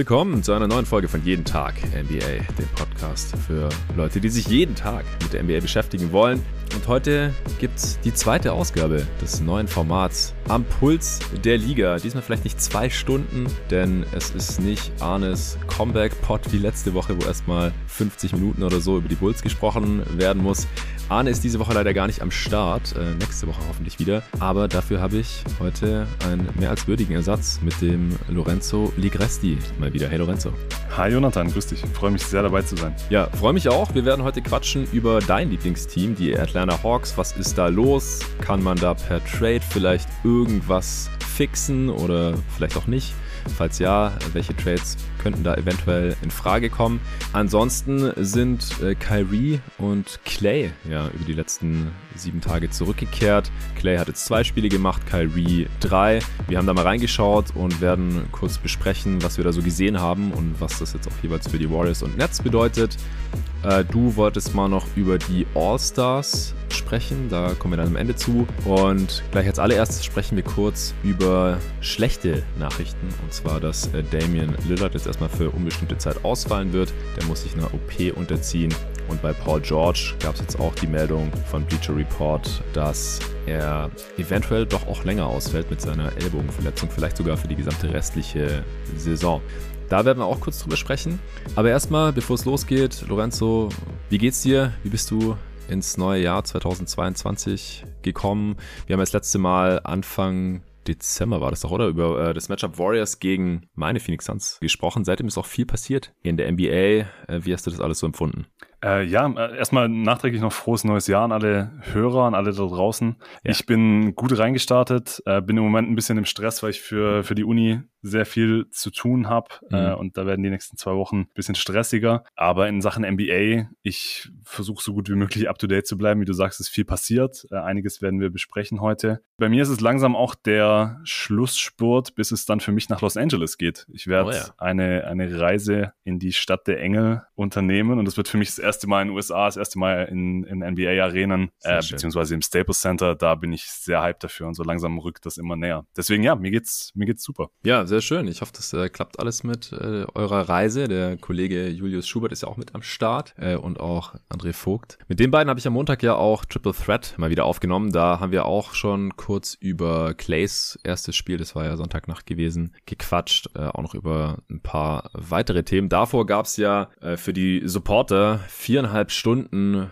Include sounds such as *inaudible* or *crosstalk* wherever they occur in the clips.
Willkommen zu einer neuen Folge von Jeden Tag NBA, dem Podcast für Leute, die sich jeden Tag mit der NBA beschäftigen wollen. Und heute gibt es die zweite Ausgabe des neuen Formats am Puls der Liga. Diesmal vielleicht nicht zwei Stunden, denn es ist nicht Arnes Comeback-Pod wie letzte Woche, wo erstmal 50 Minuten oder so über die Bulls gesprochen werden muss. Arne ist diese Woche leider gar nicht am Start, äh, nächste Woche hoffentlich wieder. Aber dafür habe ich heute einen mehr als würdigen Ersatz mit dem Lorenzo Ligresti mal wieder. Hey Lorenzo. Hi Jonathan, grüß dich. Freue mich sehr dabei zu sein. Ja, freue mich auch. Wir werden heute quatschen über dein Lieblingsteam, die Atlanta Hawks. Was ist da los? Kann man da per Trade vielleicht irgendwas fixen oder vielleicht auch nicht? Falls ja, welche Trades könnten da eventuell in Frage kommen? Ansonsten sind äh, Kyrie und Clay ja über die letzten sieben Tage zurückgekehrt. Clay hat jetzt zwei Spiele gemacht, Kyrie drei. Wir haben da mal reingeschaut und werden kurz besprechen, was wir da so gesehen haben und was das jetzt auch jeweils für die Warriors und Nets bedeutet. Äh, du wolltest mal noch über die All-Stars sprechen, da kommen wir dann am Ende zu. Und gleich als allererstes sprechen wir kurz über schlechte Nachrichten. Und zwar, dass äh, Damian Lillard jetzt erstmal für unbestimmte Zeit ausfallen wird. Der muss sich einer OP unterziehen. Und bei Paul George gab es jetzt auch die Meldung von Bleacher Report, dass er eventuell doch auch länger ausfällt mit seiner Ellbogenverletzung, vielleicht sogar für die gesamte restliche Saison. Da werden wir auch kurz drüber sprechen. Aber erstmal, bevor es losgeht, Lorenzo, wie geht's dir? Wie bist du ins neue Jahr 2022 gekommen? Wir haben das letzte Mal Anfang Dezember war das doch, oder? Über äh, das Matchup Warriors gegen meine Phoenix Suns gesprochen. Seitdem ist auch viel passiert in der NBA. Äh, wie hast du das alles so empfunden? Äh, ja, äh, erstmal nachträglich noch frohes neues Jahr an alle Hörer, an alle da draußen. Ja. Ich bin gut reingestartet, äh, bin im Moment ein bisschen im Stress, weil ich für, für die Uni sehr viel zu tun habe mhm. äh, und da werden die nächsten zwei Wochen ein bisschen stressiger. Aber in Sachen NBA, ich versuche so gut wie möglich up to date zu bleiben. Wie du sagst, ist viel passiert. Äh, einiges werden wir besprechen heute. Bei mir ist es langsam auch der Schlussspurt, bis es dann für mich nach Los Angeles geht. Ich werde oh ja. eine, eine Reise in die Stadt der Engel unternehmen und das wird für mich das erste Mal in den USA, das erste Mal in, in NBA-Arenen, äh, beziehungsweise im Staples Center. Da bin ich sehr hyped dafür und so langsam rückt das immer näher. Deswegen, ja, mir geht's, mir geht's super. Ja, sehr schön. Ich hoffe, das äh, klappt alles mit äh, eurer Reise. Der Kollege Julius Schubert ist ja auch mit am Start äh, und auch André Vogt. Mit den beiden habe ich am Montag ja auch Triple Threat mal wieder aufgenommen. Da haben wir auch schon kurz über Clays erstes Spiel, das war ja Sonntagnacht gewesen, gequatscht. Äh, auch noch über ein paar weitere Themen. Davor gab es ja äh, für die Supporter viereinhalb Stunden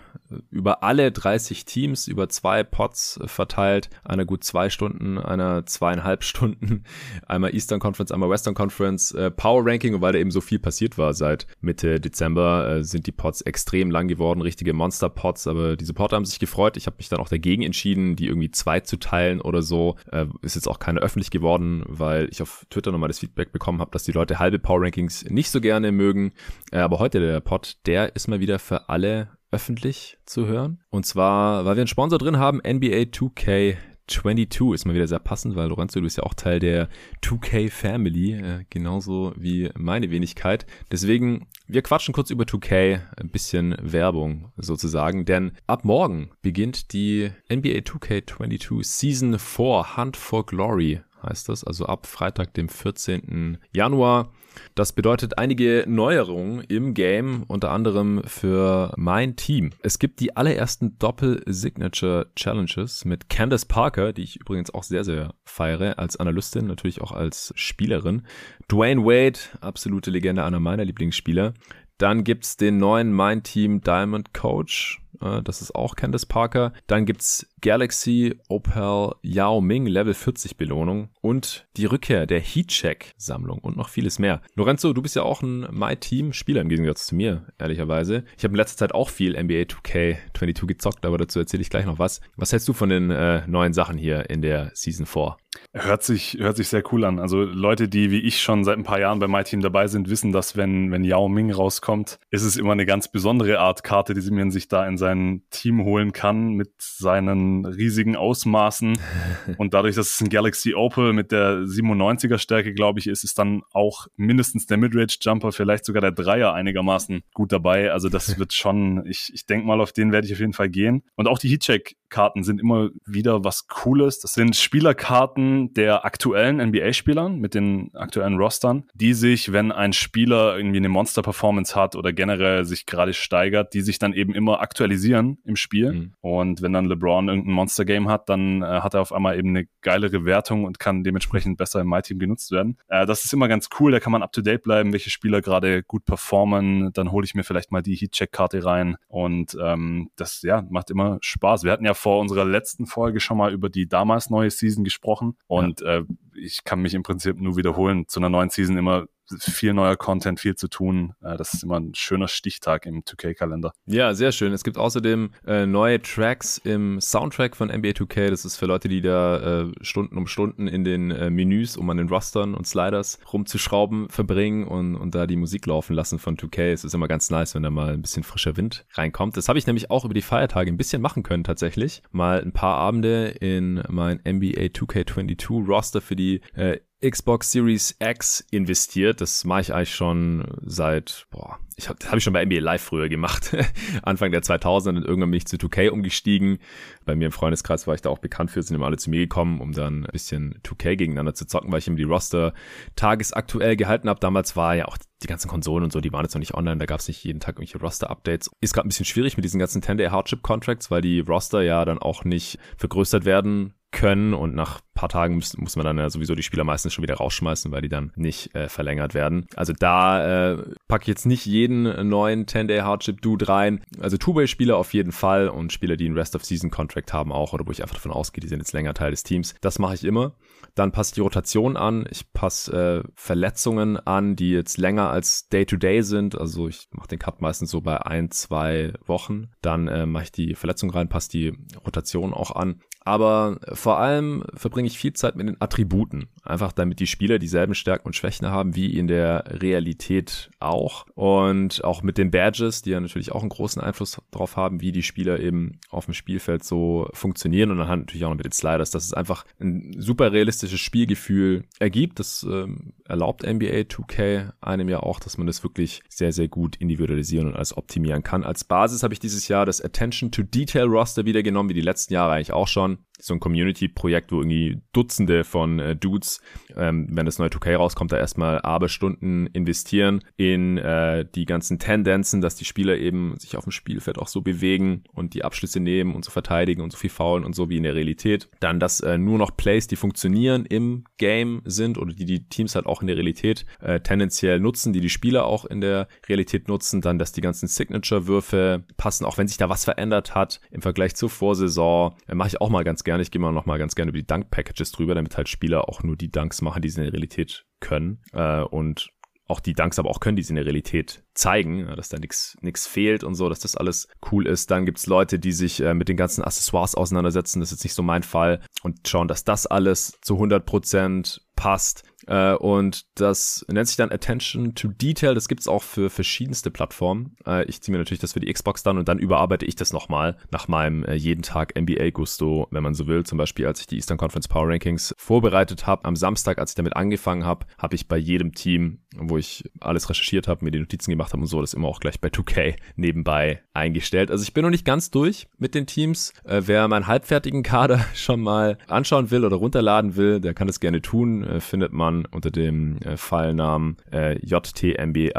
über alle 30 Teams, über zwei Pots verteilt. Einer gut zwei Stunden, einer zweieinhalb *laughs* Stunden. Einmal Eastern Conference, einmal Western Conference. Äh, Power Ranking, und weil da eben so viel passiert war seit Mitte Dezember, äh, sind die Pots extrem lang geworden, richtige Monster-Pots. Aber die Supporter haben sich gefreut. Ich habe mich dann auch dagegen entschieden, die irgendwie zwei zu teilen oder so. Äh, ist jetzt auch keine öffentlich geworden, weil ich auf Twitter nochmal das Feedback bekommen habe, dass die Leute halbe Power Rankings nicht so gerne mögen. Äh, aber heute der Pot, der ist mal wieder für alle öffentlich zu hören. Und zwar, weil wir einen Sponsor drin haben, NBA 2K 22 ist mal wieder sehr passend, weil Lorenzo, du bist ja auch Teil der 2K Family, äh, genauso wie meine Wenigkeit. Deswegen, wir quatschen kurz über 2K, ein bisschen Werbung sozusagen, denn ab morgen beginnt die NBA 2K22 Season 4 Hunt for Glory heißt das, also ab Freitag, dem 14. Januar. Das bedeutet einige Neuerungen im Game, unter anderem für mein Team. Es gibt die allerersten Doppel-Signature-Challenges mit Candace Parker, die ich übrigens auch sehr, sehr feiere, als Analystin, natürlich auch als Spielerin. Dwayne Wade, absolute Legende, einer meiner Lieblingsspieler. Dann gibt's den neuen Mein Team Diamond Coach. Äh, das ist auch Candace Parker. Dann gibt's Galaxy Opel Yao Ming Level 40 Belohnung und die Rückkehr der Heatcheck Sammlung und noch vieles mehr. Lorenzo, du bist ja auch ein My Team Spieler im Gegensatz zu mir, ehrlicherweise. Ich habe in letzter Zeit auch viel NBA 2K22 gezockt, aber dazu erzähle ich gleich noch was. Was hältst du von den äh, neuen Sachen hier in der Season 4? Hört sich, hört sich sehr cool an. Also Leute, die wie ich schon seit ein paar Jahren bei My Team dabei sind, wissen, dass wenn, wenn Yao Ming rauskommt, ist es immer eine ganz besondere Art Karte, die sie mir sich da in sein Team holen kann mit seinen riesigen Ausmaßen. *laughs* Und dadurch, dass es ein Galaxy Opal mit der 97er Stärke, glaube ich, ist, ist dann auch mindestens der Midrange Jumper, vielleicht sogar der Dreier einigermaßen gut dabei. Also das *laughs* wird schon, ich, ich denke mal, auf den werde ich auf jeden Fall gehen. Und auch die Heatcheck Karten sind immer wieder was Cooles. Das sind Spielerkarten der aktuellen NBA-Spielern mit den aktuellen Rostern, die sich, wenn ein Spieler irgendwie eine Monster-Performance hat oder generell sich gerade steigert, die sich dann eben immer aktualisieren im Spiel. Mhm. Und wenn dann LeBron irgendein Monster-Game hat, dann äh, hat er auf einmal eben eine geilere Wertung und kann dementsprechend besser im My-Team genutzt werden. Äh, das ist immer ganz cool, da kann man up-to-date bleiben, welche Spieler gerade gut performen. Dann hole ich mir vielleicht mal die Heat-Check-Karte rein und ähm, das ja macht immer Spaß. Wir hatten ja vor unserer letzten Folge schon mal über die damals neue Season gesprochen und ja. äh, ich kann mich im Prinzip nur wiederholen. Zu einer neuen Season immer viel neuer Content, viel zu tun. Äh, das ist immer ein schöner Stichtag im 2K-Kalender. Ja, sehr schön. Es gibt außerdem äh, neue Tracks im Soundtrack von NBA 2K. Das ist für Leute, die da äh, Stunden um Stunden in den Menüs, um an den Rostern und Sliders rumzuschrauben, verbringen und, und da die Musik laufen lassen von 2K. Es ist immer ganz nice, wenn da mal ein bisschen frischer Wind reinkommt. Das habe ich nämlich auch über die Feiertage ein bisschen machen können tatsächlich. Mal ein paar Abende in mein NBA 2K22 Roster für die äh, Xbox Series X investiert. Das mache ich eigentlich schon seit, boah, ich hab, das habe ich schon bei NBA Live früher gemacht, *laughs* Anfang der 2000er und irgendwann bin ich zu 2K umgestiegen. Bei mir im Freundeskreis war ich da auch bekannt für, sind immer alle zu mir gekommen, um dann ein bisschen 2K gegeneinander zu zocken, weil ich immer die Roster tagesaktuell gehalten habe. Damals war ja auch die ganzen Konsolen und so, die waren jetzt noch nicht online, da gab es nicht jeden Tag irgendwelche Roster-Updates. Ist gerade ein bisschen schwierig mit diesen ganzen 10-Day-Hardship-Contracts, weil die Roster ja dann auch nicht vergrößert werden können und nach paar Tagen muss, muss man dann ja sowieso die Spieler meistens schon wieder rausschmeißen, weil die dann nicht äh, verlängert werden. Also da äh, packe ich jetzt nicht jeden neuen 10-Day-Hardship-Dude rein. Also Two-Way-Spieler auf jeden Fall und Spieler, die einen Rest-of-Season-Contract haben auch oder wo ich einfach davon ausgehe, die sind jetzt länger Teil des Teams. Das mache ich immer. Dann passe ich die Rotation an. Ich passe äh, Verletzungen an, die jetzt länger als Day-to-Day -Day sind. Also ich mache den Cut meistens so bei ein, zwei Wochen. Dann äh, mache ich die Verletzung rein, passe die Rotation auch an. Aber vor allem verbringe ich viel Zeit mit den Attributen. Einfach damit die Spieler dieselben Stärken und Schwächen haben wie in der Realität auch. Und auch mit den Badges, die ja natürlich auch einen großen Einfluss darauf haben, wie die Spieler eben auf dem Spielfeld so funktionieren. Und dann natürlich auch noch mit den Sliders, dass es einfach ein super realistisches Spielgefühl ergibt. Das ähm, erlaubt NBA 2K einem ja auch, dass man das wirklich sehr, sehr gut individualisieren und alles optimieren kann. Als Basis habe ich dieses Jahr das Attention to Detail Roster wieder genommen, wie die letzten Jahre eigentlich auch schon so ein Community-Projekt, wo irgendwie Dutzende von äh, Dudes, ähm, wenn das neue 2K rauskommt, da erstmal Aberstunden investieren in äh, die ganzen Tendenzen, dass die Spieler eben sich auf dem Spielfeld auch so bewegen und die Abschlüsse nehmen und so verteidigen und so viel faulen und so wie in der Realität. Dann, dass äh, nur noch Plays, die funktionieren im Game sind oder die die Teams halt auch in der Realität äh, tendenziell nutzen, die die Spieler auch in der Realität nutzen. Dann, dass die ganzen Signature-Würfe passen, auch wenn sich da was verändert hat im Vergleich zur Vorsaison. Äh, Mache ich auch mal ganz gerne. Ich gehe mal noch mal ganz gerne über die Dunk-Packages drüber, damit halt Spieler auch nur die Dunks machen, die sie in der Realität können. Äh, und auch die Dunks aber auch können, die sie in der Realität zeigen, dass da nichts fehlt und so, dass das alles cool ist. Dann gibt's Leute, die sich äh, mit den ganzen Accessoires auseinandersetzen. Das ist jetzt nicht so mein Fall und schauen, dass das alles zu 100% passt. Äh, und das nennt sich dann Attention to Detail. Das gibt's auch für verschiedenste Plattformen. Äh, ich ziehe mir natürlich das für die Xbox dann und dann überarbeite ich das nochmal nach meinem äh, jeden Tag NBA-Gusto, wenn man so will. Zum Beispiel, als ich die Eastern Conference Power Rankings vorbereitet habe, am Samstag, als ich damit angefangen habe, habe ich bei jedem Team, wo ich alles recherchiert habe, mir die Notizen gemacht habe und so, das immer auch gleich bei 2K nebenbei eingestellt. Also ich bin noch nicht ganz durch mit den Teams. Äh, wer meinen halbfertigen Kader *laughs* schon mal anschauen will oder runterladen will, der kann das gerne tun. Äh, findet man unter dem äh, Fallnamen äh, JTMBAXATD,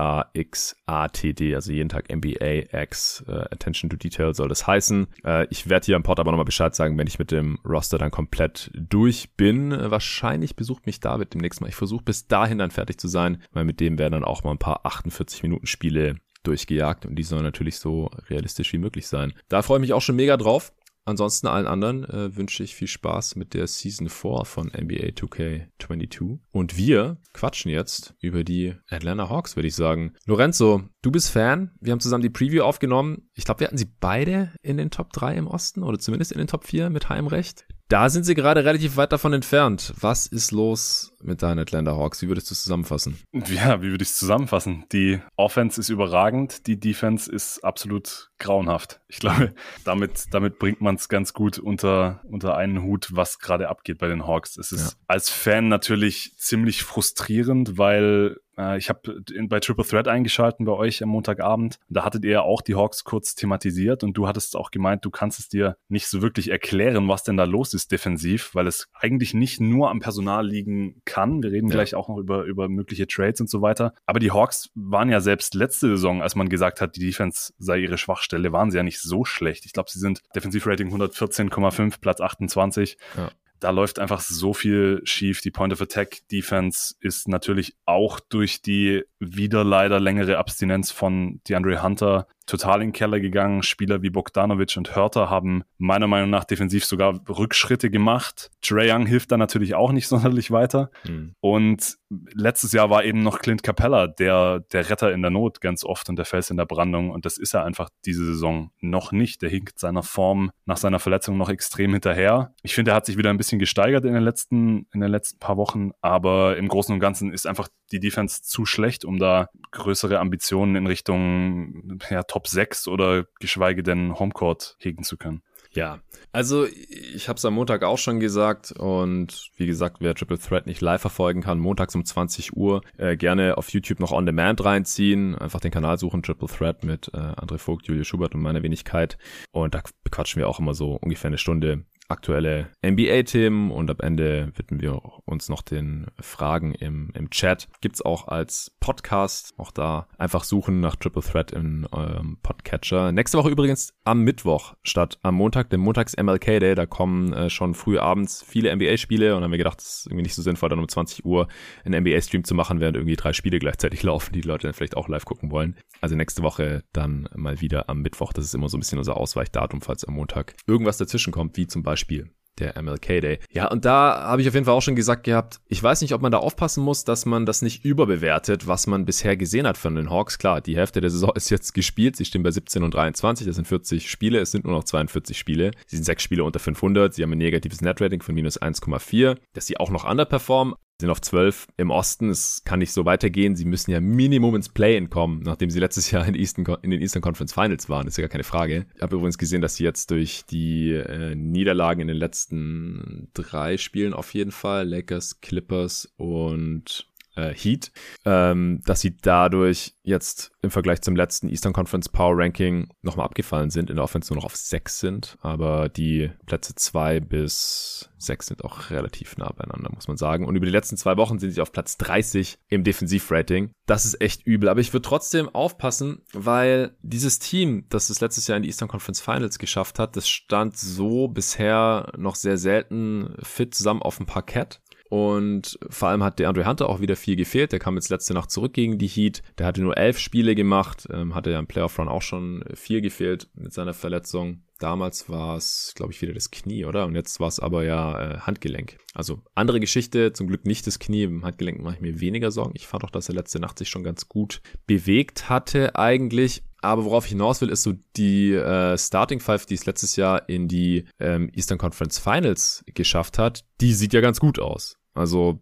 also jeden Tag MBAX, äh, Attention to Detail soll das heißen. Äh, ich werde hier im Pod aber nochmal Bescheid sagen, wenn ich mit dem Roster dann komplett durch bin. Äh, wahrscheinlich besucht mich David demnächst mal. Ich versuche bis dahin dann fertig zu sein, weil mit dem werden dann auch mal ein paar 48 Minuten Spiele durchgejagt und die sollen natürlich so realistisch wie möglich sein. Da freue ich mich auch schon mega drauf. Ansonsten allen anderen äh, wünsche ich viel Spaß mit der Season 4 von NBA 2K22. Und wir quatschen jetzt über die Atlanta Hawks, würde ich sagen. Lorenzo, du bist Fan. Wir haben zusammen die Preview aufgenommen. Ich glaube, wir hatten sie beide in den Top 3 im Osten oder zumindest in den Top 4 mit Heimrecht. Da sind sie gerade relativ weit davon entfernt. Was ist los mit deinen Atlanta Hawks? Wie würdest du es zusammenfassen? Ja, wie würde ich es zusammenfassen? Die Offense ist überragend, die Defense ist absolut grauenhaft. Ich glaube, *laughs* damit, damit bringt man es ganz gut unter, unter einen Hut, was gerade abgeht bei den Hawks. Es ist ja. als Fan natürlich ziemlich frustrierend, weil äh, ich habe bei Triple Threat eingeschalten bei euch am Montagabend. Da hattet ihr ja auch die Hawks kurz thematisiert und du hattest auch gemeint, du kannst es dir nicht so wirklich erklären, was denn da los ist defensiv, weil es eigentlich nicht nur am Personal liegen kann. Wir reden ja. gleich auch noch über, über mögliche Trades und so weiter. Aber die Hawks waren ja selbst letzte Saison, als man gesagt hat, die Defense sei ihre Schwachstelle, waren sie ja nicht so schlecht. Ich glaube, sie sind Defensivrating 114,5, Platz 28. Ja da läuft einfach so viel schief. Die Point of Attack Defense ist natürlich auch durch die wieder leider längere Abstinenz von DeAndre Hunter total in den Keller gegangen. Spieler wie Bogdanovic und Hörter haben meiner Meinung nach defensiv sogar Rückschritte gemacht. Trey Young hilft da natürlich auch nicht *laughs* sonderlich weiter. Mhm. Und letztes Jahr war eben noch Clint Capella der, der Retter in der Not ganz oft und der Fels in der Brandung. Und das ist er einfach diese Saison noch nicht. Der hinkt seiner Form nach seiner Verletzung noch extrem hinterher. Ich finde, er hat sich wieder ein bisschen gesteigert in den letzten, in den letzten paar Wochen. Aber im Großen und Ganzen ist einfach die Defense zu schlecht, um da größere Ambitionen in Richtung ja, Top 6 oder geschweige denn Homecourt hegen zu können. Ja, also ich habe es am Montag auch schon gesagt und wie gesagt, wer Triple Threat nicht live verfolgen kann, montags um 20 Uhr äh, gerne auf YouTube noch On Demand reinziehen, einfach den Kanal suchen, Triple Threat mit äh, André Vogt, Julia Schubert und meiner Wenigkeit. Und da bequatschen wir auch immer so ungefähr eine Stunde aktuelle NBA-Themen und am Ende widmen wir uns noch den Fragen im, im Chat. Gibt's auch als Podcast, auch da einfach suchen nach Triple Threat in eurem Podcatcher. Nächste Woche übrigens am Mittwoch statt am Montag, dem Montags MLK Day, da kommen äh, schon früh abends viele NBA-Spiele und haben wir gedacht, es ist irgendwie nicht so sinnvoll, dann um 20 Uhr einen NBA-Stream zu machen, während irgendwie drei Spiele gleichzeitig *laughs* laufen, die, die Leute dann vielleicht auch live gucken wollen. Also nächste Woche dann mal wieder am Mittwoch. Das ist immer so ein bisschen unser Ausweichdatum, falls am Montag irgendwas dazwischen kommt, wie zum Beispiel Beispiel der MLK Day. Ja, und da habe ich auf jeden Fall auch schon gesagt gehabt, ich weiß nicht, ob man da aufpassen muss, dass man das nicht überbewertet, was man bisher gesehen hat von den Hawks. Klar, die Hälfte der Saison *laughs* ist jetzt gespielt. Sie stehen bei 17 und 23. Das sind 40 Spiele. Es sind nur noch 42 Spiele. Sie sind sechs Spiele unter 500. Sie haben ein negatives Netrating von minus 1,4. Dass sie auch noch underperformen, sind auf 12 im Osten. Es kann nicht so weitergehen. Sie müssen ja Minimum ins Play-In kommen, nachdem sie letztes *laughs* Jahr in, Eastern, in, den Eastern Conference Finals waren. Das ist ja gar keine Frage. Ich habe übrigens gesehen, dass sie jetzt durch die äh, Niederlagen in den letzten drei Spielen auf jeden Fall, Lakers, Clippers und äh, Heat, ähm, dass sie dadurch jetzt im Vergleich zum letzten Eastern Conference Power Ranking nochmal abgefallen sind, in der Offense nur noch auf sechs sind, aber die Plätze zwei bis sechs sind auch relativ nah beieinander, muss man sagen. Und über die letzten zwei Wochen sind sie auf Platz 30 im Defensivrating. Das ist echt übel, aber ich würde trotzdem aufpassen, weil dieses Team, das es letztes Jahr in die Eastern Conference Finals geschafft hat, das stand so bisher noch sehr selten fit zusammen auf dem Parkett. Und vor allem hat der Andre Hunter auch wieder viel gefehlt. Der kam jetzt letzte Nacht zurück gegen die Heat. Der hatte nur elf Spiele gemacht, ähm, hatte ja im Playoff Run auch schon viel gefehlt mit seiner Verletzung. Damals war es, glaube ich, wieder das Knie, oder? Und jetzt war es aber ja äh, Handgelenk. Also andere Geschichte, zum Glück nicht das Knie. Im Handgelenk mache ich mir weniger Sorgen. Ich fand auch, dass er letzte Nacht sich schon ganz gut bewegt hatte eigentlich. Aber worauf ich hinaus will, ist so die äh, Starting Five, die es letztes Jahr in die ähm, Eastern Conference Finals geschafft hat, die sieht ja ganz gut aus. Also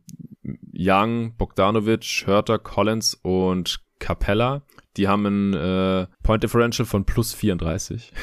Young, Bogdanovic, Hörter, Collins und Capella, die haben ein äh, Point Differential von plus 34.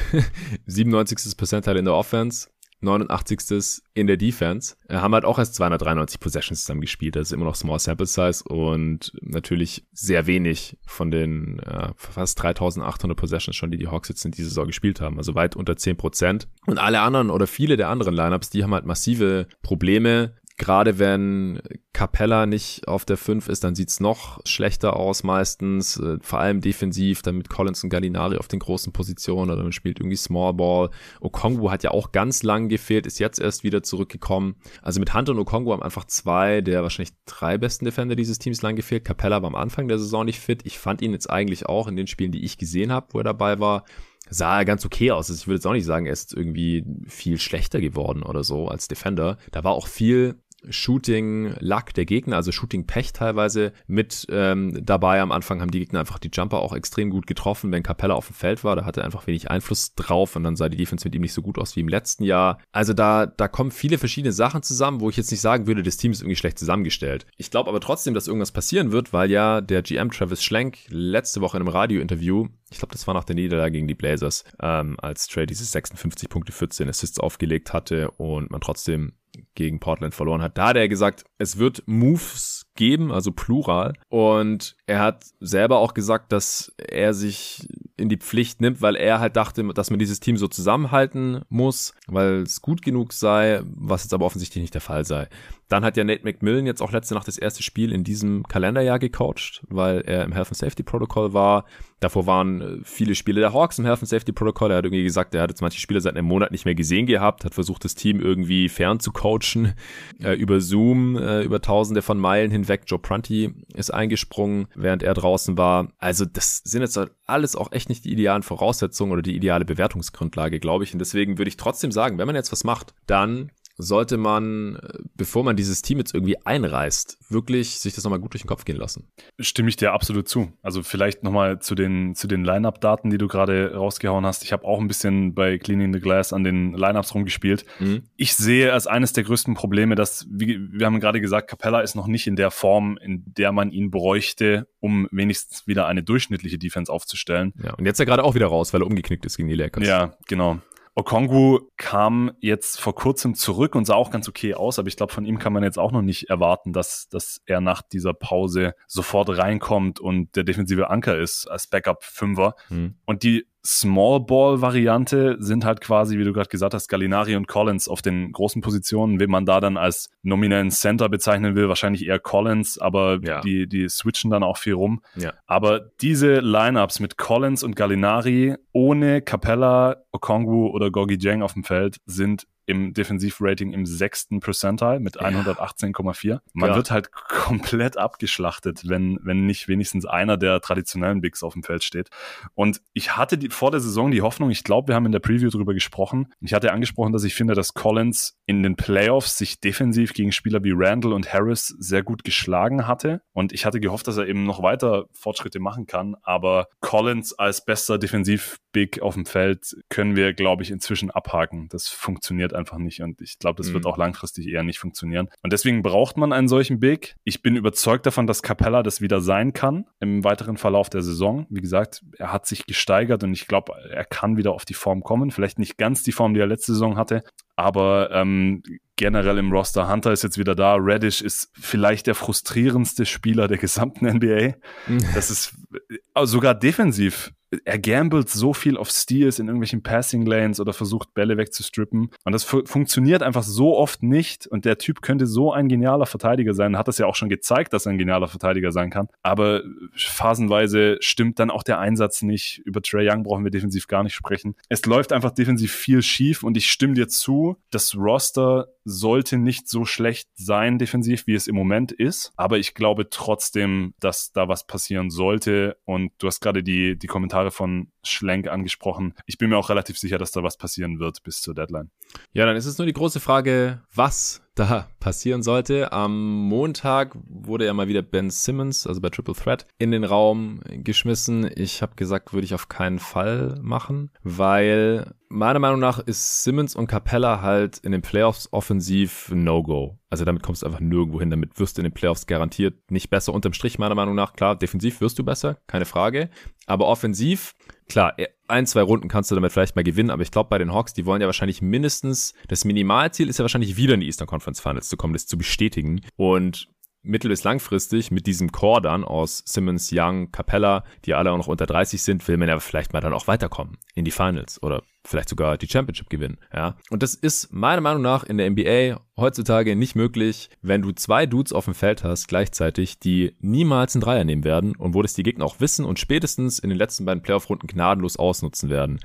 97. *laughs* Percentile in der Offense, 89. in der Defense. Äh, haben halt auch erst 293 Possessions zusammen gespielt. Das ist immer noch Small Sample Size und natürlich sehr wenig von den äh, fast 3800 Possessions schon, die die Hawks jetzt in dieser Saison gespielt haben. Also weit unter 10 Prozent. Und alle anderen oder viele der anderen Lineups, die haben halt massive Probleme Gerade wenn Capella nicht auf der 5 ist, dann sieht's noch schlechter aus meistens. Äh, vor allem defensiv, dann mit Collins und Gallinari auf den großen Positionen oder man spielt irgendwie Small Ball. Okongwu hat ja auch ganz lang gefehlt, ist jetzt erst wieder zurückgekommen. Also mit Hunter und Okongwu haben einfach zwei der wahrscheinlich drei besten Defender dieses Teams lang gefehlt. Capella war am Anfang der Saison nicht fit. Ich fand ihn jetzt eigentlich auch in den Spielen, die ich gesehen habe, wo er dabei war, sah er ganz okay aus. Also ich würde jetzt auch nicht sagen, er ist irgendwie viel schlechter geworden oder so als Defender. Da war auch viel Shooting-Luck der Gegner, also Shooting-Pech teilweise mit ähm, dabei. Am Anfang haben die Gegner einfach die Jumper auch extrem gut getroffen, wenn Capella auf dem Feld war. Da hatte er einfach wenig Einfluss drauf und dann sah die Defense mit ihm nicht so gut aus wie im letzten Jahr. Also da, da kommen viele verschiedene Sachen zusammen, wo ich jetzt nicht sagen würde, das Team ist irgendwie schlecht zusammengestellt. Ich glaube aber trotzdem, dass irgendwas passieren wird, weil ja der GM Travis Schlenk letzte Woche in einem Radiointerview ich glaube, das war nach der Niederlage gegen die Blazers, ähm, als Trey diese 56 Punkte 14 Assists aufgelegt hatte und man trotzdem gegen Portland verloren hat. Da hat er gesagt, es wird Moves geben, also plural. Und er hat selber auch gesagt, dass er sich in die Pflicht nimmt, weil er halt dachte, dass man dieses Team so zusammenhalten muss, weil es gut genug sei, was jetzt aber offensichtlich nicht der Fall sei. Dann hat ja Nate McMillan jetzt auch letzte Nacht das erste Spiel in diesem Kalenderjahr gecoacht, weil er im Health and Safety Protocol war. Davor waren äh, viele Spiele der Hawks im Health and Safety Protocol. Er hat irgendwie gesagt, er hat jetzt manche Spiele seit einem Monat nicht mehr gesehen gehabt, hat versucht, das Team irgendwie fern zu coachen, *laughs* äh, über Zoom, äh, über tausende von Meilen hinweg. Joe Prunty ist eingesprungen, während er draußen war. Also das sind jetzt alles auch echt nicht die idealen Voraussetzungen oder die ideale Bewertungsgrundlage, glaube ich. Und deswegen würde ich trotzdem sagen, wenn man jetzt was macht, dann sollte man, bevor man dieses Team jetzt irgendwie einreißt, wirklich sich das nochmal gut durch den Kopf gehen lassen. Stimme ich dir absolut zu. Also vielleicht nochmal zu den, zu den Line-Up-Daten, die du gerade rausgehauen hast. Ich habe auch ein bisschen bei Cleaning the Glass an den Line-Ups rumgespielt. Mhm. Ich sehe als eines der größten Probleme, dass, wie, wir haben gerade gesagt, Capella ist noch nicht in der Form, in der man ihn bräuchte, um wenigstens wieder eine durchschnittliche Defense aufzustellen. Ja, und jetzt ist er gerade auch wieder raus, weil er umgeknickt ist gegen die Lakers. Ja, genau. Okongwu kam jetzt vor kurzem zurück und sah auch ganz okay aus, aber ich glaube, von ihm kann man jetzt auch noch nicht erwarten, dass, dass er nach dieser Pause sofort reinkommt und der defensive Anker ist als Backup-Fünfer. Mhm. Und die Small Ball Variante sind halt quasi, wie du gerade gesagt hast, Gallinari und Collins auf den großen Positionen. Wen man da dann als nominellen Center bezeichnen will, wahrscheinlich eher Collins, aber ja. die, die switchen dann auch viel rum. Ja. Aber diese Lineups mit Collins und Gallinari ohne Capella, Okongwu oder Gogi Jang auf dem Feld sind im Defensivrating im sechsten Percentile mit 118,4. Man ja. wird halt *laughs* komplett abgeschlachtet, wenn, wenn nicht wenigstens einer der traditionellen Bigs auf dem Feld steht. Und ich hatte die, vor der Saison die Hoffnung, ich glaube, wir haben in der Preview drüber gesprochen. Ich hatte angesprochen, dass ich finde, dass Collins in den Playoffs sich defensiv gegen Spieler wie Randall und Harris sehr gut geschlagen hatte. Und ich hatte gehofft, dass er eben noch weiter Fortschritte machen kann. Aber Collins als bester Defensiv-Big auf dem Feld können wir, glaube ich, inzwischen abhaken. Das funktioniert einfach nicht und ich glaube, das mhm. wird auch langfristig eher nicht funktionieren. Und deswegen braucht man einen solchen Big. Ich bin überzeugt davon, dass Capella das wieder sein kann im weiteren Verlauf der Saison. Wie gesagt, er hat sich gesteigert und ich glaube, er kann wieder auf die Form kommen. Vielleicht nicht ganz die Form, die er letzte Saison hatte, aber ähm, generell im Roster. Hunter ist jetzt wieder da. Reddish ist vielleicht der frustrierendste Spieler der gesamten NBA. Mhm. Das ist also sogar defensiv er gambelt so viel auf Steals in irgendwelchen Passing Lanes oder versucht Bälle wegzustrippen. Und das fu funktioniert einfach so oft nicht. Und der Typ könnte so ein genialer Verteidiger sein. Hat das ja auch schon gezeigt, dass er ein genialer Verteidiger sein kann. Aber phasenweise stimmt dann auch der Einsatz nicht. Über Trey Young brauchen wir defensiv gar nicht sprechen. Es läuft einfach defensiv viel schief und ich stimme dir zu, das Roster sollte nicht so schlecht sein defensiv, wie es im Moment ist. Aber ich glaube trotzdem, dass da was passieren sollte. Und du hast gerade die, die Kommentare von Schlenk angesprochen. Ich bin mir auch relativ sicher, dass da was passieren wird bis zur Deadline. Ja, dann ist es nur die große Frage, was da passieren sollte. Am Montag wurde ja mal wieder Ben Simmons, also bei Triple Threat, in den Raum geschmissen. Ich habe gesagt, würde ich auf keinen Fall machen, weil meiner Meinung nach ist Simmons und Capella halt in den Playoffs offensiv No-Go. Also damit kommst du einfach nirgendwo hin. Damit wirst du in den Playoffs garantiert nicht besser. Unterm Strich meiner Meinung nach, klar, defensiv wirst du besser, keine Frage. Aber offensiv klar, ein, zwei Runden kannst du damit vielleicht mal gewinnen, aber ich glaube bei den Hawks, die wollen ja wahrscheinlich mindestens, das Minimalziel ist ja wahrscheinlich wieder in die Eastern Conference Finals zu kommen, das zu bestätigen. Und mittel- bis langfristig mit diesem Core dann aus Simmons, Young, Capella, die alle auch noch unter 30 sind, will man ja vielleicht mal dann auch weiterkommen in die Finals oder vielleicht sogar die Championship gewinnen, ja. Und das ist meiner Meinung nach in der NBA heutzutage nicht möglich, wenn du zwei Dudes auf dem Feld hast gleichzeitig, die niemals einen Dreier nehmen werden und wo das die Gegner auch wissen und spätestens in den letzten beiden Playoff-Runden gnadenlos ausnutzen werden.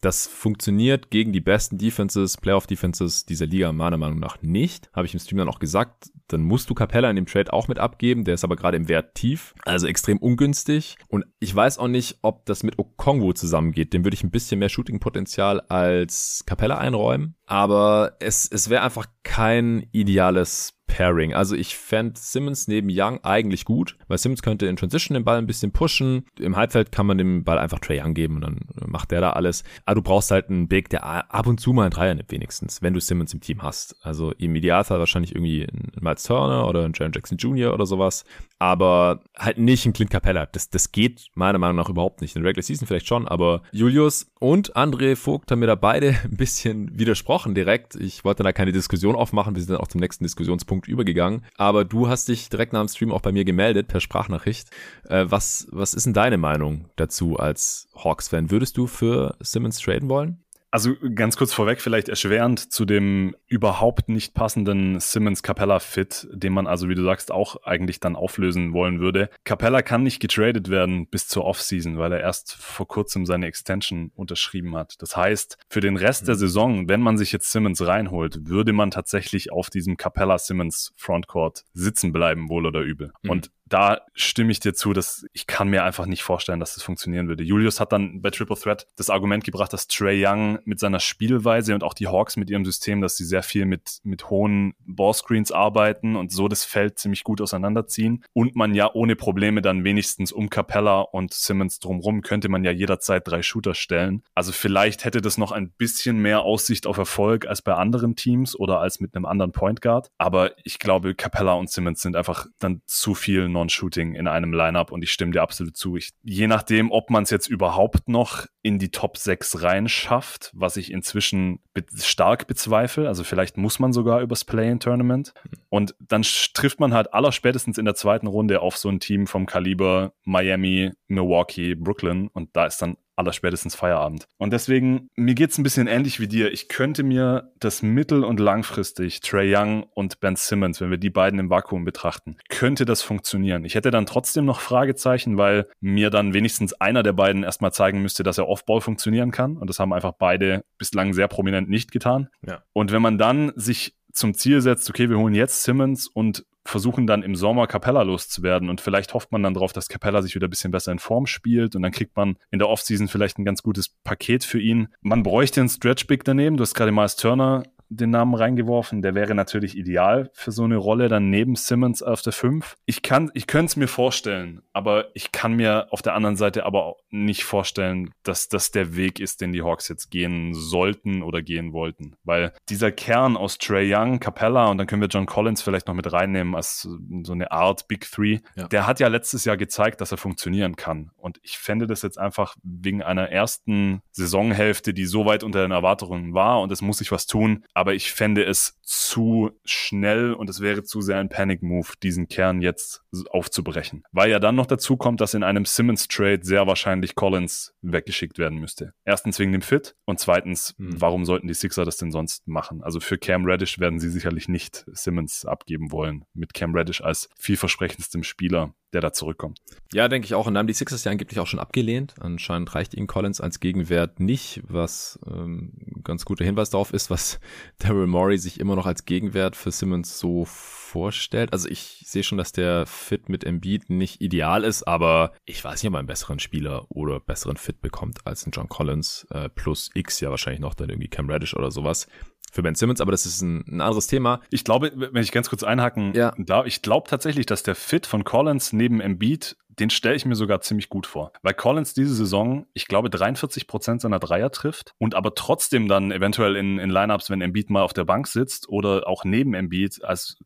Das funktioniert gegen die besten Defenses, Playoff-Defenses dieser Liga meiner Meinung nach nicht. Habe ich im Stream dann auch gesagt. Dann musst du Capella in dem Trade auch mit abgeben. Der ist aber gerade im Wert tief. Also extrem ungünstig. Und ich weiß auch nicht, ob das mit Okongwu zusammengeht. Dem würde ich ein bisschen mehr Shooting-Potenzial als Capella einräumen. Aber es, es wäre einfach kein ideales Pairing. Also ich fände Simmons neben Young eigentlich gut, weil Simmons könnte in Transition den Ball ein bisschen pushen. Im Halbfeld kann man dem Ball einfach Trey Young geben und dann macht der da alles. Aber du brauchst halt einen Big, der ab und zu mal einen Dreier nimmt wenigstens, wenn du Simmons im Team hast. Also im Idealfall wahrscheinlich irgendwie ein Miles Turner oder ein Jaron Jackson Jr. oder sowas. Aber halt nicht ein Clint Capella. Das, das geht meiner Meinung nach überhaupt nicht. In der Regular Season vielleicht schon, aber Julius und André Vogt haben mir da beide *laughs* ein bisschen widersprochen direkt. Ich wollte da keine Diskussion aufmachen. Wir sind dann auch zum nächsten Diskussionspunkt übergegangen. Aber du hast dich direkt nach dem Stream auch bei mir gemeldet per Sprachnachricht. Äh, was, was ist denn deine Meinung dazu als Hawks-Fan? Würdest du für Simmons traden wollen? Also ganz kurz vorweg, vielleicht erschwerend zu dem überhaupt nicht passenden Simmons-Capella-Fit, den man also, wie du sagst, auch eigentlich dann auflösen wollen würde. Capella kann nicht getradet werden bis zur Offseason, weil er erst vor kurzem seine Extension unterschrieben hat. Das heißt, für den Rest mhm. der Saison, wenn man sich jetzt Simmons reinholt, würde man tatsächlich auf diesem Capella-Simmons-Frontcourt sitzen bleiben, wohl oder übel. Mhm. Und da stimme ich dir zu, dass ich kann mir einfach nicht vorstellen, dass das funktionieren würde. Julius hat dann bei Triple Threat das Argument gebracht, dass Trey Young mit seiner Spielweise und auch die Hawks mit ihrem System, dass sie sehr viel mit, mit hohen Ballscreens arbeiten und so das Feld ziemlich gut auseinanderziehen und man ja ohne Probleme dann wenigstens um Capella und Simmons drumrum könnte man ja jederzeit drei Shooter stellen. Also vielleicht hätte das noch ein bisschen mehr Aussicht auf Erfolg als bei anderen Teams oder als mit einem anderen Point Guard. Aber ich glaube, Capella und Simmons sind einfach dann zu viel Non-Shooting in einem Lineup und ich stimme dir absolut zu. Ich, je nachdem, ob man es jetzt überhaupt noch in die Top 6 reinschafft, was ich inzwischen be stark bezweifle, also vielleicht muss man sogar übers Play-in-Tournament und dann trifft man halt allerspätestens in der zweiten Runde auf so ein Team vom Kaliber Miami, Milwaukee, Brooklyn und da ist dann allerspätestens Feierabend. Und deswegen, mir geht's ein bisschen ähnlich wie dir. Ich könnte mir das mittel- und langfristig, Trey Young und Ben Simmons, wenn wir die beiden im Vakuum betrachten, könnte das funktionieren. Ich hätte dann trotzdem noch Fragezeichen, weil mir dann wenigstens einer der beiden erstmal zeigen müsste, dass er Offball funktionieren kann. Und das haben einfach beide bislang sehr prominent nicht getan. Ja. Und wenn man dann sich zum Ziel setzt, okay, wir holen jetzt Simmons und versuchen dann im Sommer Capella loszuwerden und vielleicht hofft man dann darauf, dass Capella sich wieder ein bisschen besser in Form spielt und dann kriegt man in der Offseason vielleicht ein ganz gutes Paket für ihn. Man bräuchte einen Stretch Big daneben. Du hast gerade Miles Turner den Namen reingeworfen. Der wäre natürlich ideal für so eine Rolle dann neben Simmons auf der 5. Ich kann, ich könnte es mir vorstellen, aber ich kann mir auf der anderen Seite aber nicht vorstellen, dass das der Weg ist, den die Hawks jetzt gehen sollten oder gehen wollten. Weil dieser Kern aus Trey Young, Capella und dann können wir John Collins vielleicht noch mit reinnehmen als so eine Art Big Three. Ja. Der hat ja letztes Jahr gezeigt, dass er funktionieren kann. Und ich fände das jetzt einfach wegen einer ersten Saisonhälfte, die so weit unter den Erwartungen war und es muss sich was tun, aber ich fände es zu schnell und es wäre zu sehr ein Panic-Move, diesen Kern jetzt aufzubrechen. Weil ja dann noch dazu kommt, dass in einem Simmons-Trade sehr wahrscheinlich Collins weggeschickt werden müsste. Erstens wegen dem Fit und zweitens, hm. warum sollten die Sixer das denn sonst machen? Also für Cam Reddish werden sie sicherlich nicht Simmons abgeben wollen, mit Cam Reddish als vielversprechendstem Spieler der da zurückkommt. Ja, denke ich auch. Und dann haben die Sixers ja angeblich auch schon abgelehnt. Anscheinend reicht ihnen Collins als Gegenwert nicht, was ähm, ganz guter Hinweis darauf ist, was *laughs* Daryl Morey sich immer noch als Gegenwert für Simmons so vorstellt. Also ich sehe schon, dass der Fit mit Embiid nicht ideal ist, aber ich weiß nicht, ob man einen besseren Spieler oder besseren Fit bekommt als ein John Collins äh, plus X ja wahrscheinlich noch dann irgendwie Cam Reddish oder sowas für Ben Simmons, aber das ist ein, ein anderes Thema. Ich glaube, wenn ich ganz kurz einhaken ja. darf, ich glaube tatsächlich, dass der Fit von Collins neben Embiid den stelle ich mir sogar ziemlich gut vor. Weil Collins diese Saison, ich glaube, 43 Prozent seiner Dreier trifft und aber trotzdem dann eventuell in, in Lineups, wenn Embiid mal auf der Bank sitzt oder auch neben Embiid, als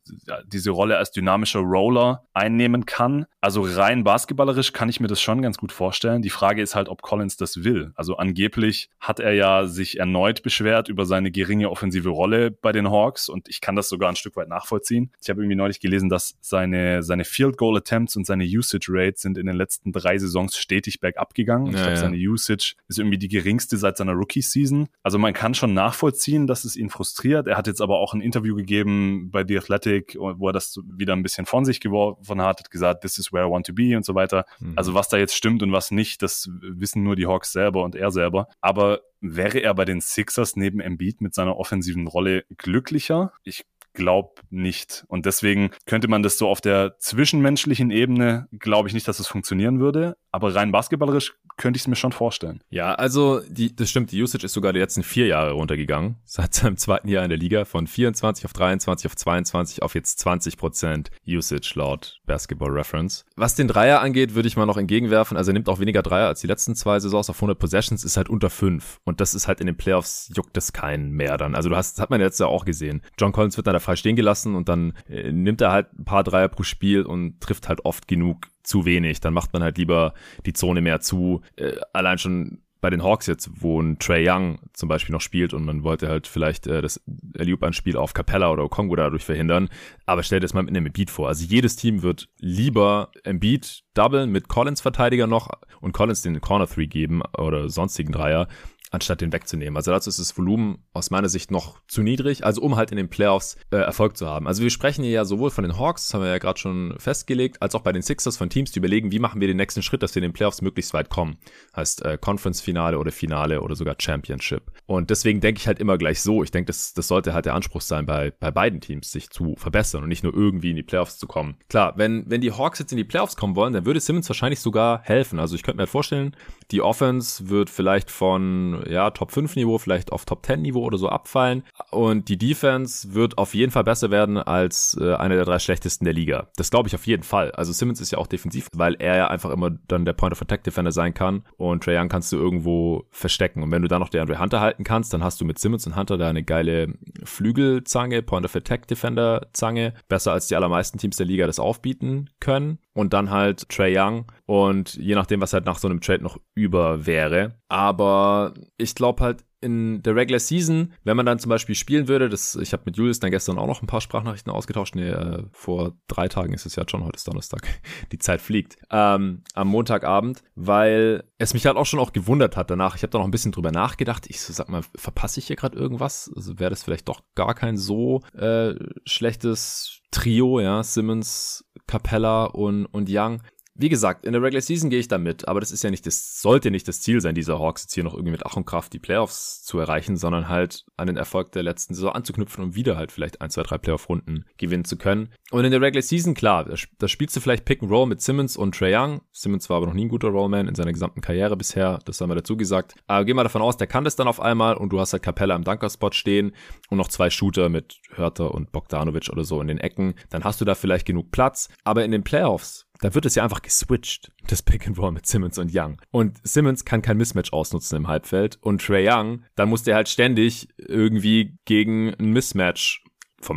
diese Rolle als dynamischer Roller einnehmen kann. Also rein basketballerisch kann ich mir das schon ganz gut vorstellen. Die Frage ist halt, ob Collins das will. Also angeblich hat er ja sich erneut beschwert über seine geringe offensive Rolle bei den Hawks und ich kann das sogar ein Stück weit nachvollziehen. Ich habe irgendwie neulich gelesen, dass seine, seine Field Goal Attempts und seine Usage Rates sind in den letzten drei Saisons stetig bergab gegangen. Ja, ich glaube, ja. seine Usage ist irgendwie die geringste seit seiner Rookie-Season. Also man kann schon nachvollziehen, dass es ihn frustriert. Er hat jetzt aber auch ein Interview gegeben bei The Athletic, wo er das wieder ein bisschen von sich geworfen hat, hat gesagt, this is where I want to be und so weiter. Mhm. Also was da jetzt stimmt und was nicht, das wissen nur die Hawks selber und er selber. Aber wäre er bei den Sixers neben Embiid mit seiner offensiven Rolle glücklicher? Ich glaube nicht. Und deswegen könnte man das so auf der zwischenmenschlichen Ebene, glaube ich nicht, dass es funktionieren würde. Aber rein basketballerisch könnte ich es mir schon vorstellen. Ja, also die, das stimmt, die Usage ist sogar die letzten vier Jahre runtergegangen. *laughs* Seit seinem zweiten Jahr in der Liga von 24 auf 23 auf 22 auf jetzt 20 Prozent Usage laut Basketball Reference. Was den Dreier angeht, würde ich mal noch entgegenwerfen. Also er nimmt auch weniger Dreier als die letzten zwei Saisons auf 100 Possessions, ist halt unter fünf Und das ist halt in den Playoffs juckt es keinen mehr dann. Also du hast, das hat man jetzt ja auch gesehen. John Collins wird dann da frei stehen gelassen und dann äh, nimmt er halt ein paar Dreier pro Spiel und trifft halt oft genug zu wenig. Dann macht man halt lieber die Zone mehr zu. Äh, allein schon bei den Hawks jetzt, wo ein Trey Young zum Beispiel noch spielt und man wollte halt vielleicht äh, das Alley-Oop-Anspiel auf Capella oder Okongo dadurch verhindern. Aber stellt es mal mit einem Embiid vor. Also jedes Team wird lieber Embiid doublen mit Collins Verteidiger noch und Collins den Corner 3 geben oder sonstigen Dreier, anstatt den wegzunehmen. Also dazu ist das Volumen aus meiner Sicht noch zu niedrig, also um halt in den Playoffs äh, Erfolg zu haben. Also wir sprechen hier ja sowohl von den Hawks, das haben wir ja gerade schon festgelegt, als auch bei den Sixers von Teams, die überlegen, wie machen wir den nächsten Schritt, dass wir in den Playoffs möglichst weit kommen. Heißt äh, Conference-Finale oder Finale oder sogar Championship. Und deswegen denke ich halt immer gleich so. Ich denke, das, das sollte halt der Anspruch sein, bei, bei beiden Teams sich zu verbessern und nicht nur irgendwie in die Playoffs zu kommen. Klar, wenn, wenn die Hawks jetzt in die Playoffs kommen wollen, dann würde Simmons wahrscheinlich sogar helfen. Also ich könnte mir halt vorstellen, die Offense wird vielleicht von ja, Top 5 Niveau, vielleicht auf Top 10 Niveau oder so abfallen. Und die Defense wird auf jeden Fall besser werden als äh, einer der drei schlechtesten der Liga. Das glaube ich auf jeden Fall. Also Simmons ist ja auch defensiv, weil er ja einfach immer dann der Point of Attack Defender sein kann. Und Trae Young kannst du irgendwo verstecken. Und wenn du dann noch der Andre Hunter halten kannst, dann hast du mit Simmons und Hunter da eine geile Flügelzange, Point of Attack Defender Zange. Besser als die allermeisten Teams der Liga das aufbieten können und dann halt Trey Young. Und je nachdem, was halt nach so einem Trade noch über wäre. Aber ich glaube halt in der Regular Season, wenn man dann zum Beispiel spielen würde, das, ich habe mit Julius dann gestern auch noch ein paar Sprachnachrichten ausgetauscht, nee, äh, vor drei Tagen ist es ja schon, heute ist Donnerstag, *laughs* die Zeit fliegt, ähm, am Montagabend, weil es mich halt auch schon auch gewundert hat danach, ich habe da noch ein bisschen drüber nachgedacht, ich so, sag mal, verpasse ich hier gerade irgendwas? Also wäre das vielleicht doch gar kein so äh, schlechtes Trio, ja, Simmons, Capella und, und Young. Wie gesagt, in der Regular Season gehe ich da mit, aber das ist ja nicht das, sollte nicht das Ziel sein, dieser Hawks jetzt hier noch irgendwie mit Ach und Kraft die Playoffs zu erreichen, sondern halt an den Erfolg der letzten Saison anzuknüpfen und wieder halt vielleicht ein, zwei, drei Playoff-Runden gewinnen zu können. Und in der Regular Season, klar, da, spielst du vielleicht Pick and Roll mit Simmons und Trey Young. Simmons war aber noch nie ein guter Rollman in seiner gesamten Karriere bisher, das haben wir dazu gesagt. Aber geh mal davon aus, der kann das dann auf einmal und du hast halt Capella im Dunker-Spot stehen und noch zwei Shooter mit Hörter und Bogdanovic oder so in den Ecken. Dann hast du da vielleicht genug Platz. Aber in den Playoffs, da wird es ja einfach geswitcht, das Pick and Roll mit Simmons und Young. Und Simmons kann kein Mismatch ausnutzen im Halbfeld und Trey Young, dann muss der halt ständig irgendwie gegen ein Mismatch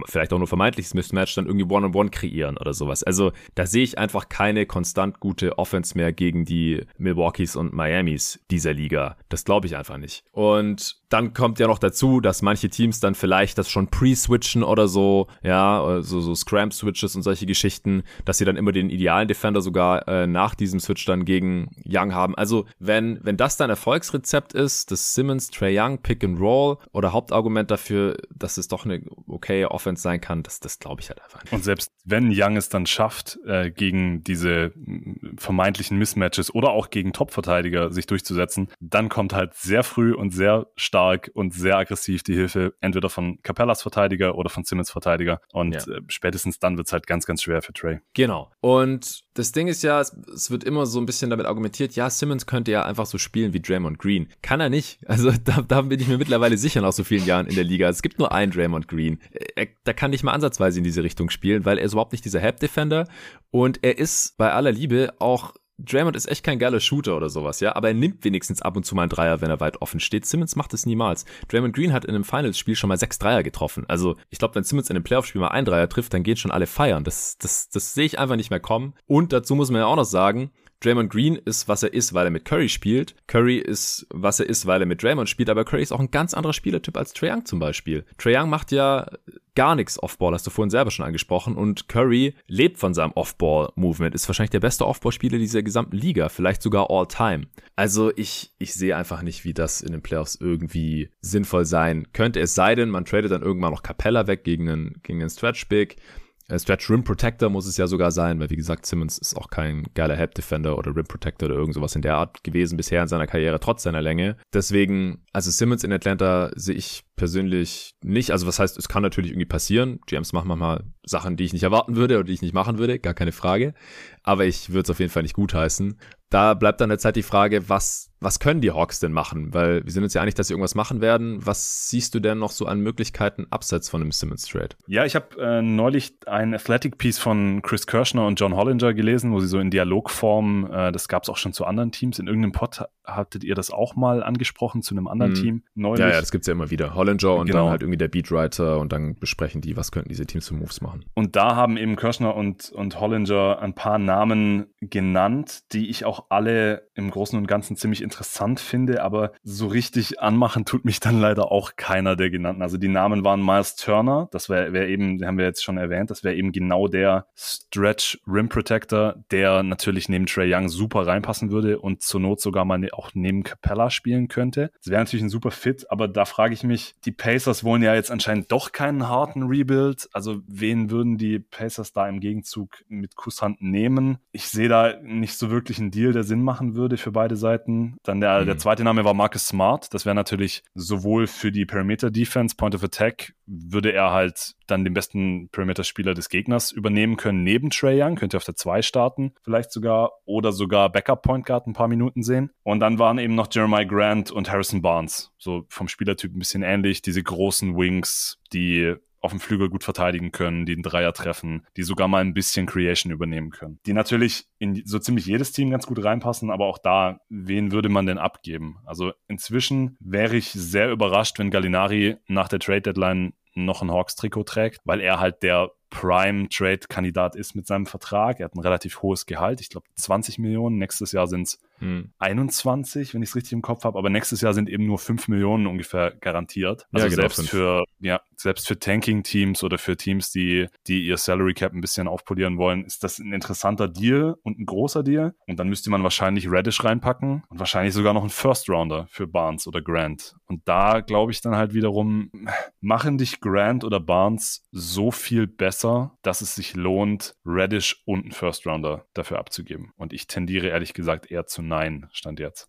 vielleicht auch nur vermeintliches Mismatch dann irgendwie One-on-One -on -One kreieren oder sowas. Also da sehe ich einfach keine konstant gute Offense mehr gegen die Milwaukees und Miamis dieser Liga. Das glaube ich einfach nicht. Und dann kommt ja noch dazu, dass manche Teams dann vielleicht das schon pre-switchen oder so, ja, so, so Scram-Switches und solche Geschichten, dass sie dann immer den idealen Defender sogar äh, nach diesem Switch dann gegen Young haben. Also wenn, wenn das dein Erfolgsrezept ist, das Simmons, Trey Young, Pick and Roll oder Hauptargument dafür, dass es doch eine okay Offense sein kann, das, das glaube ich halt einfach nicht. Und selbst wenn Young es dann schafft, äh, gegen diese vermeintlichen Mismatches oder auch gegen Top-Verteidiger sich durchzusetzen, dann kommt halt sehr früh und sehr stark und sehr aggressiv die Hilfe entweder von Capellas Verteidiger oder von Simmons Verteidiger. Und ja. äh, spätestens dann wird es halt ganz, ganz schwer für Trey. Genau. Und das Ding ist ja, es, es, wird immer so ein bisschen damit argumentiert, ja, Simmons könnte ja einfach so spielen wie Draymond Green. Kann er nicht. *laughs* Also da, da bin ich mir mittlerweile sicher nach so vielen Jahren in der Liga. Es gibt nur einen Draymond Green. Er, da kann nicht mal ansatzweise in diese Richtung spielen, weil er ist überhaupt nicht dieser Help-Defender und er ist bei aller Liebe auch Draymond ist echt kein geiler Shooter oder sowas, ja, aber er nimmt wenigstens ab und zu mal einen Dreier, wenn er weit offen steht. Simmons macht es niemals. Draymond Green hat in einem Finals-Spiel schon mal sechs Dreier getroffen. Also ich glaube, wenn Simmons in einem Playoff-Spiel mal einen Dreier trifft, dann gehen schon alle feiern. Das, das, das sehe ich einfach nicht mehr kommen. Und dazu muss man ja auch noch sagen, Draymond Green ist, was er ist, weil er mit Curry spielt. Curry ist, was er ist, weil er mit Draymond spielt. Aber Curry ist auch ein ganz anderer Spielertyp als Trae Young zum Beispiel. Trae Young macht ja gar nichts Offball, hast du vorhin selber schon angesprochen. Und Curry lebt von seinem Offball-Movement, ist wahrscheinlich der beste Offball-Spieler dieser gesamten Liga, vielleicht sogar all-time. Also ich, ich sehe einfach nicht, wie das in den Playoffs irgendwie sinnvoll sein könnte. Es sei denn, man tradet dann irgendwann noch Capella weg gegen einen, gegen einen Stretch-Big. Äh, Stretch Rim Protector muss es ja sogar sein, weil wie gesagt, Simmons ist auch kein geiler Help Defender oder Rim Protector oder irgend sowas in der Art gewesen bisher in seiner Karriere, trotz seiner Länge. Deswegen, also Simmons in Atlanta sehe ich persönlich nicht. Also was heißt, es kann natürlich irgendwie passieren. GMs machen manchmal Sachen, die ich nicht erwarten würde oder die ich nicht machen würde, gar keine Frage. Aber ich würde es auf jeden Fall nicht gutheißen. Da bleibt dann jetzt halt die Frage, was was können die Hawks denn machen? Weil wir sind uns ja einig, dass sie irgendwas machen werden. Was siehst du denn noch so an Möglichkeiten abseits von dem Simmons Trade? Ja, ich habe äh, neulich ein Athletic Piece von Chris Kirschner und John Hollinger gelesen, wo sie so in Dialogform, äh, das gab es auch schon zu anderen Teams. In irgendeinem Pod hattet ihr das auch mal angesprochen zu einem anderen mhm. Team neulich. Ja, ja, das gibt's ja immer wieder. Hollinger und genau. dann halt irgendwie der Beatwriter und dann besprechen die, was könnten diese Teams für Moves machen. Und da haben eben Kirschner und, und Hollinger ein paar Namen genannt, die ich auch alle im Großen und Ganzen ziemlich interessant finde aber so richtig anmachen tut mich dann leider auch keiner der genannten. Also die Namen waren Miles Turner, das wäre wär eben, haben wir jetzt schon erwähnt, das wäre eben genau der Stretch Rim Protector, der natürlich neben Trey Young super reinpassen würde und zur Not sogar mal ne, auch neben Capella spielen könnte. Das wäre natürlich ein super Fit, aber da frage ich mich, die Pacers wollen ja jetzt anscheinend doch keinen harten Rebuild. Also wen würden die Pacers da im Gegenzug mit Kusshand nehmen? Ich sehe da nicht so wirklich einen Deal, der Sinn machen würde für beide Seiten. Dann der, mhm. der zweite Name war Marcus Smart. Das wäre natürlich sowohl für die Perimeter Defense, Point of Attack, würde er halt dann den besten Perimeter-Spieler des Gegners übernehmen können, neben Trey Young, könnte auf der 2 starten, vielleicht sogar, oder sogar Backup Point Guard ein paar Minuten sehen. Und dann waren eben noch Jeremiah Grant und Harrison Barnes. So vom Spielertyp ein bisschen ähnlich, diese großen Wings, die auf dem Flügel gut verteidigen können, die einen Dreier treffen, die sogar mal ein bisschen Creation übernehmen können. Die natürlich in so ziemlich jedes Team ganz gut reinpassen, aber auch da, wen würde man denn abgeben? Also inzwischen wäre ich sehr überrascht, wenn Gallinari nach der Trade Deadline noch ein Hawks-Trikot trägt, weil er halt der Prime-Trade-Kandidat ist mit seinem Vertrag. Er hat ein relativ hohes Gehalt, ich glaube 20 Millionen. Nächstes Jahr sind es hm. 21, wenn ich es richtig im Kopf habe, aber nächstes Jahr sind eben nur 5 Millionen ungefähr garantiert. Also ja, genau, selbst für ja, selbst für Tanking-Teams oder für Teams, die, die ihr Salary Cap ein bisschen aufpolieren wollen, ist das ein interessanter Deal und ein großer Deal. Und dann müsste man wahrscheinlich Reddish reinpacken und wahrscheinlich sogar noch einen First Rounder für Barnes oder Grant. Und da glaube ich dann halt wiederum, machen dich Grant oder Barnes so viel besser, dass es sich lohnt, Reddish und einen First Rounder dafür abzugeben. Und ich tendiere ehrlich gesagt eher zu Nein, stand jetzt.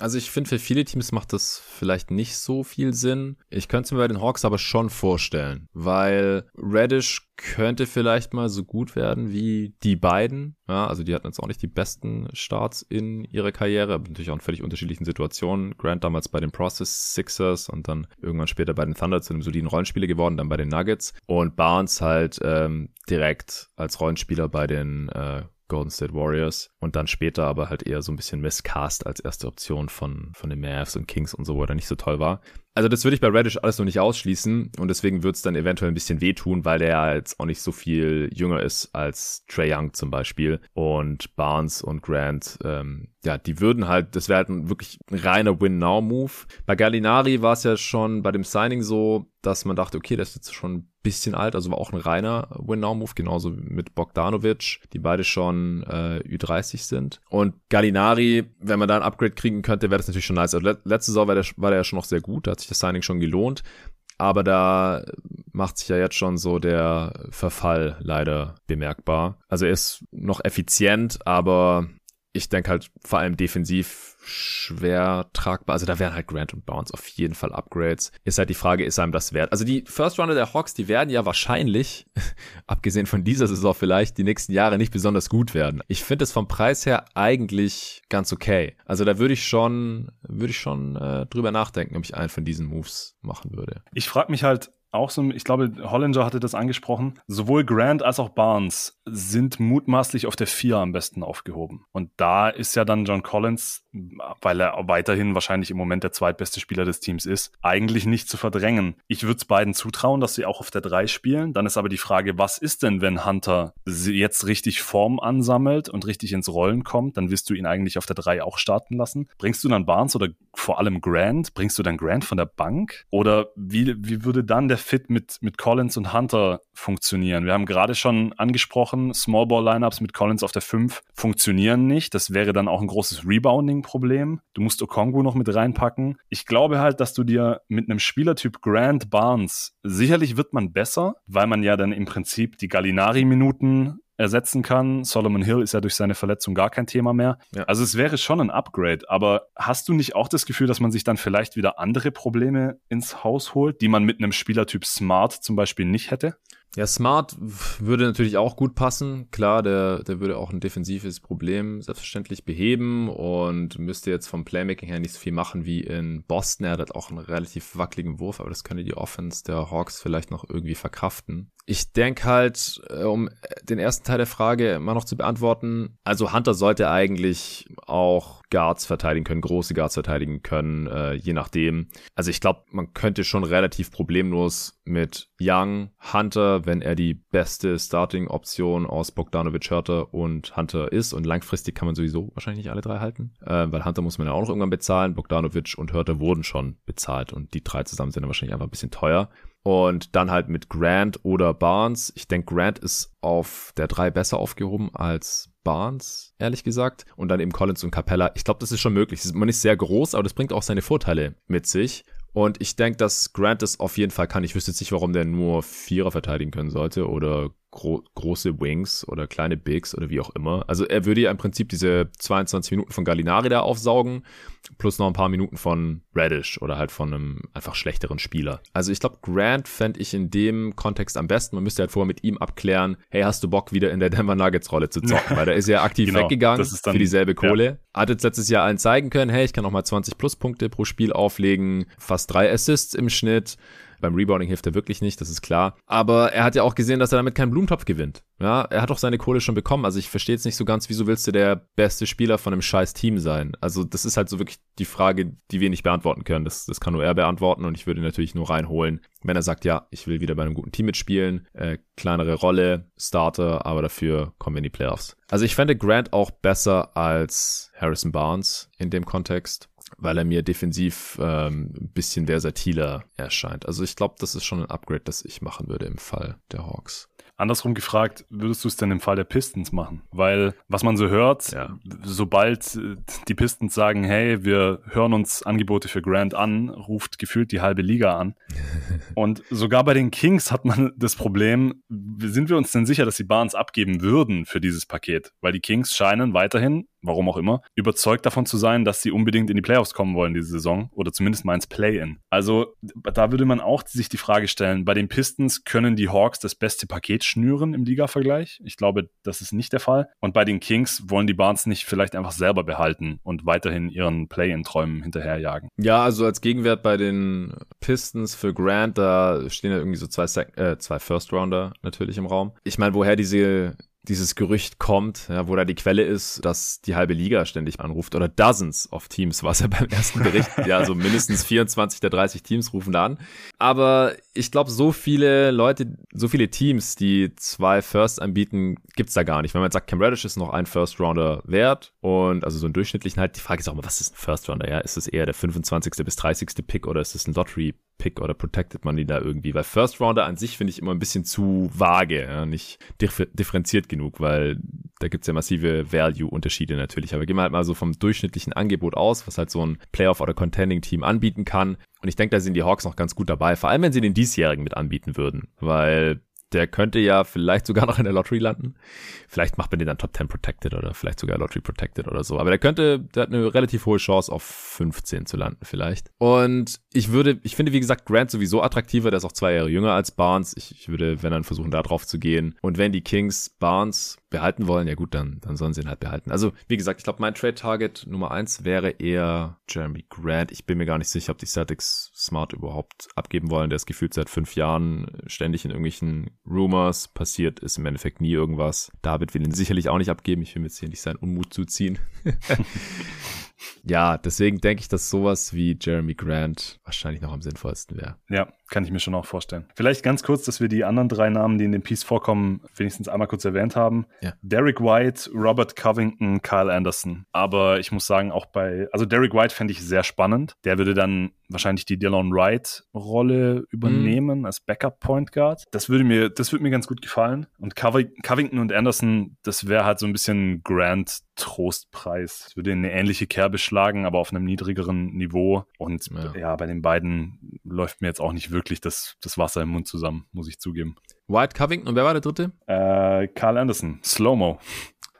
Also ich finde, für viele Teams macht das vielleicht nicht so viel Sinn. Ich könnte es mir bei den Hawks aber schon vorstellen, weil Reddish könnte vielleicht mal so gut werden wie die beiden. Ja, also die hatten jetzt auch nicht die besten Starts in ihrer Karriere, aber natürlich auch in völlig unterschiedlichen Situationen. Grant damals bei den Process Sixers und dann irgendwann später bei den Thunder zu einem soliden Rollenspieler geworden, dann bei den Nuggets. Und Barnes halt ähm, direkt als Rollenspieler bei den äh, Golden State Warriors und dann später aber halt eher so ein bisschen miscast als erste Option von, von den Mavs und Kings und so, wo er nicht so toll war. Also das würde ich bei Reddish alles noch nicht ausschließen und deswegen würde es dann eventuell ein bisschen wehtun, weil der ja jetzt auch nicht so viel jünger ist als Trey Young zum Beispiel und Barnes und Grant, ähm, ja, die würden halt, das wäre halt ein wirklich ein reiner Win-Now-Move. Bei Gallinari war es ja schon bei dem Signing so, dass man dachte, okay, das ist jetzt schon ein bisschen alt, also war auch ein reiner Win-Now-Move, genauso mit Bogdanovic, die beide schon äh, Ü30 sind. Und Gallinari, wenn man da ein Upgrade kriegen könnte, wäre das natürlich schon nice. Also letzte Saison war der, war der ja schon noch sehr gut, da hat sich das Signing schon gelohnt. Aber da macht sich ja jetzt schon so der Verfall leider bemerkbar. Also er ist noch effizient, aber ich denke halt vor allem defensiv schwer tragbar. Also da wären halt Grant und Bounce auf jeden Fall Upgrades. Ist halt die Frage, ist einem das wert? Also die First Runner der Hawks, die werden ja wahrscheinlich, *laughs* abgesehen von dieser Saison vielleicht, die nächsten Jahre nicht besonders gut werden. Ich finde es vom Preis her eigentlich ganz okay. Also da würde ich schon, würde ich schon äh, drüber nachdenken, ob ich einen von diesen Moves machen würde. Ich frage mich halt, auch so, ich glaube, Hollinger hatte das angesprochen. Sowohl Grant als auch Barnes sind mutmaßlich auf der 4 am besten aufgehoben. Und da ist ja dann John Collins, weil er weiterhin wahrscheinlich im Moment der zweitbeste Spieler des Teams ist, eigentlich nicht zu verdrängen. Ich würde es beiden zutrauen, dass sie auch auf der 3 spielen. Dann ist aber die Frage, was ist denn, wenn Hunter jetzt richtig Form ansammelt und richtig ins Rollen kommt? Dann wirst du ihn eigentlich auf der 3 auch starten lassen. Bringst du dann Barnes oder vor allem Grant? Bringst du dann Grant von der Bank? Oder wie, wie würde dann der Fit mit, mit Collins und Hunter funktionieren. Wir haben gerade schon angesprochen, Small Ball Lineups mit Collins auf der 5 funktionieren nicht. Das wäre dann auch ein großes Rebounding-Problem. Du musst Okongu noch mit reinpacken. Ich glaube halt, dass du dir mit einem Spielertyp Grant Barnes, sicherlich wird man besser, weil man ja dann im Prinzip die Gallinari-Minuten ersetzen kann. Solomon Hill ist ja durch seine Verletzung gar kein Thema mehr. Ja. Also es wäre schon ein Upgrade, aber hast du nicht auch das Gefühl, dass man sich dann vielleicht wieder andere Probleme ins Haus holt, die man mit einem Spielertyp Smart zum Beispiel nicht hätte? Ja, Smart würde natürlich auch gut passen. Klar, der, der würde auch ein defensives Problem selbstverständlich beheben und müsste jetzt vom Playmaking her nicht so viel machen wie in Boston. Er hat auch einen relativ wackeligen Wurf, aber das könnte die Offense der Hawks vielleicht noch irgendwie verkraften. Ich denke halt, äh, um den ersten Teil der Frage mal noch zu beantworten, also Hunter sollte eigentlich auch Guards verteidigen können, große Guards verteidigen können, äh, je nachdem. Also ich glaube, man könnte schon relativ problemlos mit Young, Hunter, wenn er die beste Starting-Option aus Bogdanovic, Hörter und Hunter ist und langfristig kann man sowieso wahrscheinlich nicht alle drei halten, äh, weil Hunter muss man ja auch noch irgendwann bezahlen, Bogdanovic und Hörter wurden schon bezahlt und die drei zusammen sind dann wahrscheinlich einfach ein bisschen teuer. Und dann halt mit Grant oder Barnes. Ich denke, Grant ist auf der 3 besser aufgehoben als Barnes, ehrlich gesagt. Und dann eben Collins und Capella. Ich glaube, das ist schon möglich. Man ist sehr groß, aber das bringt auch seine Vorteile mit sich. Und ich denke, dass Grant es auf jeden Fall kann. Ich wüsste jetzt nicht, warum der nur Vierer verteidigen können sollte oder gro große Wings oder kleine Bigs oder wie auch immer. Also er würde ja im Prinzip diese 22 Minuten von Gallinari da aufsaugen, plus noch ein paar Minuten von Radish oder halt von einem einfach schlechteren Spieler. Also ich glaube, Grant fände ich in dem Kontext am besten. Man müsste halt vorher mit ihm abklären, hey, hast du Bock, wieder in der Denver Nuggets Rolle zu zocken? *laughs* Weil da ist er aktiv genau, weggegangen dann, für dieselbe Kohle. Ja. Hat jetzt letztes Jahr allen zeigen können, hey, ich kann noch mal 20 Pluspunkte pro Spiel auflegen, fast drei Assists im Schnitt. Beim Rebounding hilft er wirklich nicht, das ist klar. Aber er hat ja auch gesehen, dass er damit keinen Blumentopf gewinnt. Ja, er hat auch seine Kohle schon bekommen. Also ich verstehe jetzt nicht so ganz, wieso willst du der beste Spieler von einem scheiß Team sein? Also das ist halt so wirklich die Frage, die wir nicht beantworten können. Das, das kann nur er beantworten und ich würde ihn natürlich nur reinholen, wenn er sagt, ja, ich will wieder bei einem guten Team mitspielen, äh, kleinere Rolle, Starter, aber dafür kommen wir in die Playoffs. Also ich fände Grant auch besser als Harrison Barnes in dem Kontext weil er mir defensiv ähm, ein bisschen versatiler erscheint. Also ich glaube, das ist schon ein Upgrade, das ich machen würde im Fall der Hawks. Andersrum gefragt, würdest du es denn im Fall der Pistons machen? Weil, was man so hört, ja. sobald äh, die Pistons sagen, hey, wir hören uns Angebote für Grant an, ruft gefühlt die halbe Liga an. *laughs* Und sogar bei den Kings hat man das Problem, sind wir uns denn sicher, dass sie Barnes abgeben würden für dieses Paket? Weil die Kings scheinen weiterhin warum auch immer, überzeugt davon zu sein, dass sie unbedingt in die Playoffs kommen wollen diese Saison oder zumindest mal ins Play-In. Also da würde man auch sich die Frage stellen, bei den Pistons können die Hawks das beste Paket schnüren im Liga-Vergleich? Ich glaube, das ist nicht der Fall. Und bei den Kings wollen die Barnes nicht vielleicht einfach selber behalten und weiterhin ihren Play-In-Träumen hinterherjagen. Ja, also als Gegenwert bei den Pistons für Grant, da stehen ja irgendwie so zwei, äh, zwei First-Rounder natürlich im Raum. Ich meine, woher diese dieses Gerücht kommt, ja, wo da die Quelle ist, dass die halbe Liga ständig anruft oder Dozens of Teams, war es ja beim ersten Bericht. *laughs* ja, also mindestens 24 der 30 Teams rufen da an. Aber ich glaube, so viele Leute, so viele Teams, die zwei First anbieten, gibt's da gar nicht. Wenn man sagt, Cam Reddish ist noch ein First Rounder wert und also so einen durchschnittlichen halt, die Frage ist auch mal, was ist ein First Rounder? Ja, ist es eher der 25. bis 30. Pick oder ist es ein Lottery Pick oder protected man die da irgendwie? Weil First Rounder an sich finde ich immer ein bisschen zu vage, ja? nicht differenziert genug, weil da gibt's ja massive Value-Unterschiede natürlich. Aber gehen wir halt mal so vom durchschnittlichen Angebot aus, was halt so ein Playoff- oder Contending-Team anbieten kann. Und ich denke, da sind die Hawks noch ganz gut dabei, vor allem wenn sie den diesjährigen mit anbieten würden, weil der könnte ja vielleicht sogar *laughs* noch in der Lottery landen. Vielleicht macht man den dann Top 10 Protected oder vielleicht sogar Lottery Protected oder so. Aber der könnte, der hat eine relativ hohe Chance auf 15 zu landen vielleicht. Und ich würde, ich finde wie gesagt Grant sowieso attraktiver, der ist auch zwei Jahre jünger als Barnes. Ich, ich würde, wenn dann versuchen, da drauf zu gehen. Und wenn die Kings Barnes behalten wollen, ja gut, dann, dann sollen sie ihn halt behalten. Also, wie gesagt, ich glaube, mein Trade-Target Nummer eins wäre eher Jeremy Grant. Ich bin mir gar nicht sicher, ob die Celtics Smart überhaupt abgeben wollen. Der ist gefühlt seit fünf Jahren ständig in irgendwelchen Rumors. Passiert ist im Endeffekt nie irgendwas. David will ihn sicherlich auch nicht abgeben. Ich will mir jetzt hier nicht seinen Unmut zuziehen. *laughs* *laughs* ja, deswegen denke ich, dass sowas wie Jeremy Grant wahrscheinlich noch am sinnvollsten wäre. Ja, kann ich mir schon auch vorstellen. Vielleicht ganz kurz, dass wir die anderen drei Namen, die in dem Piece vorkommen, wenigstens einmal kurz erwähnt haben. Ja. Derek White, Robert Covington, Kyle Anderson. Aber ich muss sagen, auch bei, also Derek White fände ich sehr spannend. Der würde dann wahrscheinlich die Dylan Wright-Rolle übernehmen mhm. als Backup-Point Guard. Das würde mir, das würde mir ganz gut gefallen. Und Covington und Anderson, das wäre halt so ein bisschen Grand Trostpreis. Es würde eine ähnliche Kerbe schlagen, aber auf einem niedrigeren Niveau. Und ja. ja, bei den beiden läuft mir jetzt auch nicht wirklich das, das Wasser im Mund zusammen, muss ich zugeben. White Covington und wer war der dritte? Äh, Carl Anderson, Slow-Mo.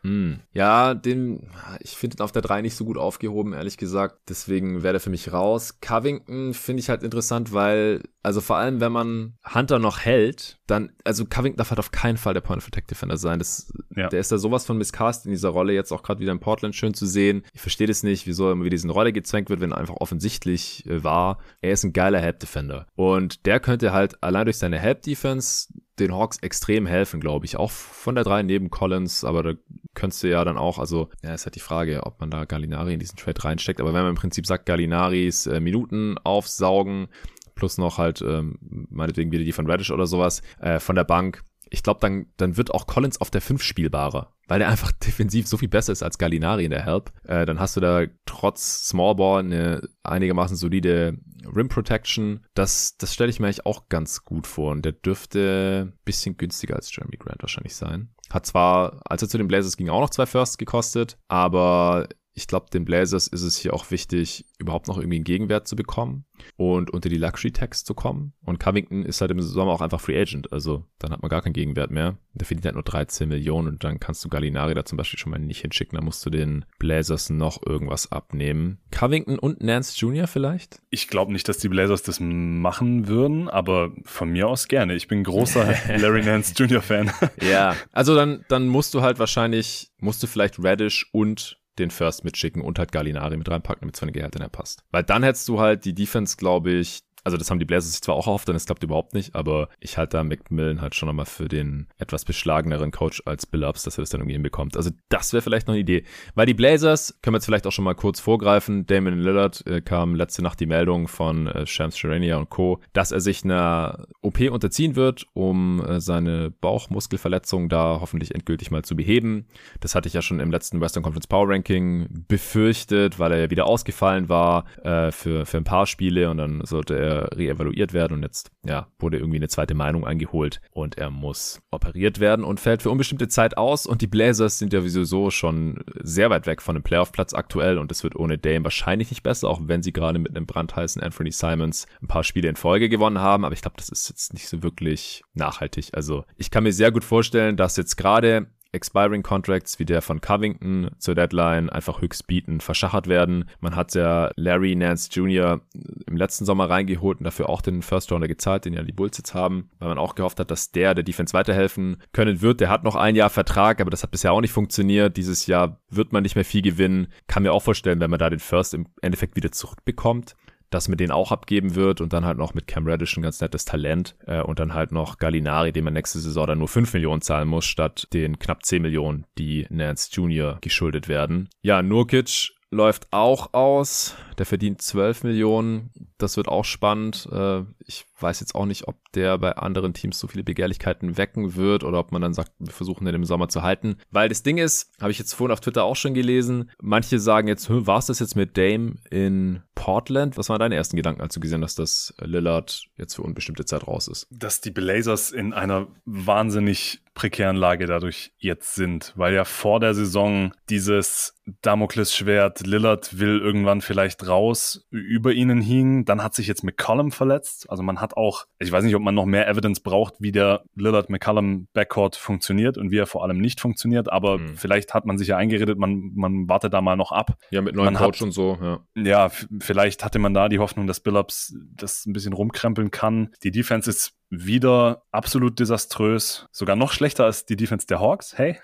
Hm. Ja, den, ich finde ihn auf der 3 nicht so gut aufgehoben, ehrlich gesagt. Deswegen wäre der für mich raus. Covington finde ich halt interessant, weil, also vor allem, wenn man Hunter noch hält, dann, also Covington darf halt auf keinen Fall der Point of Attack Defender sein. Das, ja. Der ist da sowas von miscast in dieser Rolle, jetzt auch gerade wieder in Portland schön zu sehen. Ich verstehe das nicht, wieso er immer wieder diesen Rolle gezwängt wird, wenn er einfach offensichtlich äh, war. Er ist ein geiler Help Defender. Und der könnte halt allein durch seine Help Defense den Hawks extrem helfen, glaube ich. Auch von der 3 neben Collins, aber da könntest du ja dann auch, also, ja, ist halt die Frage, ob man da Gallinari in diesen Trade reinsteckt. Aber wenn man im Prinzip sagt, Gallinaris äh, Minuten aufsaugen, plus noch halt, ähm, meinetwegen wieder die von Reddish oder sowas, äh, von der Bank, ich glaube, dann, dann wird auch Collins auf der 5 spielbarer, weil er einfach *laughs* defensiv so viel besser ist als Gallinari in der Help. Äh, dann hast du da trotz Small Ball eine einigermaßen solide Rim Protection. Das, das stelle ich mir eigentlich auch ganz gut vor. Und der dürfte ein bisschen günstiger als Jeremy Grant wahrscheinlich sein. Hat zwar, als er zu den Blazers ging, auch noch zwei Firsts gekostet, aber ich glaube, den Blazers ist es hier auch wichtig, überhaupt noch irgendwie einen Gegenwert zu bekommen und unter die Luxury Tax zu kommen. Und Covington ist halt im Sommer auch einfach Free Agent, also dann hat man gar keinen Gegenwert mehr. Der verdient halt nur 13 Millionen und dann kannst du Gallinari da zum Beispiel schon mal nicht hinschicken, dann musst du den Blazers noch irgendwas abnehmen. Covington und Nance Jr. vielleicht? Ich glaube nicht, dass die Blazers das machen würden, aber von mir aus gerne. Ich bin großer *laughs* Larry Nance Jr. Fan. ja, also dann, dann musst du halt wahrscheinlich, musst du vielleicht Radish und den First mitschicken und halt Gallinari mit reinpacken, damit seine Gehälter nicht passt. Weil dann hättest du halt die Defense, glaube ich, also das haben die Blazers sich zwar auch erhofft, denn es klappt überhaupt nicht, aber ich halte da McMillan halt schon nochmal für den etwas beschlageneren Coach als Billups, dass er das dann irgendwie hinbekommt. Also das wäre vielleicht noch eine Idee. Weil die Blazers, können wir jetzt vielleicht auch schon mal kurz vorgreifen, Damon Lillard äh, kam letzte Nacht die Meldung von äh, Shams Charania und Co., dass er sich einer OP unterziehen wird, um äh, seine Bauchmuskelverletzung da hoffentlich endgültig mal zu beheben. Das hatte ich ja schon im letzten Western Conference Power Ranking befürchtet, weil er ja wieder ausgefallen war äh, für, für ein paar Spiele und dann sollte er reevaluiert werden und jetzt ja, wurde irgendwie eine zweite Meinung eingeholt und er muss operiert werden und fällt für unbestimmte Zeit aus und die Blazers sind ja sowieso schon sehr weit weg von dem Playoff-Platz aktuell und es wird ohne Dame wahrscheinlich nicht besser, auch wenn sie gerade mit einem brandheißen Anthony Simons ein paar Spiele in Folge gewonnen haben, aber ich glaube, das ist jetzt nicht so wirklich nachhaltig. Also ich kann mir sehr gut vorstellen, dass jetzt gerade Expiring Contracts wie der von Covington zur Deadline einfach höchst bieten, verschachert werden. Man hat ja Larry Nance Jr. im letzten Sommer reingeholt und dafür auch den First Rounder gezahlt, den ja die Bulls jetzt haben, weil man auch gehofft hat, dass der der Defense weiterhelfen können wird. Der hat noch ein Jahr Vertrag, aber das hat bisher auch nicht funktioniert. Dieses Jahr wird man nicht mehr viel gewinnen. Kann mir auch vorstellen, wenn man da den First im Endeffekt wieder zurückbekommt, dass man den auch abgeben wird und dann halt noch mit Cam Reddish ein ganz nettes Talent äh, und dann halt noch Gallinari, dem man nächste Saison dann nur 5 Millionen zahlen muss, statt den knapp 10 Millionen, die Nance Jr. geschuldet werden. Ja, Nurkic läuft auch aus. Der verdient 12 Millionen. Das wird auch spannend. Äh, ich weiß jetzt auch nicht, ob der bei anderen Teams so viele Begehrlichkeiten wecken wird oder ob man dann sagt, wir versuchen den im Sommer zu halten. Weil das Ding ist, habe ich jetzt vorhin auf Twitter auch schon gelesen, manche sagen jetzt, war es das jetzt mit Dame in Portland? Was waren deine ersten Gedanken, als du gesehen hast, dass Lillard jetzt für unbestimmte Zeit raus ist? Dass die Blazers in einer wahnsinnig prekären Lage dadurch jetzt sind, weil ja vor der Saison dieses Damoklesschwert Lillard will irgendwann vielleicht raus über ihnen hing. Dann hat sich jetzt McCollum verletzt. Also man hat auch, ich weiß nicht, ob man noch mehr Evidence braucht, wie der Lillard-McCollum Backcourt funktioniert und wie er vor allem nicht funktioniert. Aber mhm. vielleicht hat man sich ja eingeredet, man, man wartet da mal noch ab. Ja, mit neuen man Coach hat, und so, ja. Ja, vielleicht hatte man da die Hoffnung, dass Billups das ein bisschen rumkrempeln kann. Die Defense ist wieder absolut desaströs, sogar noch schlechter als die Defense der Hawks, hey.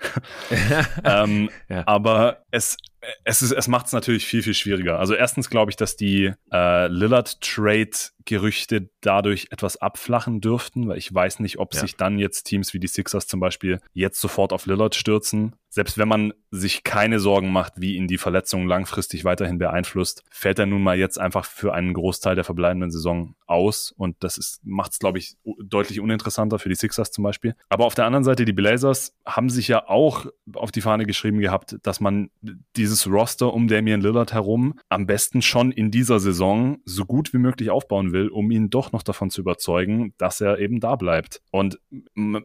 *laughs* ähm, ja. Aber es, es, ist, es macht es natürlich viel, viel schwieriger. Also erstens glaube ich, dass die äh, Lillard-Trade-Gerüchte dadurch etwas abflachen dürften, weil ich weiß nicht, ob ja. sich dann jetzt Teams wie die Sixers zum Beispiel jetzt sofort auf Lillard stürzen selbst wenn man sich keine Sorgen macht, wie ihn die Verletzung langfristig weiterhin beeinflusst, fällt er nun mal jetzt einfach für einen Großteil der verbleibenden Saison aus. Und das macht es, glaube ich, deutlich uninteressanter für die Sixers zum Beispiel. Aber auf der anderen Seite, die Blazers haben sich ja auch auf die Fahne geschrieben gehabt, dass man dieses Roster um Damian Lillard herum am besten schon in dieser Saison so gut wie möglich aufbauen will, um ihn doch noch davon zu überzeugen, dass er eben da bleibt. Und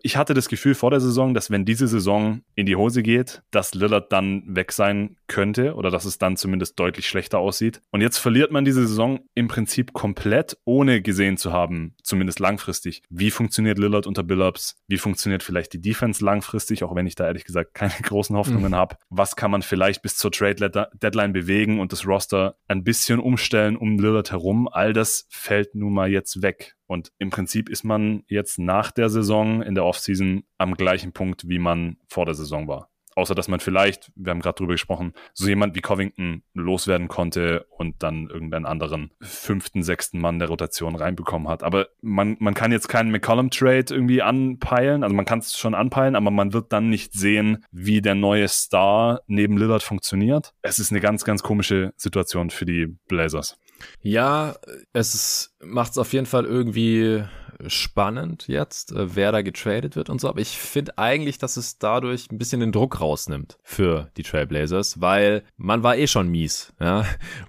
ich hatte das Gefühl vor der Saison, dass wenn diese Saison in die Hose geht, dass Lillard dann weg sein könnte oder dass es dann zumindest deutlich schlechter aussieht. Und jetzt verliert man diese Saison im Prinzip komplett, ohne gesehen zu haben, zumindest langfristig, wie funktioniert Lillard unter Billups, wie funktioniert vielleicht die Defense langfristig, auch wenn ich da ehrlich gesagt keine *laughs* großen Hoffnungen mhm. habe. Was kann man vielleicht bis zur Trade Deadline bewegen und das Roster ein bisschen umstellen um Lillard herum? All das fällt nun mal jetzt weg. Und im Prinzip ist man jetzt nach der Saison in der Offseason am gleichen Punkt, wie man vor der Saison war. Außer dass man vielleicht, wir haben gerade drüber gesprochen, so jemand wie Covington loswerden konnte und dann irgendeinen anderen fünften, sechsten Mann der Rotation reinbekommen hat. Aber man, man kann jetzt keinen McCollum-Trade irgendwie anpeilen. Also man kann es schon anpeilen, aber man wird dann nicht sehen, wie der neue Star neben Lillard funktioniert. Es ist eine ganz, ganz komische Situation für die Blazers. Ja, es macht es auf jeden Fall irgendwie spannend jetzt, äh, wer da getradet wird und so. Aber ich finde eigentlich, dass es dadurch ein bisschen den Druck rausnimmt für die Trailblazers, weil man war eh schon mies. Ja?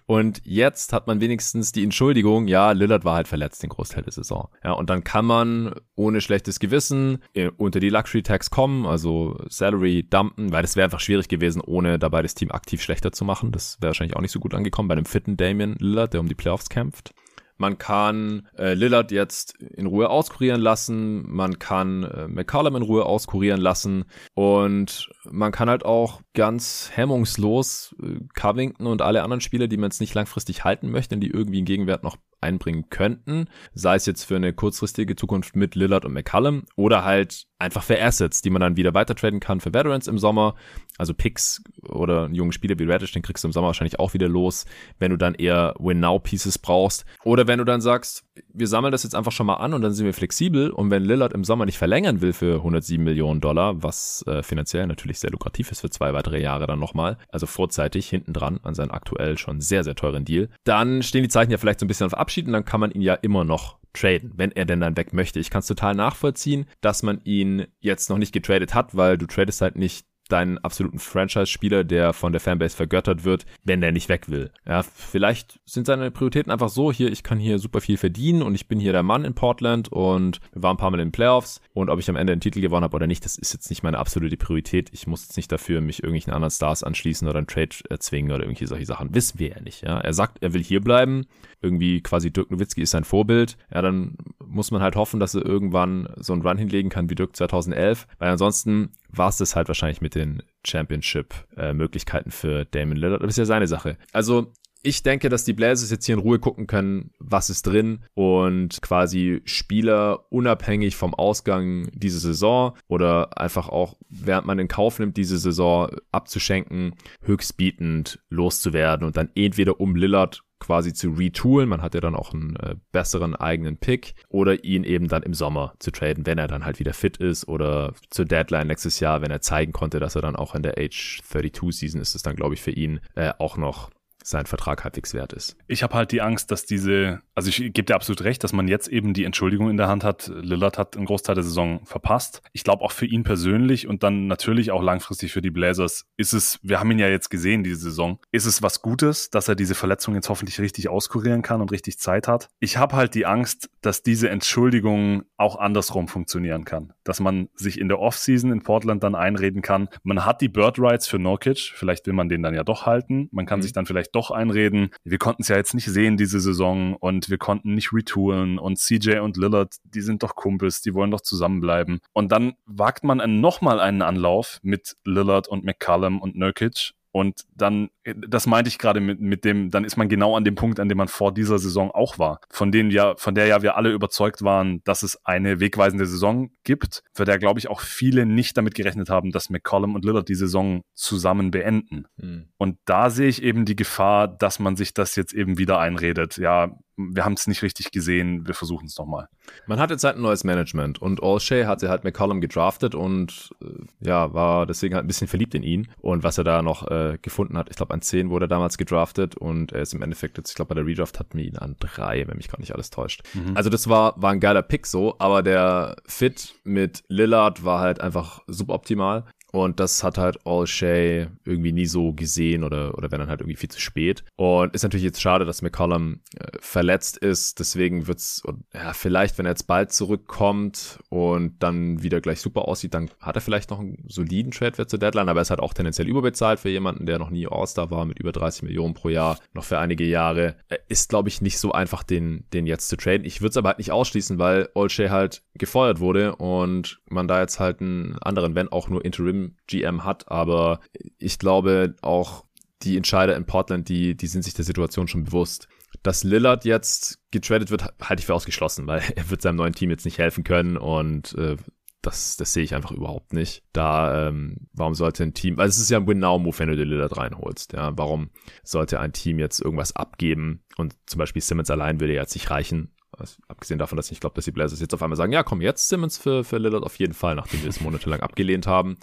Und jetzt hat man wenigstens die Entschuldigung, ja, Lillard war halt verletzt den Großteil der Saison. Ja, und dann kann man ohne schlechtes Gewissen äh, unter die Luxury Tax kommen, also Salary dumpen, weil das wäre einfach schwierig gewesen, ohne dabei das Team aktiv schlechter zu machen. Das wäre wahrscheinlich auch nicht so gut angekommen bei einem fitten Damian Lillard, der um die Playoffs kämpft. Man kann äh, Lillard jetzt in Ruhe auskurieren lassen. Man kann äh, McCollum in Ruhe auskurieren lassen. Und man kann halt auch ganz hemmungslos äh, Covington und alle anderen Spieler, die man jetzt nicht langfristig halten möchte, die irgendwie einen Gegenwert noch einbringen könnten, sei es jetzt für eine kurzfristige Zukunft mit Lillard und McCallum oder halt einfach für Assets, die man dann wieder weiter traden kann für Veterans im Sommer, also Picks oder einen jungen Spieler wie Radish, den kriegst du im Sommer wahrscheinlich auch wieder los, wenn du dann eher Win-Now-Pieces brauchst. Oder wenn du dann sagst, wir sammeln das jetzt einfach schon mal an und dann sind wir flexibel und wenn Lillard im Sommer nicht verlängern will für 107 Millionen Dollar, was äh, finanziell natürlich sehr lukrativ ist für zwei weitere Jahre dann nochmal, also vorzeitig hinten dran an seinen aktuell schon sehr, sehr teuren Deal, dann stehen die Zeichen ja vielleicht so ein bisschen auf Abschied und dann kann man ihn ja immer noch traden, wenn er denn dann weg möchte. Ich kann es total nachvollziehen, dass man ihn jetzt noch nicht getradet hat, weil du tradest halt nicht deinen absoluten Franchise-Spieler, der von der Fanbase vergöttert wird, wenn der nicht weg will. Ja, vielleicht sind seine Prioritäten einfach so, hier, ich kann hier super viel verdienen und ich bin hier der Mann in Portland und wir waren ein paar Mal in den Playoffs und ob ich am Ende den Titel gewonnen habe oder nicht, das ist jetzt nicht meine absolute Priorität. Ich muss jetzt nicht dafür mich irgendwelchen anderen Stars anschließen oder einen Trade erzwingen oder irgendwelche solche Sachen. Wissen wir ja nicht, ja. Er sagt, er will hier bleiben. Irgendwie quasi Dirk Nowitzki ist sein Vorbild. Ja, dann muss man halt hoffen, dass er irgendwann so einen Run hinlegen kann wie Dirk 2011, weil ansonsten war es das halt wahrscheinlich mit den Championship-Möglichkeiten äh, für Damon Lillard. Das ist ja seine Sache. Also ich denke, dass die Blazers jetzt hier in Ruhe gucken können, was ist drin und quasi Spieler unabhängig vom Ausgang dieser Saison oder einfach auch, während man in Kauf nimmt, diese Saison abzuschenken, höchstbietend loszuwerden und dann entweder um Lillard quasi zu retoolen. Man hat ja dann auch einen äh, besseren eigenen Pick oder ihn eben dann im Sommer zu traden, wenn er dann halt wieder fit ist oder zur Deadline nächstes Jahr, wenn er zeigen konnte, dass er dann auch in der Age 32 Season ist es dann, glaube ich, für ihn äh, auch noch sein Vertrag halbwegs wert ist. Ich habe halt die Angst, dass diese, also ich gebe dir absolut recht, dass man jetzt eben die Entschuldigung in der Hand hat. Lillard hat einen Großteil der Saison verpasst. Ich glaube auch für ihn persönlich und dann natürlich auch langfristig für die Blazers ist es, wir haben ihn ja jetzt gesehen diese Saison, ist es was Gutes, dass er diese Verletzung jetzt hoffentlich richtig auskurieren kann und richtig Zeit hat. Ich habe halt die Angst, dass diese Entschuldigung auch andersrum funktionieren kann. Dass man sich in der Offseason in Portland dann einreden kann, man hat die Bird Rights für Nurkic, vielleicht will man den dann ja doch halten. Man kann mhm. sich dann vielleicht doch einreden, wir konnten es ja jetzt nicht sehen diese Saison und wir konnten nicht retoolen und CJ und Lillard, die sind doch Kumpels, die wollen doch zusammenbleiben. Und dann wagt man nochmal einen Anlauf mit Lillard und McCallum und Nurkic und dann, das meinte ich gerade mit, mit dem, dann ist man genau an dem Punkt, an dem man vor dieser Saison auch war. Von denen ja, von der ja wir alle überzeugt waren, dass es eine wegweisende Saison gibt, für der, glaube ich, auch viele nicht damit gerechnet haben, dass McCollum und Lillard die Saison zusammen beenden. Mhm. Und da sehe ich eben die Gefahr, dass man sich das jetzt eben wieder einredet. Ja, wir haben es nicht richtig gesehen, wir versuchen es nochmal. Man hat jetzt halt ein neues Management und Olshay hatte halt McCollum gedraftet und äh, ja, war deswegen halt ein bisschen verliebt in ihn und was er da noch äh, gefunden hat, ich glaube an 10 wurde er damals gedraftet und er ist im Endeffekt jetzt, ich glaube bei der Redraft hatten wir ihn an 3, wenn mich gar nicht alles täuscht. Mhm. Also das war, war ein geiler Pick so, aber der Fit mit Lillard war halt einfach suboptimal Und das hat halt All Shay irgendwie nie so gesehen oder, oder wenn dann halt irgendwie viel zu spät. Und ist natürlich jetzt schade, dass McCollum äh, verletzt ist. Deswegen wird's, ja, vielleicht, wenn er jetzt bald zurückkommt und dann wieder gleich super aussieht, dann hat er vielleicht noch einen soliden Trade-Wert zur Deadline, aber er ist halt auch tendenziell überbezahlt für jemanden, der noch nie All-Star war mit über 30 Millionen pro Jahr, noch für einige Jahre. Ist, glaube ich, nicht so einfach, den, den jetzt zu traden. Ich würde es aber halt nicht ausschließen, weil Olshay halt gefeuert wurde und man da jetzt halt einen anderen, wenn auch nur Interim-GM hat. Aber ich glaube auch, die Entscheider in Portland, die, die sind sich der Situation schon bewusst. Dass Lillard jetzt getradet wird, halte ich für ausgeschlossen, weil *laughs* er wird seinem neuen Team jetzt nicht helfen können und äh, das, das sehe ich einfach überhaupt nicht. Da, ähm, warum sollte ein Team, weil es ist ja ein Win-Now-Move, wenn du den Lillard reinholst, ja, warum sollte ein Team jetzt irgendwas abgeben und zum Beispiel Simmons allein würde jetzt nicht reichen, also, abgesehen davon, dass ich glaube, dass die Blazers jetzt auf einmal sagen, ja, komm, jetzt Simmons für, für Lillard auf jeden Fall, nachdem wir es monatelang *laughs* abgelehnt haben.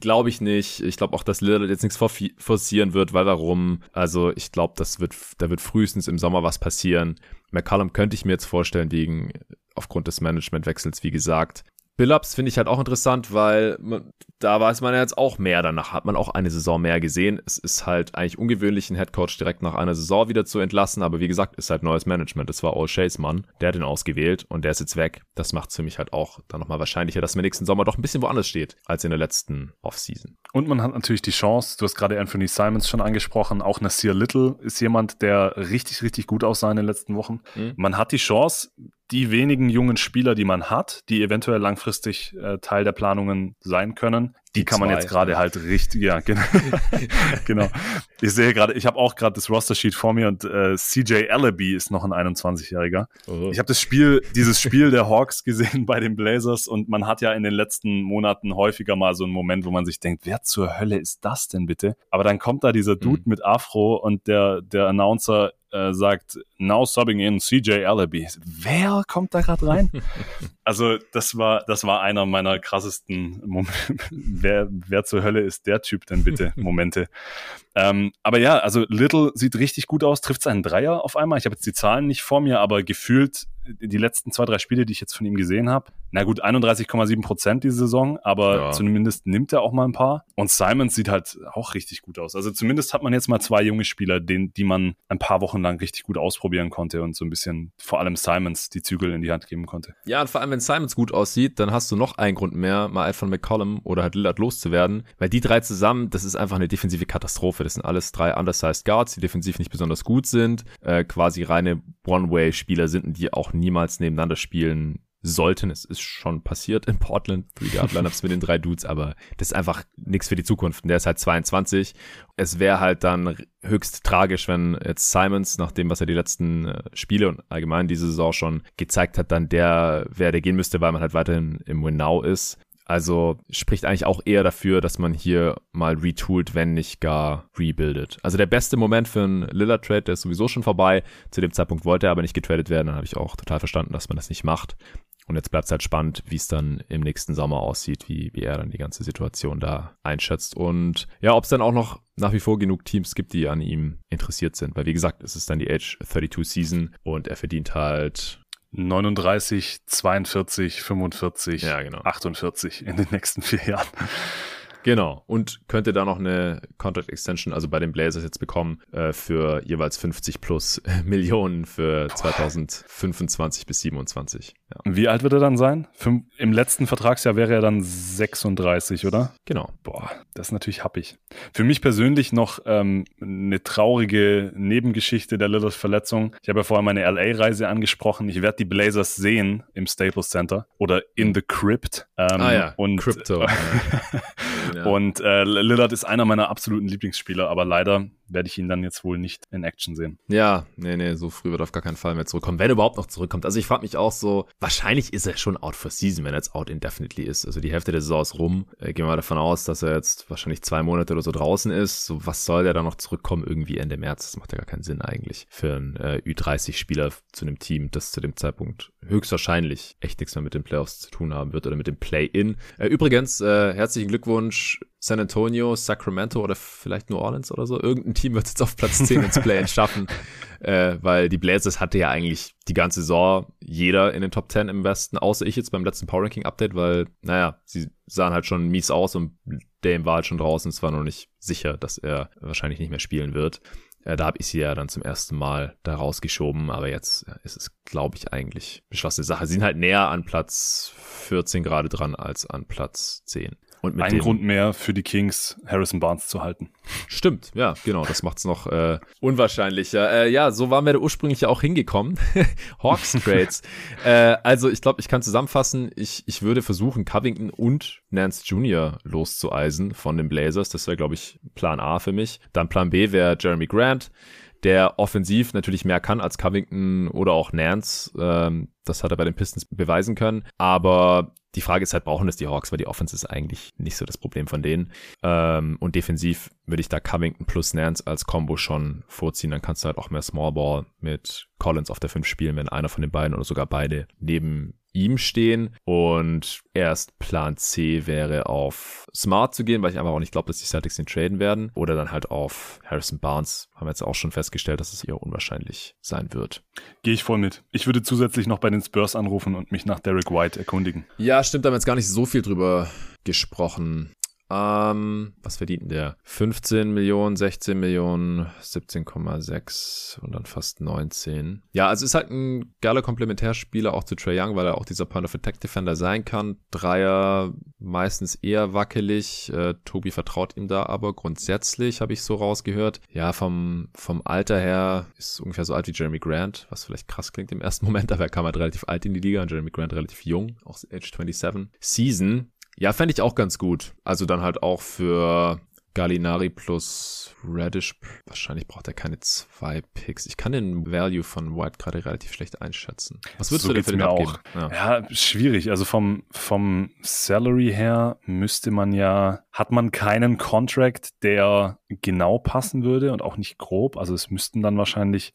Glaube ich nicht. Ich glaube auch, dass Lillard jetzt nichts forcieren wird, weil warum? Also ich glaube, das wird, da wird frühestens im Sommer was passieren. McCallum könnte ich mir jetzt vorstellen, wegen aufgrund des Managementwechsels, wie gesagt. Billups finde ich halt auch interessant, weil da weiß man ja jetzt auch mehr. Danach hat man auch eine Saison mehr gesehen. Es ist halt eigentlich ungewöhnlich, einen Headcoach direkt nach einer Saison wieder zu entlassen. Aber wie gesagt, ist halt neues Management. Das war All Shays Mann. Der hat ihn ausgewählt und der ist jetzt weg. Das macht es für mich halt auch dann nochmal wahrscheinlicher, dass man nächsten Sommer doch ein bisschen woanders steht als in der letzten Offseason. Und man hat natürlich die Chance, du hast gerade Anthony Simons schon angesprochen, auch Nasir Little ist jemand, der richtig, richtig gut aussah in den letzten Wochen. Mhm. Man hat die Chance, die wenigen jungen Spieler, die man hat, die eventuell langfristig äh, Teil der Planungen sein können, die, kann man jetzt gerade halt richtig, ja, *laughs* genau. genau. Ich sehe gerade, ich habe auch gerade das Roster-Sheet vor mir und äh, CJ Allaby ist noch ein 21-Jähriger. Oh. Ich habe das Spiel, dieses Spiel der Hawks gesehen *laughs* bei den Blazers und man hat ja in den letzten Monaten häufiger mal so einen Moment, wo man sich denkt, wer zur Hölle ist das denn bitte? Aber dann kommt da dieser Dude mhm. mit Afro und der, der Announcer äh, sagt, now subbing in CJ Allaby. Wer kommt da gerade rein? *laughs* also das war, das war einer meiner krassesten Momente. *laughs* wer, wer zur Hölle ist der Typ denn bitte? *laughs* Momente. ähm, aber ja, also Little sieht richtig gut aus, trifft seinen Dreier auf einmal. Ich habe jetzt die Zahlen nicht vor mir, aber gefühlt die letzten zwei, drei Spiele, die ich jetzt von ihm gesehen habe, na gut, 31,7 Prozent diese Saison, aber ja. zumindest nimmt er auch mal ein paar. Und Simons sieht halt auch richtig gut aus. Also zumindest hat man jetzt mal zwei junge Spieler, den, die man ein paar Wochen lang richtig gut ausprobieren konnte und so ein bisschen vor allem Simons die Zügel in die Hand geben konnte. Ja, und vor allem, wenn Simons gut aussieht, dann hast du noch einen Grund mehr, mal von McCollum oder halt Lillard loszuwerden, weil die drei zusammen, das ist einfach eine defensive Katastrophe. Das sind alles drei undersized Guards, die defensiv nicht besonders gut sind, äh, quasi reine One-Way-Spieler sind und die auch niemals nebeneinander spielen sollten. Es ist schon passiert in Portland, Three Guard Lineups mit den drei Dudes, aber das ist einfach nichts für die Zukunft. Und der ist halt 22. Es wäre halt dann höchst tragisch, wenn jetzt Simons, nach dem, was er die letzten äh, Spiele und allgemein diese Saison schon gezeigt hat, dann der wäre, der gehen müsste, weil man halt weiterhin im Win Now ist. Also spricht eigentlich auch eher dafür, dass man hier mal retoolt, wenn nicht gar rebuildet. Also der beste Moment für einen Lillard-Trade, der ist sowieso schon vorbei. Zu dem Zeitpunkt wollte er aber nicht getradet werden. Dann habe ich auch total verstanden, dass man das nicht macht. Und jetzt bleibt es halt spannend, wie es dann im nächsten Sommer aussieht, wie, wie er dann die ganze Situation da einschätzt. Und ja, ob es dann auch noch nach wie vor genug Teams gibt, die an ihm interessiert sind. Weil wie gesagt, es ist dann die Age 32 Season und er verdient halt 39, 42, 45, ja, genau. 48 in den nächsten vier Jahren. Genau. Und könnte da noch eine Contract Extension, also bei den Blazers jetzt bekommen, äh, für jeweils 50 plus *laughs* Millionen für Boah. 2025 bis 27. Ja. Wie alt wird er dann sein? Fünf, Im letzten Vertragsjahr wäre er dann 36, oder? Genau. Boah, das ist natürlich happig. Für mich persönlich noch ähm, eine traurige Nebengeschichte der Lillard Verletzung. Ich habe ja vorher meine LA-Reise angesprochen. Ich werde die Blazers sehen im Staples Center oder in the Crypt. Ähm, ah ja, und, Crypto. *laughs* Und äh, Lillard ist einer meiner absoluten Lieblingsspieler, aber leider werde ich ihn dann jetzt wohl nicht in Action sehen. Ja, nee, nee, so früh wird er auf gar keinen Fall mehr zurückkommen, wenn er überhaupt noch zurückkommt. Also ich frage mich auch so, wahrscheinlich ist er schon out for season, wenn er jetzt out indefinitely ist. Also die Hälfte der Saison ist rum. Äh, gehen wir mal davon aus, dass er jetzt wahrscheinlich zwei Monate oder so draußen ist. So, was soll der da noch zurückkommen? Irgendwie Ende März. Das macht ja gar keinen Sinn eigentlich für einen äh, Ü30-Spieler zu einem Team, das zu dem Zeitpunkt höchstwahrscheinlich echt nichts mehr mit den Playoffs zu tun haben wird oder mit dem Play-In. Äh, übrigens, äh, herzlichen Glückwunsch San Antonio, Sacramento oder vielleicht New Orleans oder so. Irgendein Team wird jetzt auf Platz 10 ins Play-In *laughs* schaffen, äh, weil die Blazers hatte ja eigentlich die ganze Saison jeder in den Top 10 im Westen, außer ich jetzt beim letzten Power Ranking Update, weil, naja, sie sahen halt schon mies aus und Dame war halt schon draußen, es war noch nicht sicher, dass er wahrscheinlich nicht mehr spielen wird. Äh, da habe ich sie ja dann zum ersten Mal da rausgeschoben, aber jetzt ist es, glaube ich, eigentlich beschlossene Sache. Sie sind halt näher an Platz 14 gerade dran als an Platz 10. Und mit Ein Grund mehr für die Kings, Harrison Barnes zu halten. Stimmt, ja, genau. Das macht's noch äh, *laughs* unwahrscheinlicher. Äh, ja, so waren wir da ursprünglich ja auch hingekommen. *laughs* Hawks Trades. *laughs* äh, also ich glaube, ich kann zusammenfassen. Ich, ich würde versuchen, Covington und Nance Jr. loszueisen von den Blazers. Das wäre, glaube ich, Plan A für mich. Dann Plan B wäre Jeremy Grant der offensiv natürlich mehr kann als Covington oder auch Nance. Ähm, das hat er bei den Pistons beweisen können. Aber die Frage ist halt, brauchen es die Hawks, weil die Offense ist eigentlich nicht so das Problem von denen. Ähm, und defensiv würde ich da Covington plus Nance als Combo schon vorziehen. Dann kannst du halt auch mehr Small Ball mit Collins auf der 5 spielen, wenn einer von den beiden oder sogar beide neben ihm stehen. Und erst Plan C wäre auf Smart zu gehen, weil ich einfach auch nicht glaube, dass die Celtics ihn traden werden. Oder dann halt auf Harrison Barnes. Haben wir jetzt auch schon festgestellt, dass es eher unwahrscheinlich sein wird. Gehe ich voll mit. Ich würde zusätzlich noch bei den Spurs anrufen und mich nach Derek White erkundigen. Ja, stimmt, da haben wir jetzt gar nicht so viel drüber gesprochen. Ähm, was verdient denn der? 15 Millionen, 16 Millionen, 17,6 und dann fast 19. Ja, also ist halt ein geiler Komplementärspieler auch zu Trey Young, weil er auch dieser Point of Attack Defender sein kann. Dreier meistens eher wackelig. Äh, Tobi vertraut ihm da aber grundsätzlich, habe ich so rausgehört. Ja, vom, vom Alter her ist ungefähr so alt wie Jeremy Grant, was vielleicht krass klingt im ersten *laughs* Moment, aber er kam halt relativ alt in die Liga und Jeremy Grant relativ jung, auch Age 27. Season ja, fände ich auch ganz gut. Also dann halt auch für Gallinari plus Radish. Wahrscheinlich braucht er keine zwei Picks. Ich kann den Value von White gerade relativ schlecht einschätzen. Was würdest so du denn für den abgeben? Auch. Ja. ja, schwierig. Also vom, vom Salary her müsste man ja, hat man keinen Contract, der genau passen würde und auch nicht grob. Also es müssten dann wahrscheinlich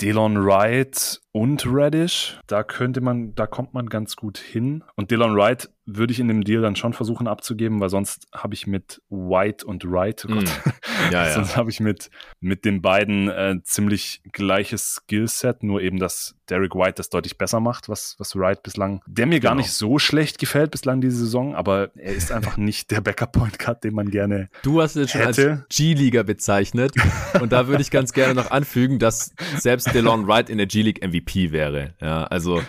Delon Wright und Radish. Da könnte man, da kommt man ganz gut hin. Und Delon Wright würde ich in dem Deal dann schon versuchen abzugeben, weil sonst habe ich mit White und Wright, oh Gott, mm. ja, ja. *laughs* sonst habe ich mit, mit den beiden äh, ziemlich gleiches Skillset, nur eben, dass Derek White das deutlich besser macht, was, was Wright bislang, der mir gar genau. nicht so schlecht gefällt bislang diese Saison, aber er ist einfach *laughs* nicht der Backup-Point Guard, den man gerne Du hast es schon als G-Liga bezeichnet und da würde ich ganz gerne noch anfügen, dass selbst DeLon Wright in der G-League MVP wäre. Ja, also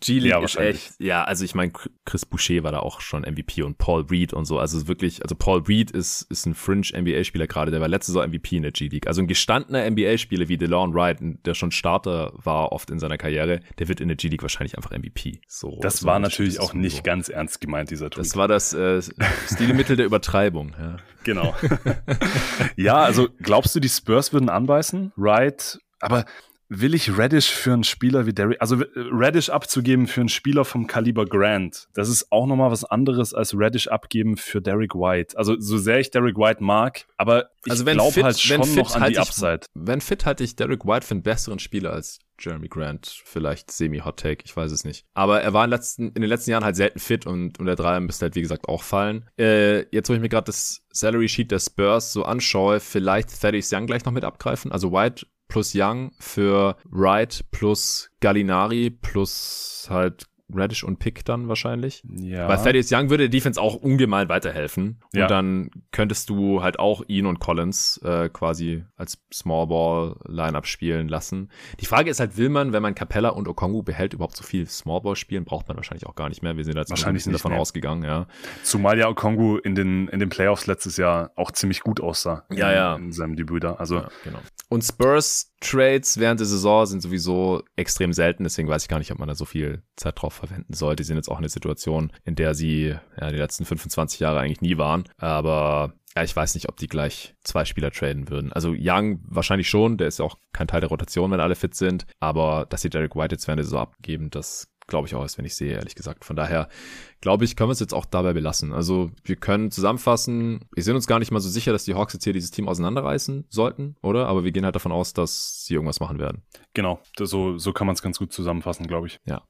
G-League ja, ist echt, ja, also ich meine, Chris Boucher war da auch schon MVP und Paul Reed und so. Also wirklich, also Paul Reed ist, ist ein Fringe-NBA-Spieler gerade, der war letzte Saison MVP in der G-League. Also ein gestandener NBA-Spieler wie DeLon Wright, der schon Starter war oft in seiner Karriere, der wird in der G-League wahrscheinlich einfach MVP. So, das so war natürlich auch nicht so. ganz ernst gemeint, dieser Tweet. Das war das äh, Stilmittel der Übertreibung, ja. Genau. *laughs* ja, also glaubst du, die Spurs würden anbeißen? Wright, aber will ich Radish für einen Spieler wie Derrick, also äh, Radish abzugeben für einen Spieler vom Kaliber Grant, das ist auch nochmal was anderes als Radish abgeben für Derrick White. Also so sehr ich Derrick White mag, aber ich also glaube halt schon noch an die Upside. Ich, wenn fit halte ich Derrick White für einen besseren Spieler als Jeremy Grant, vielleicht semi-Hot Take, ich weiß es nicht. Aber er war in, letzten, in den letzten Jahren halt selten fit und, und der Dreier müsste halt, wie gesagt, auch fallen. Äh, jetzt, wo ich mir gerade das Salary Sheet der Spurs so anschaue, vielleicht Thaddeus Young gleich noch mit abgreifen. Also White plus Young für Wright plus Gallinari plus halt Radish und Pick dann wahrscheinlich. Ja. Weil Thaddeus Young würde der Defense auch ungemein weiterhelfen. Und ja. dann könntest du halt auch ihn und Collins äh, quasi als Small Ball Lineup spielen lassen. Die Frage ist halt, will man, wenn man Capella und Okongu behält, überhaupt so viel Small Ball spielen? Braucht man wahrscheinlich auch gar nicht mehr. Wir sind jetzt wahrscheinlich davon mehr. ausgegangen, ja. Zumal ja Okongu in den, in den Playoffs letztes Jahr auch ziemlich gut aussah. Ja, in, ja. In seinem Debüt da. Also. Ja, genau. Und Spurs Trades während der Saison sind sowieso extrem selten, deswegen weiß ich gar nicht, ob man da so viel Zeit drauf verwenden sollte. Die sind jetzt auch in einer Situation, in der sie ja, die letzten 25 Jahre eigentlich nie waren. Aber ja, ich weiß nicht, ob die gleich zwei Spieler traden würden. Also Young wahrscheinlich schon, der ist ja auch kein Teil der Rotation, wenn alle fit sind. Aber dass sie Derek White jetzt während der Saison abgeben, das glaube ich auch erst, wenn ich sehe, ehrlich gesagt. Von daher glaube ich, können wir es jetzt auch dabei belassen. Also wir können zusammenfassen, wir sind uns gar nicht mal so sicher, dass die Hawks jetzt hier dieses Team auseinanderreißen sollten, oder? Aber wir gehen halt davon aus, dass sie irgendwas machen werden. Genau, so, so kann man es ganz gut zusammenfassen, glaube ich. Ja.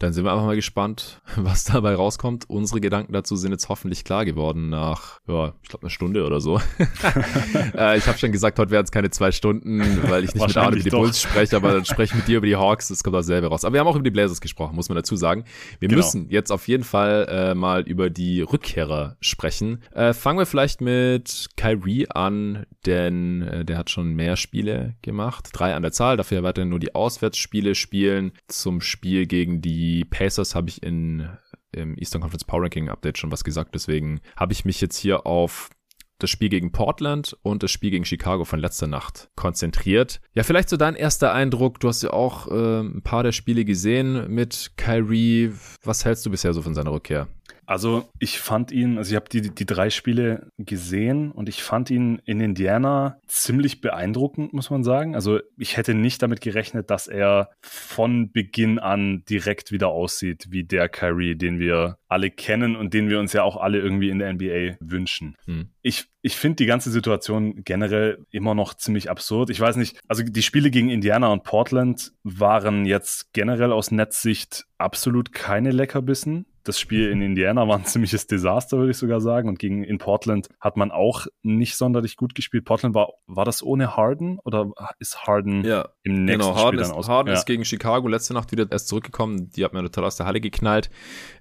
Dann sind wir einfach mal gespannt, *laughs* was dabei rauskommt. Unsere Gedanken dazu sind jetzt hoffentlich klar geworden nach, ja, ich glaube, eine Stunde oder so. *laughs* äh, ich habe schon gesagt, heute werden es keine zwei Stunden, weil ich nicht mit Arne über die Bulls spreche, aber dann spreche ich mit dir über die Hawks, das kommt auch selber raus. Aber wir haben auch über die Blazers gesprochen, muss man dazu sagen. Wir genau. müssen jetzt auf jeden Fall äh, mal über die Rückkehrer sprechen. Äh, fangen wir vielleicht mit Kyrie an, denn äh, der hat schon mehr Spiele gemacht. Drei an der Zahl, dafür weiterhin nur die Auswärtsspiele spielen. Zum Spiel gegen die Pacers habe ich in im Eastern Conference Power Ranking Update schon was gesagt. Deswegen habe ich mich jetzt hier auf das Spiel gegen Portland und das Spiel gegen Chicago von letzter Nacht konzentriert. Ja, vielleicht so dein erster Eindruck. Du hast ja auch äh, ein paar der Spiele gesehen mit Kyrie. Was hältst du bisher so von seiner Rückkehr? Also ich fand ihn, also ich habe die, die drei Spiele gesehen und ich fand ihn in Indiana ziemlich beeindruckend, muss man sagen. Also ich hätte nicht damit gerechnet, dass er von Beginn an direkt wieder aussieht wie der Kyrie, den wir alle kennen und den wir uns ja auch alle irgendwie in der NBA wünschen. Hm. Ich, ich finde die ganze Situation generell immer noch ziemlich absurd. Ich weiß nicht, also die Spiele gegen Indiana und Portland waren jetzt generell aus Netzsicht absolut keine Leckerbissen das Spiel in Indiana war ein *laughs* ziemliches Desaster, würde ich sogar sagen. Und gegen in Portland hat man auch nicht sonderlich gut gespielt. Portland war, war das ohne Harden oder ist Harden ja, im nächsten genau, Harden Spiel dann aus? Harden ja. ist gegen Chicago letzte Nacht wieder erst zurückgekommen. Die hat man total aus der Halle geknallt.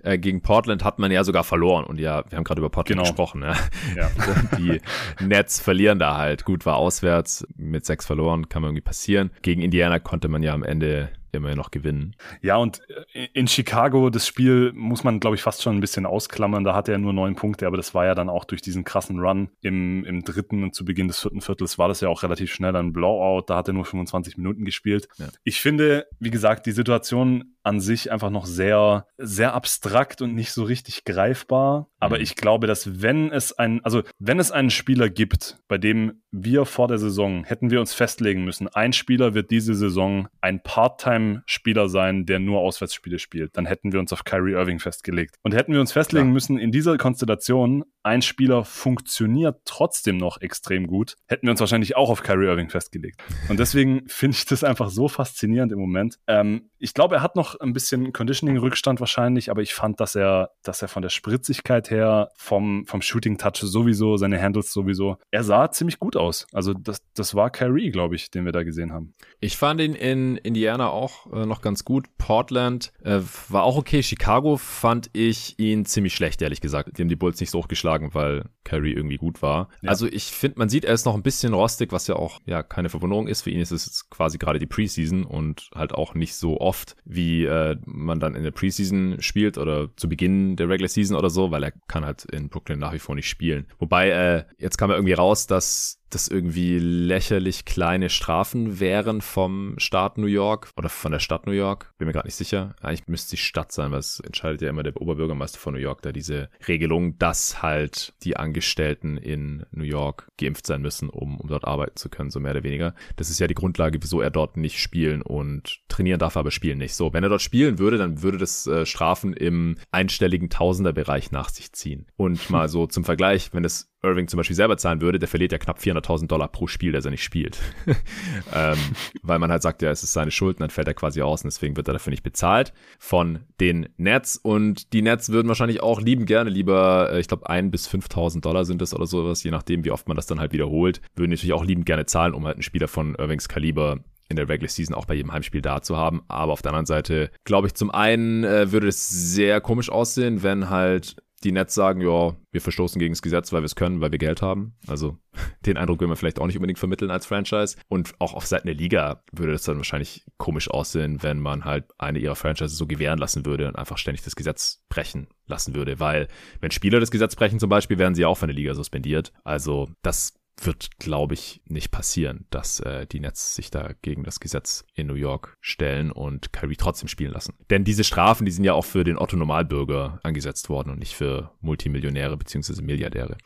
Äh, gegen Portland hat man ja sogar verloren. Und ja, wir haben gerade über Portland genau. gesprochen. Ja. ja. *laughs* die Nets verlieren da halt. Gut, war auswärts mit sechs verloren, kann man irgendwie passieren. Gegen Indiana konnte man ja am Ende immer noch gewinnen. Ja, und äh, in Chicago, das Spiel muss man, glaube ich, fast schon ein bisschen ausklammern. Da hatte er nur neun Punkte, aber das war ja dann auch durch diesen krassen Run im, im dritten und zu Beginn des vierten Viertels war das ja auch relativ schnell ein Blowout. Da hat er nur 25 Minuten gespielt. Ja. Ich finde, wie gesagt, die Situation an sich einfach noch sehr, sehr abstrakt und nicht so richtig greifbar. Aber mhm. ich glaube, dass wenn es ein, also wenn es einen Spieler gibt, bei dem wir vor der Saison hätten wir uns festlegen müssen, ein Spieler wird diese Saison ein Part-Time-Spieler sein, der nur Auswärtsspiele spielt, dann hätten wir uns auf Kyrie Irving festgelegt. Und hätten wir uns festlegen Klar. müssen, in dieser Konstellation ein Spieler funktioniert trotzdem noch extrem gut, hätten wir uns wahrscheinlich auch auf Kyrie Irving festgelegt. Und deswegen *laughs* finde ich das einfach so faszinierend im Moment. Ähm, ich glaube, er hat noch ein bisschen Conditioning-Rückstand wahrscheinlich, aber ich fand, dass er, dass er von der Spritzigkeit her, vom, vom Shooting-Touch sowieso, seine Handles sowieso, er sah ziemlich gut aus. Also das, das war Kyrie, glaube ich, den wir da gesehen haben. Ich fand ihn in Indiana auch äh, noch ganz gut. Portland äh, war auch okay. Chicago fand ich ihn ziemlich schlecht, ehrlich gesagt. Die haben die Bulls nicht so hochgeschlagen, weil Kyrie irgendwie gut war. Ja. Also ich finde, man sieht, er ist noch ein bisschen rostig, was ja auch ja keine Verwunderung ist. Für ihn ist es quasi gerade die Preseason und halt auch nicht so oft, wie äh, man dann in der Preseason spielt oder zu Beginn der Regular Season oder so, weil er kann halt in Brooklyn nach wie vor nicht spielen. Wobei, äh, jetzt kam ja irgendwie raus, dass das irgendwie lächerlich kleine Strafen wären vom Staat New York oder von der Stadt New York. Bin mir gerade nicht sicher. Eigentlich müsste es Stadt sein, weil es entscheidet ja immer der Oberbürgermeister von New York, da diese Regelung, dass halt die Angestellten in New York geimpft sein müssen, um, um dort arbeiten zu können, so mehr oder weniger. Das ist ja die Grundlage, wieso er dort nicht spielen und trainieren darf, aber spielen nicht. So, wenn er dort spielen würde, dann würde das äh, Strafen im einstelligen Tausenderbereich nach sich ziehen. Und mal so zum Vergleich, wenn es Irving zum Beispiel selber zahlen würde, der verliert ja knapp 400.000 Dollar pro Spiel, dass er nicht spielt. *laughs* ähm, weil man halt sagt, ja, es ist seine Schuld und dann fällt er quasi aus und deswegen wird er dafür nicht bezahlt von den Nets und die Nets würden wahrscheinlich auch lieben gerne lieber, äh, ich glaube, ein bis 5.000 Dollar sind das oder sowas, je nachdem, wie oft man das dann halt wiederholt, würden natürlich auch lieben gerne zahlen, um halt einen Spieler von Irvings Kaliber in der Regular Season auch bei jedem Heimspiel da zu haben. Aber auf der anderen Seite, glaube ich, zum einen äh, würde es sehr komisch aussehen, wenn halt die Nets sagen, ja, wir verstoßen gegen das Gesetz, weil wir es können, weil wir Geld haben. Also *laughs* den Eindruck will man vielleicht auch nicht unbedingt vermitteln als Franchise. Und auch auf Seiten der Liga würde das dann wahrscheinlich komisch aussehen, wenn man halt eine ihrer Franchises so gewähren lassen würde und einfach ständig das Gesetz brechen lassen würde. Weil wenn Spieler das Gesetz brechen zum Beispiel, werden sie auch von der Liga suspendiert. Also das wird, glaube ich, nicht passieren, dass äh, die Nets sich da gegen das Gesetz in New York stellen und Kyrie trotzdem spielen lassen. Denn diese Strafen, die sind ja auch für den Otto-Normalbürger angesetzt worden und nicht für Multimillionäre bzw. Milliardäre.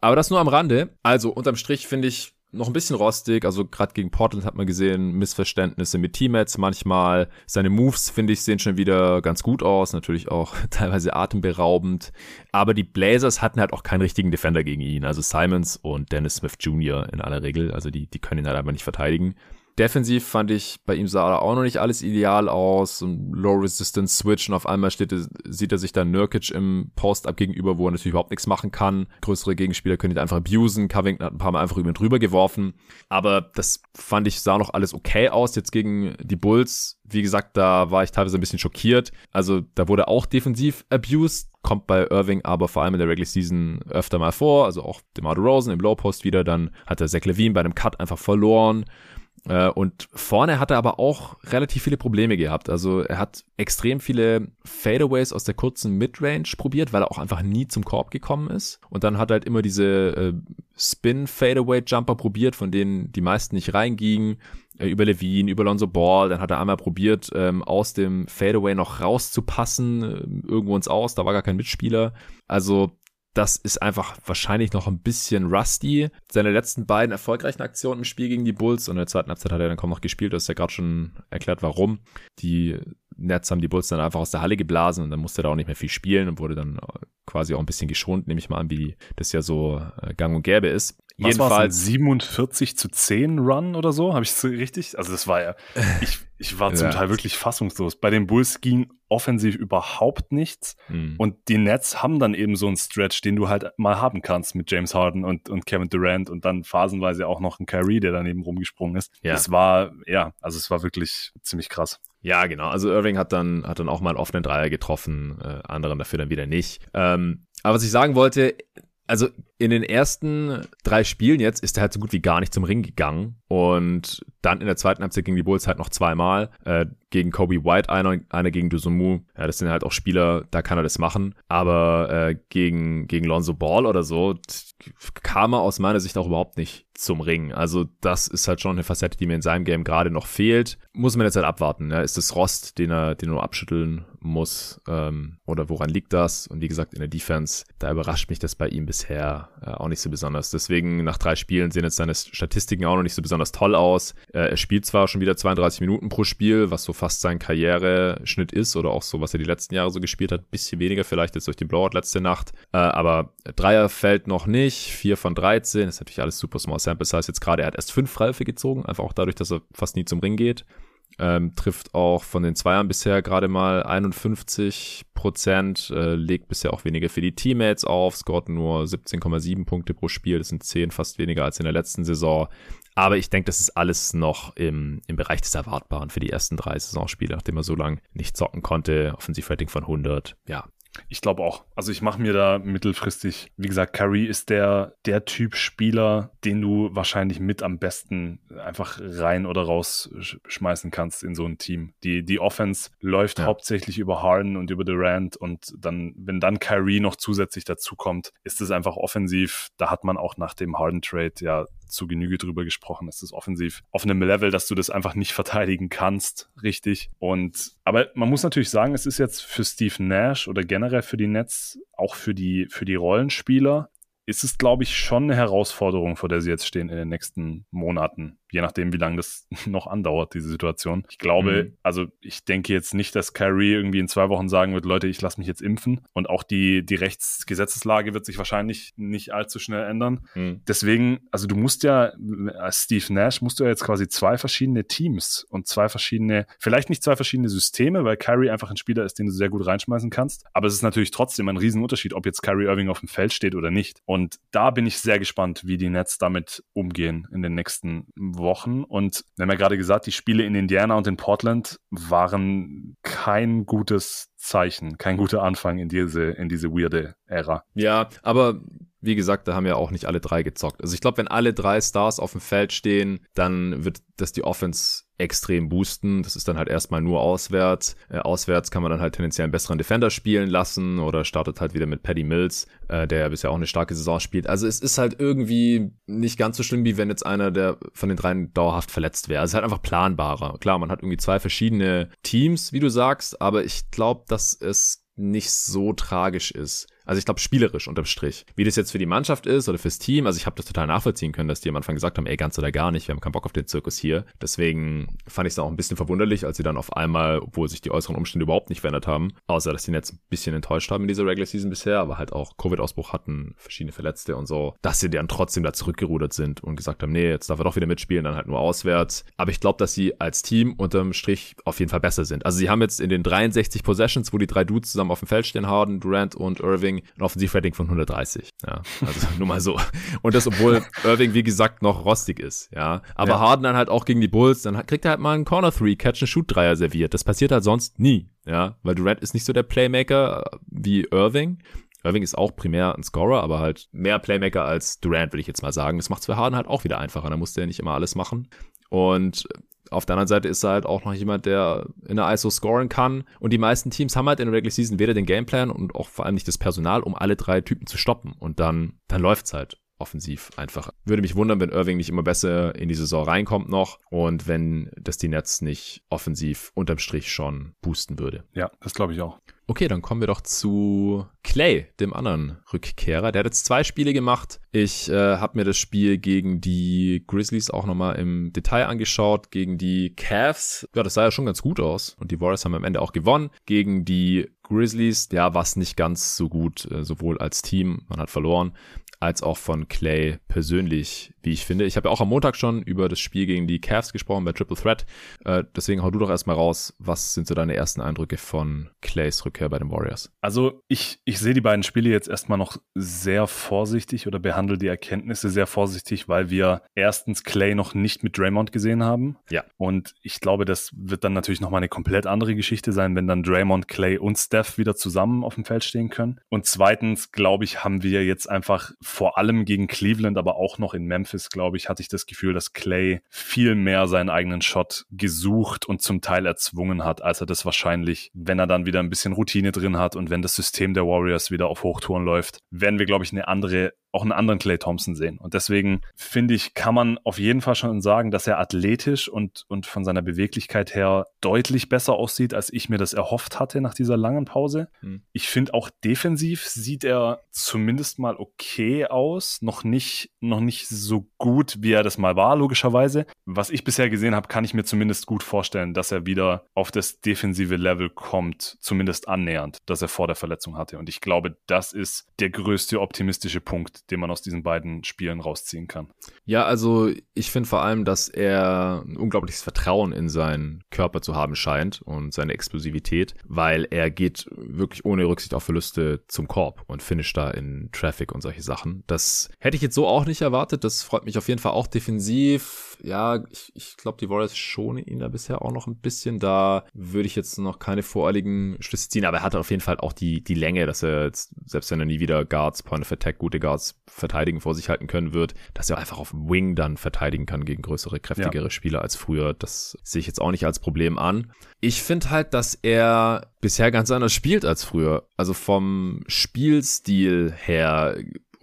Aber das nur am Rande. Also unterm Strich finde ich noch ein bisschen rostig. Also gerade gegen Portland hat man gesehen, Missverständnisse mit Teammates manchmal. Seine Moves, finde ich, sehen schon wieder ganz gut aus. Natürlich auch *laughs* teilweise atemberaubend. Aber die Blazers hatten halt auch keinen richtigen Defender gegen ihn. Also Simons und Dennis Smith Jr. in aller Regel. Also die, die können ihn halt einfach nicht verteidigen. Defensiv fand ich, bei ihm sah da auch noch nicht alles ideal aus. Low-Resistance-Switch und auf einmal steht, sieht er sich dann Nurkic im Post-Up gegenüber, wo er natürlich überhaupt nichts machen kann. Größere Gegenspieler können ihn einfach abusen. Covington hat ein paar Mal einfach über ihn drüber geworfen. Aber das fand ich, sah noch alles okay aus. Jetzt gegen die Bulls, wie gesagt, da war ich teilweise ein bisschen schockiert. Also da wurde auch defensiv abused kommt bei Irving aber vor allem in der Regular Season öfter mal vor, also auch DeMar Rosen im Low Post wieder, dann hat er Zach Levine bei einem Cut einfach verloren. Äh, und vorne hat er aber auch relativ viele Probleme gehabt. Also er hat extrem viele Fadeaways aus der kurzen Midrange probiert, weil er auch einfach nie zum Korb gekommen ist. Und dann hat er halt immer diese äh, Spin-Fadeaway-Jumper probiert, von denen die meisten nicht reingingen. Äh, über Levine, über Lonzo Ball. Dann hat er einmal probiert, ähm, aus dem Fadeaway noch rauszupassen, irgendwo ins Aus. Da war gar kein Mitspieler. Also das ist einfach wahrscheinlich noch ein bisschen rusty. Seine letzten beiden erfolgreichen Aktionen im Spiel gegen die Bulls und in der zweiten Halbzeit hat er dann kaum noch gespielt. Du hast ja gerade schon erklärt, warum. Die Nets haben die Bulls dann einfach aus der Halle geblasen und dann musste er da auch nicht mehr viel spielen und wurde dann quasi auch ein bisschen geschont, nehme ich mal an, wie das ja so äh, gang und gäbe ist. Was Jedenfalls 47 zu 10 Run oder so, habe ich es richtig? Also das war ja, *laughs* ich, ich war zum ja. Teil wirklich fassungslos. Bei den Bulls ging offensiv überhaupt nichts mhm. und die Nets haben dann eben so einen Stretch, den du halt mal haben kannst mit James Harden und, und Kevin Durant und dann phasenweise auch noch ein Kyrie, der daneben rumgesprungen ist. Ja. Es war, ja, also es war wirklich ziemlich krass. Ja, genau. Also Irving hat dann, hat dann auch mal einen offenen Dreier getroffen, äh, anderen dafür dann wieder nicht. Ähm, aber was ich sagen wollte, also in den ersten drei Spielen jetzt ist er halt so gut wie gar nicht zum Ring gegangen. Und dann in der zweiten Halbzeit gegen die Bulls halt noch zweimal. Äh, gegen Kobe White einer, einer gegen Dusumu. Ja, das sind halt auch Spieler, da kann er das machen. Aber äh, gegen, gegen Lonzo Ball oder so kam er aus meiner Sicht auch überhaupt nicht zum Ring. Also das ist halt schon eine Facette, die mir in seinem Game gerade noch fehlt. Muss man jetzt halt abwarten. Ja. Ist das Rost, den er, den er nur abschütteln muss? Ähm, oder woran liegt das? Und wie gesagt, in der Defense, da überrascht mich das bei ihm bisher äh, auch nicht so besonders. Deswegen nach drei Spielen sehen jetzt seine Statistiken auch noch nicht so besonders toll aus. Äh, er spielt zwar schon wieder 32 Minuten pro Spiel, was so fast sein Karriereschnitt ist oder auch so, was er die letzten Jahre so gespielt hat. Bisschen weniger vielleicht jetzt durch den Blowout letzte Nacht. Äh, aber Dreier fällt noch nicht. Vier von 13. Das ist natürlich alles super small sample size jetzt gerade. Er hat erst fünf Freiwürfe gezogen, einfach auch dadurch, dass er fast nie zum Ring geht. Ähm, trifft auch von den Zweiern bisher gerade mal 51 Prozent, äh, legt bisher auch weniger für die Teammates auf, scoret nur 17,7 Punkte pro Spiel, das sind 10 fast weniger als in der letzten Saison. Aber ich denke, das ist alles noch im, im Bereich des Erwartbaren für die ersten drei Saisonspiele, nachdem er so lange nicht zocken konnte. Offensivrating von 100. Ja, ich glaube auch. Also ich mache mir da mittelfristig, wie gesagt, Curry ist der, der Typ Spieler, den du wahrscheinlich mit am besten einfach rein oder raus schmeißen kannst in so ein Team. Die, die Offense läuft ja. hauptsächlich über Harden und über Durant und dann, wenn dann Kyrie noch zusätzlich dazu kommt, ist es einfach offensiv. Da hat man auch nach dem Harden Trade ja zu Genüge drüber gesprochen. Es ist offensiv auf einem Level, dass du das einfach nicht verteidigen kannst, richtig. Und aber man muss natürlich sagen, es ist jetzt für Steve Nash oder generell für die Nets, auch für die, für die Rollenspieler, ist es, glaube ich, schon eine Herausforderung, vor der sie jetzt stehen in den nächsten Monaten je nachdem, wie lange das *laughs* noch andauert, diese Situation. Ich glaube, mhm. also ich denke jetzt nicht, dass Kyrie irgendwie in zwei Wochen sagen wird, Leute, ich lasse mich jetzt impfen. Und auch die, die Rechtsgesetzeslage wird sich wahrscheinlich nicht allzu schnell ändern. Mhm. Deswegen, also du musst ja, als Steve Nash musst du ja jetzt quasi zwei verschiedene Teams und zwei verschiedene, vielleicht nicht zwei verschiedene Systeme, weil Kyrie einfach ein Spieler ist, den du sehr gut reinschmeißen kannst. Aber es ist natürlich trotzdem ein Riesenunterschied, ob jetzt Kyrie Irving auf dem Feld steht oder nicht. Und da bin ich sehr gespannt, wie die Nets damit umgehen in den nächsten Wochen. Und wir haben ja gerade gesagt, die Spiele in Indiana und in Portland waren kein gutes Zeichen, kein guter Anfang in diese, in diese weirde Ära. Ja, aber wie gesagt, da haben ja auch nicht alle drei gezockt. Also ich glaube, wenn alle drei Stars auf dem Feld stehen, dann wird das die Offense extrem boosten. Das ist dann halt erstmal nur auswärts. Äh, auswärts kann man dann halt tendenziell einen besseren Defender spielen lassen oder startet halt wieder mit Paddy Mills, äh, der ja bisher auch eine starke Saison spielt. Also es ist halt irgendwie nicht ganz so schlimm, wie wenn jetzt einer der von den dreien dauerhaft verletzt wäre. Es ist halt einfach planbarer. Klar, man hat irgendwie zwei verschiedene Teams, wie du sagst, aber ich glaube, dass es nicht so tragisch ist. Also ich glaube spielerisch unterm Strich. Wie das jetzt für die Mannschaft ist oder fürs Team, also ich habe das total nachvollziehen können, dass die am Anfang gesagt haben, ey, ganz oder gar nicht, wir haben keinen Bock auf den Zirkus hier. Deswegen fand ich es auch ein bisschen verwunderlich, als sie dann auf einmal, obwohl sich die äußeren Umstände überhaupt nicht verändert haben, außer dass die jetzt ein bisschen enttäuscht haben in dieser Regular Season bisher, aber halt auch Covid-Ausbruch hatten, verschiedene Verletzte und so, dass sie dann trotzdem da zurückgerudert sind und gesagt haben, nee, jetzt darf er doch wieder mitspielen, dann halt nur auswärts. Aber ich glaube, dass sie als Team unterm Strich auf jeden Fall besser sind. Also sie haben jetzt in den 63 Possessions, wo die drei Dudes zusammen auf dem Feld stehen, Harden, Durant und Irving, ein Offensivrating von 130. Ja, also *laughs* nur mal so. Und das, obwohl Irving, wie gesagt, noch rostig ist. Ja, aber ja. Harden dann halt auch gegen die Bulls, dann kriegt er halt mal einen Corner Three, Catch and Shoot Dreier serviert. Das passiert halt sonst nie. Ja, weil Durant ist nicht so der Playmaker wie Irving. Irving ist auch primär ein Scorer, aber halt mehr Playmaker als Durant, würde ich jetzt mal sagen. Das macht es für Harden halt auch wieder einfacher. Da musste er nicht immer alles machen. Und auf der anderen Seite ist er halt auch noch jemand, der in der ISO scoren kann. Und die meisten Teams haben halt in der Regular Season weder den Gameplan und auch vor allem nicht das Personal, um alle drei Typen zu stoppen. Und dann, dann läuft's halt offensiv einfach. Würde mich wundern, wenn Irving nicht immer besser in die Saison reinkommt noch und wenn das die Nets nicht offensiv unterm Strich schon boosten würde. Ja, das glaube ich auch. Okay, dann kommen wir doch zu Clay, dem anderen Rückkehrer. Der hat jetzt zwei Spiele gemacht. Ich äh, habe mir das Spiel gegen die Grizzlies auch nochmal im Detail angeschaut. Gegen die Cavs, ja, das sah ja schon ganz gut aus. Und die Warriors haben am Ende auch gewonnen. Gegen die Grizzlies, ja, war es nicht ganz so gut, äh, sowohl als Team, man hat verloren, als auch von Clay persönlich, wie ich finde. Ich habe ja auch am Montag schon über das Spiel gegen die Cavs gesprochen bei Triple Threat. Äh, deswegen hau du doch erstmal raus, was sind so deine ersten Eindrücke von Clays Rückkehr bei den Warriors? Also ich, ich sehe die beiden Spiele jetzt erstmal noch sehr vorsichtig oder behandle die Erkenntnisse sehr vorsichtig, weil wir erstens Clay noch nicht mit Draymond gesehen haben. Ja. Und ich glaube, das wird dann natürlich nochmal eine komplett andere Geschichte sein, wenn dann Draymond, Clay und Steph wieder zusammen auf dem Feld stehen können. Und zweitens, glaube ich, haben wir jetzt einfach vor allem gegen Cleveland, aber auch noch in Memphis, glaube ich, hatte ich das Gefühl, dass Clay viel mehr seinen eigenen Shot gesucht und zum Teil erzwungen hat, als er das wahrscheinlich, wenn er dann wieder ein bisschen Routine drin hat und wenn das System der Warriors wieder auf Hochtouren läuft, werden wir, glaube ich, eine andere auch einen anderen Clay Thompson sehen. Und deswegen finde ich, kann man auf jeden Fall schon sagen, dass er athletisch und, und von seiner Beweglichkeit her deutlich besser aussieht, als ich mir das erhofft hatte nach dieser langen Pause. Mhm. Ich finde auch defensiv sieht er zumindest mal okay aus. Noch nicht, noch nicht so gut, wie er das mal war, logischerweise. Was ich bisher gesehen habe, kann ich mir zumindest gut vorstellen, dass er wieder auf das defensive Level kommt, zumindest annähernd, das er vor der Verletzung hatte. Und ich glaube, das ist der größte optimistische Punkt, den man aus diesen beiden Spielen rausziehen kann. Ja, also ich finde vor allem, dass er ein unglaubliches Vertrauen in seinen Körper zu haben scheint und seine Explosivität, weil er geht wirklich ohne Rücksicht auf Verluste zum Korb und finisht da in Traffic und solche Sachen. Das hätte ich jetzt so auch nicht erwartet. Das freut mich auf jeden Fall auch defensiv. Ja, ich, ich glaube, die Warriors schonen ihn da bisher auch noch ein bisschen. Da würde ich jetzt noch keine voreiligen Schlüsse ziehen, aber er hat auf jeden Fall auch die, die Länge, dass er jetzt, selbst wenn er nie wieder Guards, Point of Attack, gute Guards verteidigen vor sich halten können wird, dass er einfach auf Wing dann verteidigen kann gegen größere, kräftigere ja. Spieler als früher. Das sehe ich jetzt auch nicht als Problem an. Ich finde halt, dass er bisher ganz anders spielt als früher. Also vom Spielstil her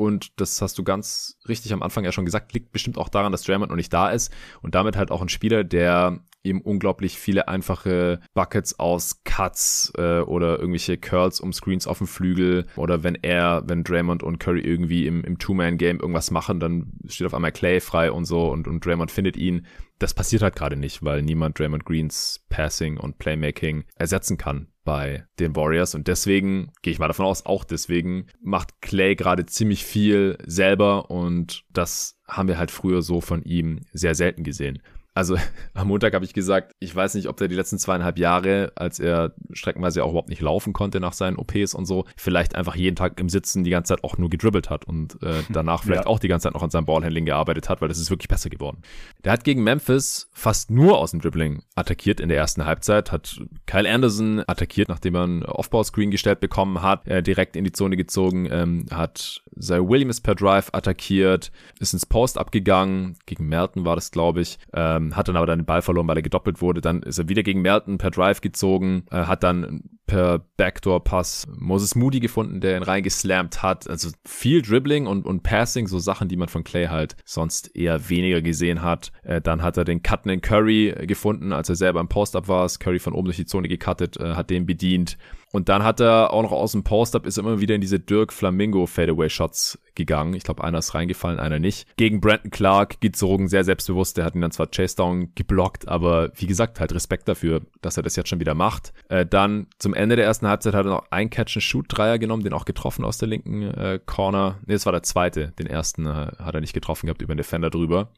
und das hast du ganz richtig am Anfang ja schon gesagt, liegt bestimmt auch daran, dass Draymond noch nicht da ist und damit halt auch ein Spieler, der eben unglaublich viele einfache Buckets aus Cuts äh, oder irgendwelche Curls um Screens auf dem Flügel oder wenn er, wenn Draymond und Curry irgendwie im, im Two-Man-Game irgendwas machen, dann steht auf einmal Clay frei und so und, und Draymond findet ihn. Das passiert halt gerade nicht, weil niemand Draymond Greens Passing und Playmaking ersetzen kann bei den Warriors. Und deswegen gehe ich mal davon aus, auch deswegen macht Clay gerade ziemlich viel selber. Und das haben wir halt früher so von ihm sehr selten gesehen also *laughs* am Montag habe ich gesagt, ich weiß nicht, ob der die letzten zweieinhalb Jahre, als er streckenweise auch überhaupt nicht laufen konnte nach seinen OPs und so, vielleicht einfach jeden Tag im Sitzen die ganze Zeit auch nur gedribbelt hat und äh, *laughs* danach vielleicht ja. auch die ganze Zeit noch an seinem Ballhandling gearbeitet hat, weil das ist wirklich besser geworden. Der hat gegen Memphis fast nur aus dem Dribbling attackiert in der ersten Halbzeit, hat Kyle Anderson attackiert, nachdem er einen Offball-Screen gestellt bekommen hat, äh, direkt in die Zone gezogen, ähm, hat Zay Williams per Drive attackiert, ist ins Post abgegangen, gegen Merton war das, glaube ich, ähm, ähm, hat dann aber dann den Ball verloren, weil er gedoppelt wurde. Dann ist er wieder gegen Melton per Drive gezogen, äh, hat dann per Backdoor-Pass Moses Moody gefunden, der ihn reingeslammt hat. Also viel Dribbling und, und Passing, so Sachen, die man von Clay halt sonst eher weniger gesehen hat. Äh, dann hat er den Cutten in Curry gefunden, als er selber im Post-Up war. Curry von oben durch die Zone gecuttet, äh, hat den bedient. Und dann hat er auch noch aus dem Post-Up ist immer wieder in diese Dirk Flamingo Fadeaway Shots gegangen. Ich glaube, einer ist reingefallen, einer nicht. Gegen Brandon Clark gezogen, sehr selbstbewusst. Der hat ihn dann zwar Chase Down geblockt, aber wie gesagt, halt Respekt dafür, dass er das jetzt schon wieder macht. Äh, dann zum Ende der ersten Halbzeit hat er noch einen Catch-and-Shoot-Dreier genommen, den auch getroffen aus der linken äh, Corner. Nee, das war der zweite. Den ersten äh, hat er nicht getroffen gehabt, über den Defender drüber.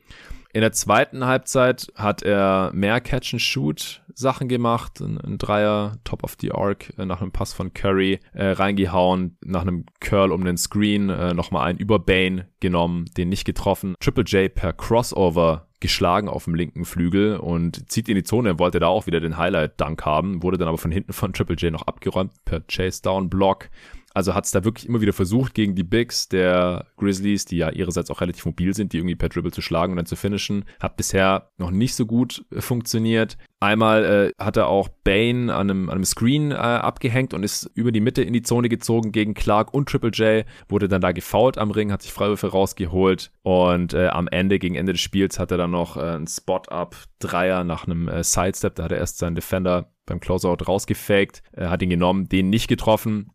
In der zweiten Halbzeit hat er mehr Catch-and-Shoot-Sachen gemacht. Ein, ein, Dreier, Top of the Arc, äh, nach einem Pass von Curry äh, reingehauen, nach einem Curl um den Screen, äh, nochmal einen über Bane genommen, den nicht getroffen. Triple J per Crossover geschlagen auf dem linken Flügel und zieht in die Zone. Wollte da auch wieder den Highlight-Dunk haben, wurde dann aber von hinten von Triple J noch abgeräumt per Chase-Down-Block. Also hat es da wirklich immer wieder versucht, gegen die Bigs der Grizzlies, die ja ihrerseits auch relativ mobil sind, die irgendwie per Dribble zu schlagen und dann zu finishen. Hat bisher noch nicht so gut äh, funktioniert. Einmal äh, hat er auch Bane an einem, an einem Screen äh, abgehängt und ist über die Mitte in die Zone gezogen gegen Clark und Triple J. Wurde dann da gefoult am Ring, hat sich Freiwürfe rausgeholt und äh, am Ende, gegen Ende des Spiels, hat er dann noch äh, einen Spot-Up-Dreier nach einem äh, Sidestep. Da hat er erst seinen Defender beim Closeout rausgefaked, äh, hat ihn genommen, den nicht getroffen.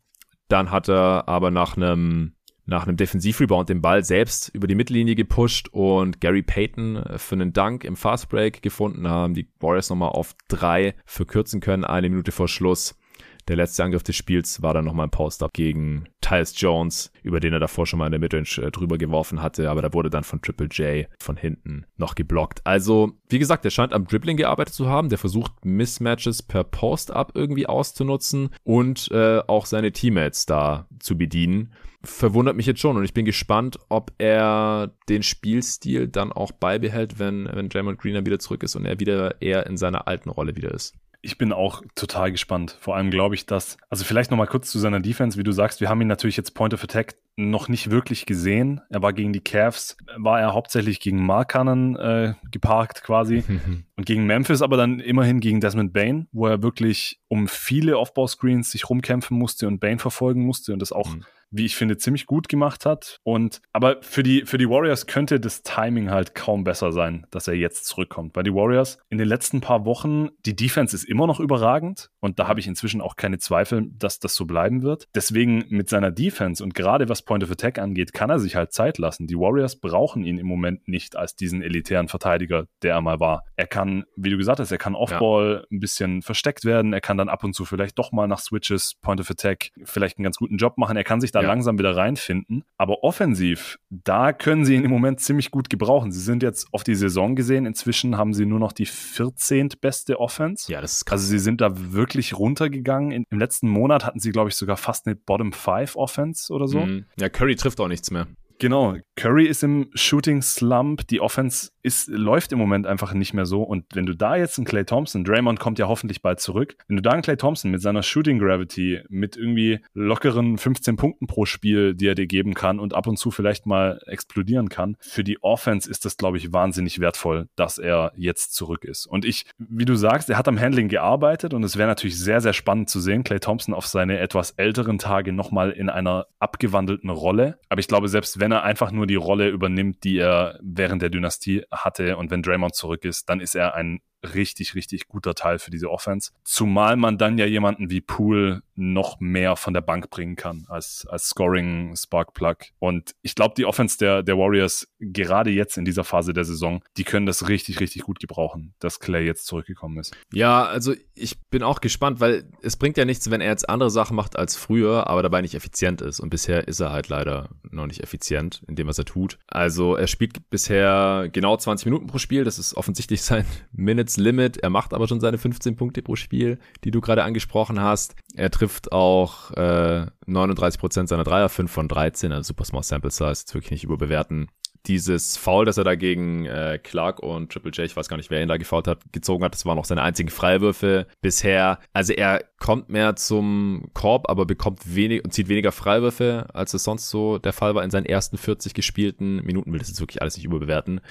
Dann hat er aber nach einem nach einem Defensivrebound den Ball selbst über die Mittellinie gepusht und Gary Payton für einen Dunk im Fastbreak gefunden haben. Die Warriors nochmal auf drei verkürzen können, eine Minute vor Schluss. Der letzte Angriff des Spiels war dann nochmal ein Post-Up gegen Tyus Jones, über den er davor schon mal in der Midrange äh, drüber geworfen hatte, aber da wurde dann von Triple J von hinten noch geblockt. Also, wie gesagt, der scheint am Dribbling gearbeitet zu haben. Der versucht Mismatches per Post-Up irgendwie auszunutzen und äh, auch seine Teammates da zu bedienen verwundert mich jetzt schon und ich bin gespannt, ob er den Spielstil dann auch beibehält, wenn, wenn Draymond Green wieder zurück ist und er wieder eher in seiner alten Rolle wieder ist. Ich bin auch total gespannt. Vor allem glaube ich, dass, also vielleicht nochmal kurz zu seiner Defense, wie du sagst, wir haben ihn natürlich jetzt Point of Attack noch nicht wirklich gesehen. Er war gegen die Cavs, war er hauptsächlich gegen Markanen äh, geparkt quasi *laughs* und gegen Memphis, aber dann immerhin gegen Desmond Bain, wo er wirklich um viele Offball-Screens sich rumkämpfen musste und Bain verfolgen musste und das auch mhm wie ich finde, ziemlich gut gemacht hat. Und aber für die, für die Warriors könnte das Timing halt kaum besser sein, dass er jetzt zurückkommt. Weil die Warriors in den letzten paar Wochen, die Defense ist immer noch überragend und da habe ich inzwischen auch keine Zweifel, dass das so bleiben wird. Deswegen mit seiner Defense und gerade was Point of Attack angeht, kann er sich halt Zeit lassen. Die Warriors brauchen ihn im Moment nicht als diesen elitären Verteidiger, der er mal war. Er kann, wie du gesagt hast, er kann Offball ja. ein bisschen versteckt werden. Er kann dann ab und zu vielleicht doch mal nach Switches, Point of Attack vielleicht einen ganz guten Job machen. Er kann sich da ja. langsam wieder reinfinden. Aber offensiv, da können sie ihn im Moment ziemlich gut gebrauchen. Sie sind jetzt auf die Saison gesehen. Inzwischen haben sie nur noch die 14. beste Offense. Ja, das ist krass. Also sie sind da wirklich runtergegangen. Im letzten Monat hatten sie, glaube ich, sogar fast eine Bottom 5 Offense oder so. Mhm. Ja, Curry trifft auch nichts mehr. Genau. Curry ist im Shooting Slump. Die Offense ist, läuft im Moment einfach nicht mehr so. Und wenn du da jetzt einen Clay Thompson, Draymond kommt ja hoffentlich bald zurück, wenn du da einen Clay Thompson mit seiner Shooting Gravity, mit irgendwie lockeren 15 Punkten pro Spiel, die er dir geben kann und ab und zu vielleicht mal explodieren kann, für die Offense ist das, glaube ich, wahnsinnig wertvoll, dass er jetzt zurück ist. Und ich, wie du sagst, er hat am Handling gearbeitet und es wäre natürlich sehr, sehr spannend zu sehen, Clay Thompson auf seine etwas älteren Tage nochmal in einer abgewandelten Rolle. Aber ich glaube, selbst wenn er einfach nur die Rolle übernimmt, die er während der Dynastie hatte und wenn Draymond zurück ist, dann ist er ein richtig, richtig guter Teil für diese Offense. Zumal man dann ja jemanden wie Poole noch mehr von der Bank bringen kann als, als Scoring Spark Plug. Und ich glaube, die Offense der, der Warriors, gerade jetzt in dieser Phase der Saison, die können das richtig, richtig gut gebrauchen, dass Clay jetzt zurückgekommen ist. Ja, also ich bin auch gespannt, weil es bringt ja nichts, wenn er jetzt andere Sachen macht als früher, aber dabei nicht effizient ist. Und bisher ist er halt leider noch nicht effizient in dem, was er tut. Also er spielt bisher genau 20 Minuten pro Spiel. Das ist offensichtlich *laughs* sein Minutes Limit. Er macht aber schon seine 15 Punkte pro Spiel, die du gerade angesprochen hast. Er trifft auch äh, 39% seiner Dreier, 5 von 13, also super small sample size, jetzt wirklich nicht überbewerten dieses Foul, das er da gegen äh, Clark und Triple J, ich weiß gar nicht, wer ihn da gefault hat, gezogen hat, das waren auch seine einzigen Freiwürfe bisher. Also er kommt mehr zum Korb, aber bekommt wenig und zieht weniger Freiwürfe, als es sonst so der Fall war in seinen ersten 40 gespielten Minuten. Will das jetzt wirklich alles nicht überbewerten.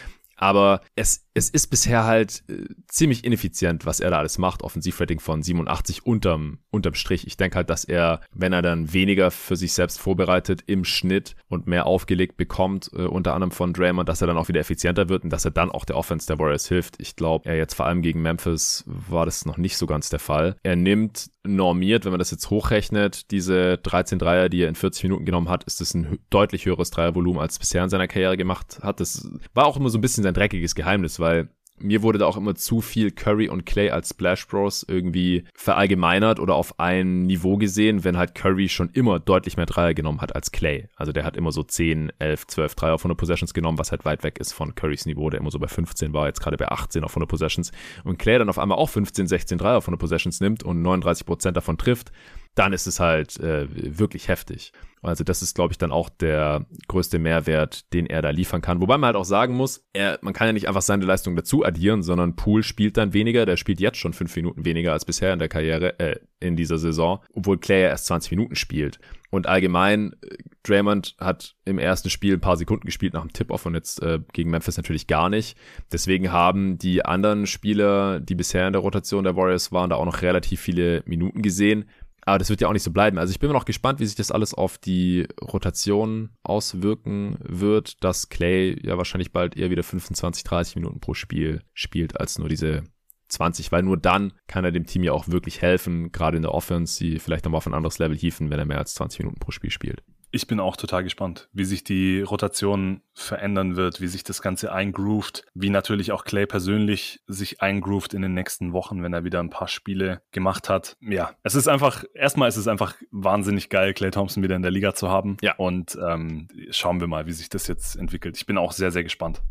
Aber es, es ist bisher halt äh, ziemlich ineffizient, was er da alles macht. Offensivrating von 87 unterm, unterm Strich. Ich denke halt, dass er, wenn er dann weniger für sich selbst vorbereitet im Schnitt und mehr aufgelegt bekommt, äh, unter anderem von Draymond, dass er dann auch wieder effizienter wird und dass er dann auch der Offense der Warriors hilft. Ich glaube, er jetzt vor allem gegen Memphis war das noch nicht so ganz der Fall. Er nimmt normiert, wenn man das jetzt hochrechnet, diese 13 Dreier, die er in 40 Minuten genommen hat, ist das ein deutlich höheres Dreiervolumen, als bisher in seiner Karriere gemacht hat. Das war auch immer so ein bisschen sein dreckiges Geheimnis, weil mir wurde da auch immer zu viel Curry und Clay als Splash Bros irgendwie verallgemeinert oder auf ein Niveau gesehen, wenn halt Curry schon immer deutlich mehr Dreier genommen hat als Clay. Also der hat immer so 10, 11, 12 Dreier auf 100 Possessions genommen, was halt weit weg ist von Currys Niveau, der immer so bei 15 war, jetzt gerade bei 18 auf 100 Possessions. Und Clay dann auf einmal auch 15, 16 Dreier auf 100 Possessions nimmt und 39 Prozent davon trifft, dann ist es halt äh, wirklich heftig. Also das ist, glaube ich, dann auch der größte Mehrwert, den er da liefern kann. Wobei man halt auch sagen muss, er, man kann ja nicht einfach seine Leistung dazu addieren, sondern Poole spielt dann weniger. Der spielt jetzt schon fünf Minuten weniger als bisher in der Karriere, äh, in dieser Saison, obwohl Clay ja erst 20 Minuten spielt. Und allgemein, äh, Draymond hat im ersten Spiel ein paar Sekunden gespielt nach dem Tip-Off und jetzt äh, gegen Memphis natürlich gar nicht. Deswegen haben die anderen Spieler, die bisher in der Rotation der Warriors waren, da auch noch relativ viele Minuten gesehen. Aber das wird ja auch nicht so bleiben. Also ich bin mir noch gespannt, wie sich das alles auf die Rotation auswirken wird, dass Clay ja wahrscheinlich bald eher wieder 25, 30 Minuten pro Spiel spielt, als nur diese 20, weil nur dann kann er dem Team ja auch wirklich helfen, gerade in der Offense, die vielleicht nochmal auf ein anderes Level hieven, wenn er mehr als 20 Minuten pro Spiel spielt. Ich bin auch total gespannt, wie sich die Rotation verändern wird, wie sich das Ganze eingroovt, wie natürlich auch Clay persönlich sich eingroovt in den nächsten Wochen, wenn er wieder ein paar Spiele gemacht hat. Ja, es ist einfach, erstmal ist es einfach wahnsinnig geil, Clay Thompson wieder in der Liga zu haben. Ja. Und ähm, schauen wir mal, wie sich das jetzt entwickelt. Ich bin auch sehr, sehr gespannt.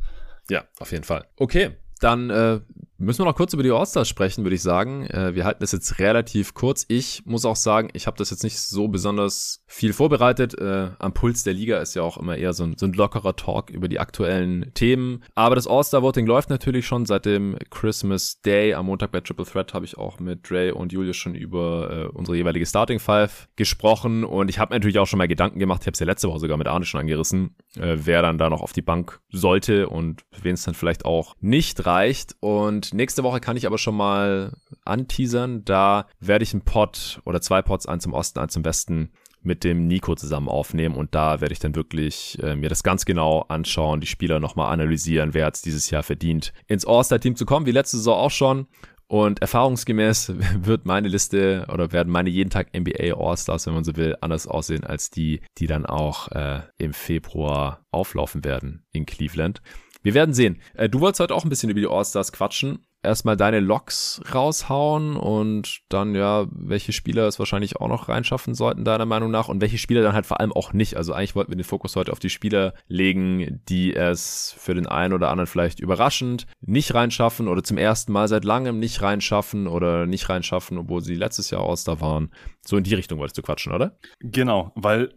Ja, auf jeden Fall. Okay, dann äh, müssen wir noch kurz über die All-Stars sprechen, würde ich sagen. Äh, wir halten das jetzt relativ kurz. Ich muss auch sagen, ich habe das jetzt nicht so besonders viel vorbereitet. Äh, am Puls der Liga ist ja auch immer eher so ein, so ein lockerer Talk über die aktuellen Themen. Aber das All-Star-Voting läuft natürlich schon seit dem Christmas Day. Am Montag bei Triple Threat habe ich auch mit Dre und Julius schon über äh, unsere jeweilige Starting Five gesprochen. Und ich habe natürlich auch schon mal Gedanken gemacht. Ich habe es ja letzte Woche sogar mit Arne schon angerissen, äh, wer dann da noch auf die Bank sollte und wen es dann vielleicht auch nicht reicht. Und nächste Woche kann ich aber schon mal anteasern. Da werde ich einen Pod oder zwei Pods, eins zum Osten, eins zum Westen, mit dem Nico zusammen aufnehmen und da werde ich dann wirklich äh, mir das ganz genau anschauen, die Spieler nochmal analysieren, wer hat dieses Jahr verdient, ins All-Star-Team zu kommen, wie letzte Saison auch schon. Und erfahrungsgemäß *laughs* wird meine Liste oder werden meine jeden Tag NBA All-Stars, wenn man so will, anders aussehen als die, die dann auch äh, im Februar auflaufen werden in Cleveland. Wir werden sehen. Äh, du wolltest heute auch ein bisschen über die All-Stars quatschen. Erstmal deine Loks raushauen und dann ja, welche Spieler es wahrscheinlich auch noch reinschaffen sollten, deiner Meinung nach, und welche Spieler dann halt vor allem auch nicht. Also eigentlich wollten wir den Fokus heute auf die Spieler legen, die es für den einen oder anderen vielleicht überraschend nicht reinschaffen oder zum ersten Mal seit langem nicht reinschaffen oder nicht reinschaffen, obwohl sie letztes Jahr aus da waren. So in die Richtung wolltest du quatschen, oder? Genau, weil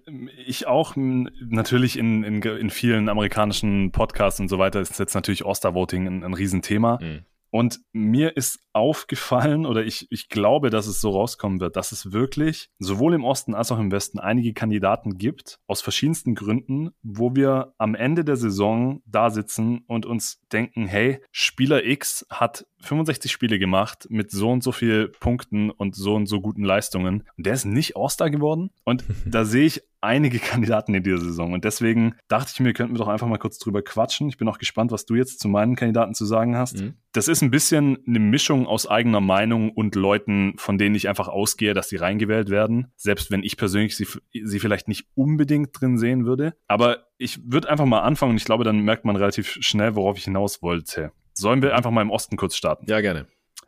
ich auch natürlich in, in, in vielen amerikanischen Podcasts und so weiter ist jetzt natürlich All-Star-Voting ein, ein Riesenthema. Mhm. Und mir ist aufgefallen oder ich, ich glaube, dass es so rauskommen wird, dass es wirklich sowohl im Osten als auch im Westen einige Kandidaten gibt, aus verschiedensten Gründen, wo wir am Ende der Saison da sitzen und uns denken, hey, Spieler X hat 65 Spiele gemacht mit so und so viel Punkten und so und so guten Leistungen. Und der ist nicht All-Star geworden. Und *laughs* da sehe ich einige Kandidaten in dieser Saison. Und deswegen dachte ich mir, könnten wir doch einfach mal kurz drüber quatschen. Ich bin auch gespannt, was du jetzt zu meinen Kandidaten zu sagen hast. Mhm. Das ist ein bisschen eine Mischung aus eigener Meinung und Leuten, von denen ich einfach ausgehe, dass sie reingewählt werden. Selbst wenn ich persönlich sie, sie vielleicht nicht unbedingt drin sehen würde. Aber ich würde einfach mal anfangen und ich glaube, dann merkt man relativ schnell, worauf ich hinaus wollte. Sollen wir einfach mal im Osten kurz starten? Ja, gerne.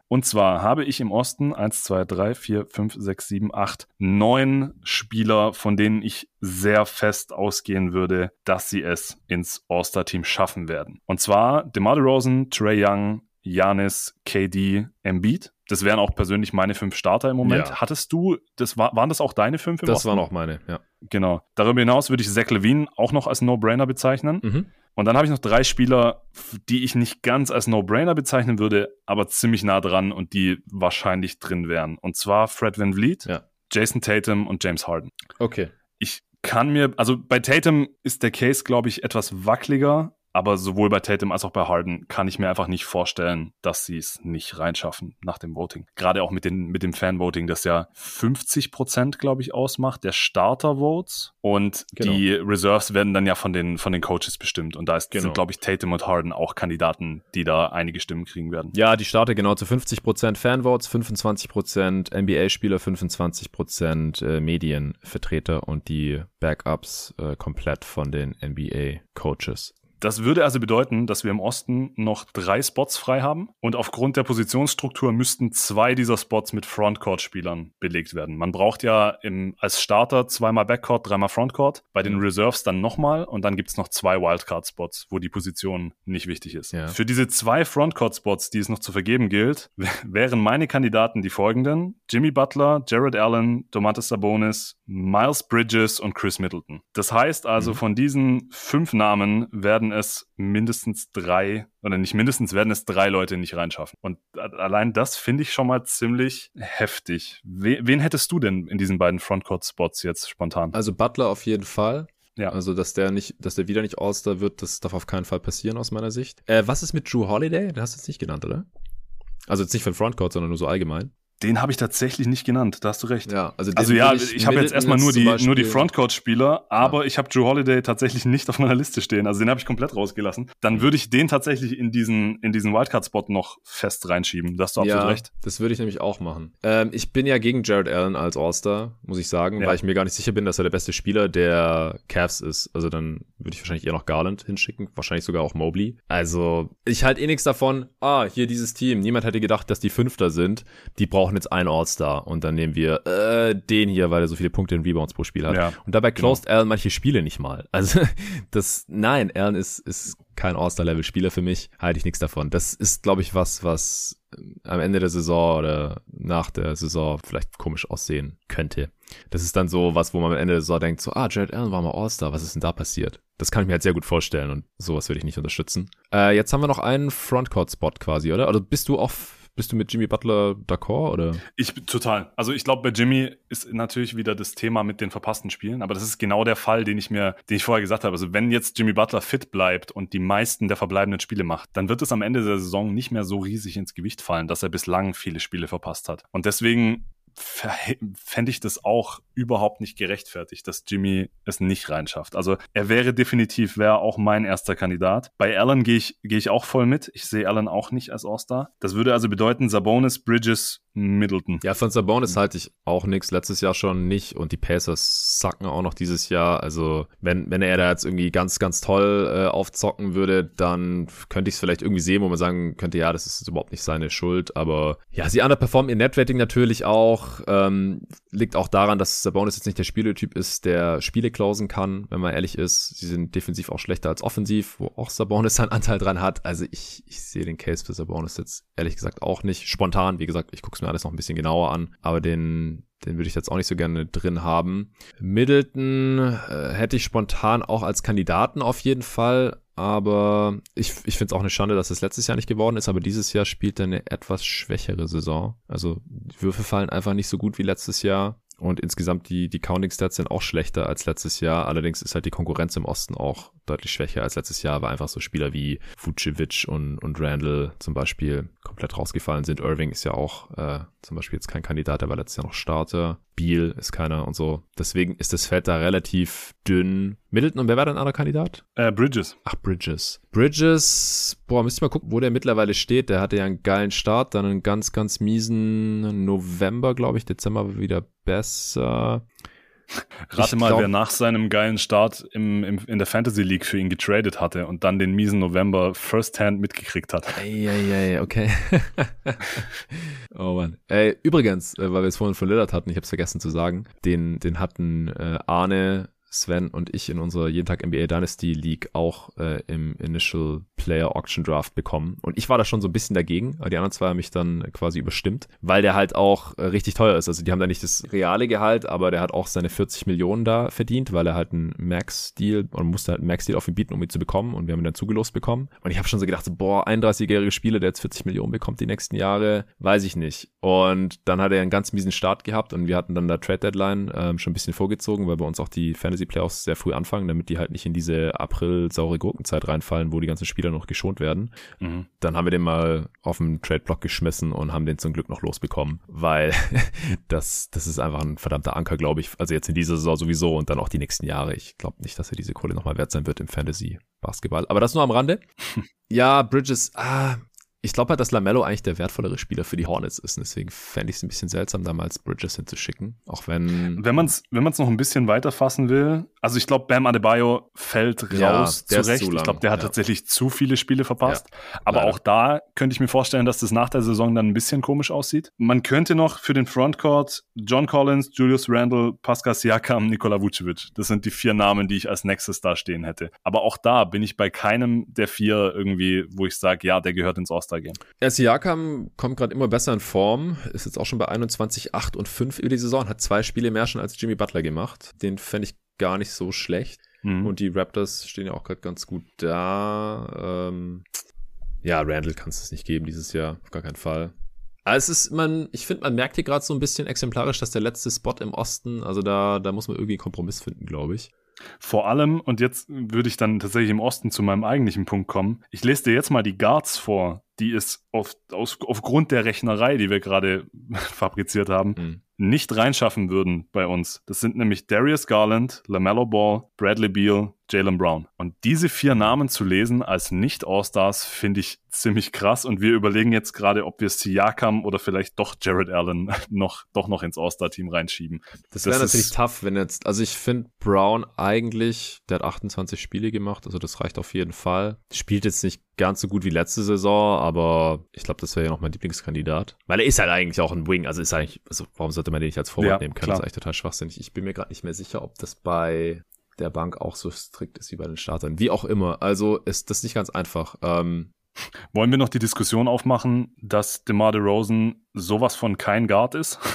Und zwar habe ich im Osten 1, 2, 3, 4, 5, 6, 7, 8, 9 Spieler, von denen ich sehr fest ausgehen würde, dass sie es ins All-Star-Team schaffen werden. Und zwar DeMar DeRozan, Trey Young, Janis, KD, Embiid. Das wären auch persönlich meine fünf Starter im Moment. Ja. Hattest du, das war, waren das auch deine fünf im Das Osten? waren auch meine, ja. Genau. Darüber hinaus würde ich Zach Levine auch noch als No-Brainer bezeichnen. Mhm. Und dann habe ich noch drei Spieler, die ich nicht ganz als No-Brainer bezeichnen würde, aber ziemlich nah dran und die wahrscheinlich drin wären. Und zwar Fred Van Vliet, ja. Jason Tatum und James Harden. Okay. Ich kann mir, also bei Tatum ist der Case, glaube ich, etwas wackeliger, aber sowohl bei Tatum als auch bei Harden kann ich mir einfach nicht vorstellen, dass sie es nicht reinschaffen nach dem Voting. Gerade auch mit, den, mit dem Fan-Voting, das ja 50 Prozent, glaube ich, ausmacht, der Starter-Votes. Und genau. die Reserves werden dann ja von den, von den Coaches bestimmt. Und da ist, genau. sind, glaube ich, Tatum und Harden auch Kandidaten, die da einige Stimmen kriegen werden. Ja, die Starter genau zu 50 Prozent Fan-Votes, 25 Prozent NBA-Spieler, 25 Prozent äh, Medienvertreter und die Backups äh, komplett von den NBA-Coaches. Das würde also bedeuten, dass wir im Osten noch drei Spots frei haben und aufgrund der Positionsstruktur müssten zwei dieser Spots mit Frontcourt-Spielern belegt werden. Man braucht ja im, als Starter zweimal Backcourt, dreimal Frontcourt, bei den. Reserves dann nochmal und dann gibt's noch zwei Wildcard-Spots, wo die Position nicht wichtig ist. Ja. Für diese zwei Frontcourt-Spots, die es noch zu vergeben gilt, *laughs* wären meine Kandidaten die folgenden. Jimmy Butler, Jared Allen, Domantas Sabonis, Miles Bridges und Chris Middleton. Das heißt also, mhm. von diesen fünf Namen werden es mindestens drei, oder nicht mindestens, werden es drei Leute nicht reinschaffen. Und allein das finde ich schon mal ziemlich heftig. Wen hättest du denn in diesen beiden Frontcourt-Spots jetzt spontan? Also Butler auf jeden Fall. Ja. Also, dass der nicht, dass der wieder nicht All-Star wird, das darf auf keinen Fall passieren aus meiner Sicht. Äh, was ist mit Drew Holiday? Den hast du jetzt nicht genannt, oder? Also jetzt nicht für den Frontcourt, sondern nur so allgemein. Den habe ich tatsächlich nicht genannt, da hast du recht. Ja, also, also ja, ich, ich habe jetzt erstmal nur die, nur die Frontcourt-Spieler, aber ja. ich habe Drew Holiday tatsächlich nicht auf meiner Liste stehen. Also den habe ich komplett rausgelassen. Dann würde ich den tatsächlich in diesen, in diesen Wildcard-Spot noch fest reinschieben. Da hast du absolut ja, recht. Das würde ich nämlich auch machen. Ähm, ich bin ja gegen Jared Allen als All-Star, muss ich sagen, ja. weil ich mir gar nicht sicher bin, dass er der beste Spieler der Cavs ist. Also dann würde ich wahrscheinlich eher noch Garland hinschicken, wahrscheinlich sogar auch Mobley. Also ich halte eh nichts davon. Ah, hier dieses Team. Niemand hätte gedacht, dass die Fünfter sind. Die brauchen jetzt einen All-Star und dann nehmen wir äh, den hier, weil er so viele Punkte in Rebounds pro Spiel hat. Ja, und dabei genau. closed genau. Allen manche Spiele nicht mal. Also *laughs* das, nein, Allen ist, ist kein All-Star-Level-Spieler für mich, halte ich nichts davon. Das ist, glaube ich, was, was am Ende der Saison oder nach der Saison vielleicht komisch aussehen könnte. Das ist dann so was, wo man am Ende der Saison denkt, so, ah, Jared Allen war mal All-Star, was ist denn da passiert? Das kann ich mir halt sehr gut vorstellen und sowas würde ich nicht unterstützen. Äh, jetzt haben wir noch einen Frontcourt-Spot quasi, oder? Oder bist du auf bist du mit Jimmy Butler d'accord oder? Ich total. Also ich glaube, bei Jimmy ist natürlich wieder das Thema mit den verpassten Spielen, aber das ist genau der Fall, den ich mir, den ich vorher gesagt habe. Also wenn jetzt Jimmy Butler fit bleibt und die meisten der verbleibenden Spiele macht, dann wird es am Ende der Saison nicht mehr so riesig ins Gewicht fallen, dass er bislang viele Spiele verpasst hat. Und deswegen fände ich das auch überhaupt nicht gerechtfertigt, dass Jimmy es nicht reinschafft. Also er wäre definitiv, wäre auch mein erster Kandidat. Bei Allen gehe ich, gehe ich auch voll mit. Ich sehe Allen auch nicht als All-Star. Das würde also bedeuten, Sabonis, Bridges, Middleton. Ja, von Sabonis halte ich auch nichts. Letztes Jahr schon nicht. Und die Pacers sacken auch noch dieses Jahr. Also wenn, wenn er da jetzt irgendwie ganz, ganz toll äh, aufzocken würde, dann könnte ich es vielleicht irgendwie sehen, wo man sagen könnte, ja, das ist überhaupt nicht seine Schuld. Aber ja, sie underperformen ihr Netrating natürlich auch. Ähm, liegt auch daran, dass Sabonis jetzt nicht der Spieletyp ist, der Spiele klausen kann, wenn man ehrlich ist. Sie sind defensiv auch schlechter als offensiv, wo auch Sabonis *laughs* seinen Anteil dran hat. Also ich, ich sehe den Case für Sabonis jetzt ehrlich gesagt auch nicht. Spontan, wie gesagt, ich gucke es mir alles noch ein bisschen genauer an, aber den, den würde ich jetzt auch nicht so gerne drin haben. Middleton äh, hätte ich spontan auch als Kandidaten auf jeden Fall, aber ich, ich finde es auch eine Schande, dass es letztes Jahr nicht geworden ist, aber dieses Jahr spielt er eine etwas schwächere Saison. Also die Würfe fallen einfach nicht so gut wie letztes Jahr. Und insgesamt die, die Counting-Stats sind auch schlechter als letztes Jahr. Allerdings ist halt die Konkurrenz im Osten auch deutlich schwächer als letztes Jahr, weil einfach so Spieler wie Vucevic und, und Randall zum Beispiel komplett rausgefallen sind. Irving ist ja auch äh, zum Beispiel jetzt kein Kandidat, der war letztes Jahr noch Starter. Beal ist keiner und so. Deswegen ist das Feld da relativ dünn. Middleton und wer war dein anderer Kandidat? Äh, Bridges. Ach, Bridges. Bridges, boah, müsst ihr mal gucken, wo der mittlerweile steht. Der hatte ja einen geilen Start, dann einen ganz, ganz miesen November, glaube ich, Dezember wieder besser. Rate mal, glaub, wer nach seinem geilen Start im, im, in der Fantasy League für ihn getradet hatte und dann den miesen November firsthand mitgekriegt hat. Eieiei, okay. *laughs* oh Mann. Ey, übrigens, äh, weil wir es vorhin von Lillard hatten, ich habe es vergessen zu sagen, den, den hatten äh, Arne Sven und ich in unserer jeden Tag NBA Dynasty League auch äh, im Initial Player Auction Draft bekommen. Und ich war da schon so ein bisschen dagegen, aber die anderen zwei haben mich dann quasi überstimmt, weil der halt auch äh, richtig teuer ist. Also die haben da nicht das reale Gehalt, aber der hat auch seine 40 Millionen da verdient, weil er halt einen Max-Deal und musste halt einen Max-Deal auf ihn bieten, um ihn zu bekommen. Und wir haben ihn dann zugelost bekommen. Und ich habe schon so gedacht, so, boah, 31-jährige Spieler, der jetzt 40 Millionen bekommt die nächsten Jahre, weiß ich nicht. Und dann hat er einen ganz miesen Start gehabt und wir hatten dann da Trade Deadline ähm, schon ein bisschen vorgezogen, weil bei uns auch die Fantasy Fantasy-Playoffs sehr früh anfangen, damit die halt nicht in diese April-saure Gurkenzeit reinfallen, wo die ganzen Spieler noch geschont werden. Mhm. Dann haben wir den mal auf den Trade-Block geschmissen und haben den zum Glück noch losbekommen, *laughs* weil das, das ist einfach ein verdammter Anker, glaube ich. Also jetzt in dieser Saison sowieso und dann auch die nächsten Jahre. Ich glaube nicht, dass er diese Kohle nochmal wert sein wird im Fantasy-Basketball. Aber das nur am Rande. *laughs* ja, Bridges, ah, ich glaube halt, dass Lamello eigentlich der wertvollere Spieler für die Hornets ist. Und deswegen fände ich es ein bisschen seltsam, damals Bridges hinzuschicken. Auch wenn. Wenn man es wenn man's noch ein bisschen weiter fassen will, also ich glaube, Bam Adebayo fällt ja, raus zurecht. Zu ich glaube, der hat ja. tatsächlich zu viele Spiele verpasst. Ja, Aber leider. auch da könnte ich mir vorstellen, dass das nach der Saison dann ein bisschen komisch aussieht. Man könnte noch für den Frontcourt John Collins, Julius Randle, Pascal Siakam, Nikola Vucevic. Das sind die vier Namen, die ich als nächstes da stehen hätte. Aber auch da bin ich bei keinem der vier irgendwie, wo ich sage, ja, der gehört ins All-Star-Game. Ja, Siakam kommt gerade immer besser in Form, ist jetzt auch schon bei 21, 8 und 5 über die Saison, hat zwei Spiele mehr schon als Jimmy Butler gemacht. Den fände ich gar nicht so schlecht. Mhm. Und die Raptors stehen ja auch gerade ganz gut da. Ähm, ja, Randall kannst du es nicht geben dieses Jahr, auf gar keinen Fall. Aber es ist, man, ich finde, man merkt hier gerade so ein bisschen exemplarisch, dass der letzte Spot im Osten, also da, da muss man irgendwie einen Kompromiss finden, glaube ich. Vor allem, und jetzt würde ich dann tatsächlich im Osten zu meinem eigentlichen Punkt kommen. Ich lese dir jetzt mal die Guards vor, die es auf, aus, aufgrund der Rechnerei, die wir gerade *laughs* fabriziert haben, mhm nicht reinschaffen würden bei uns. Das sind nämlich Darius Garland, LaMelo Ball, Bradley Beal, Jalen Brown. Und diese vier Namen zu lesen als Nicht-All-Stars finde ich ziemlich krass. Und wir überlegen jetzt gerade, ob wir Siakam oder vielleicht doch Jared Allen *laughs* noch, doch noch ins All-Star-Team reinschieben. Das wäre natürlich tough, wenn jetzt, also ich finde Brown eigentlich, der hat 28 Spiele gemacht, also das reicht auf jeden Fall. Spielt jetzt nicht ganz so gut wie letzte Saison, aber ich glaube, das wäre ja noch mein Lieblingskandidat. Weil er ist halt eigentlich auch ein Wing, also ist eigentlich, also warum sollte man den nicht als Vorwart ja, nehmen können? Klar. Das ist eigentlich total schwachsinnig. Ich bin mir gerade nicht mehr sicher, ob das bei der Bank auch so strikt ist wie bei den Startern. Wie auch immer. Also ist das nicht ganz einfach. Ähm, wollen wir noch die Diskussion aufmachen, dass DeMar DeRozan sowas von kein Guard ist? *laughs*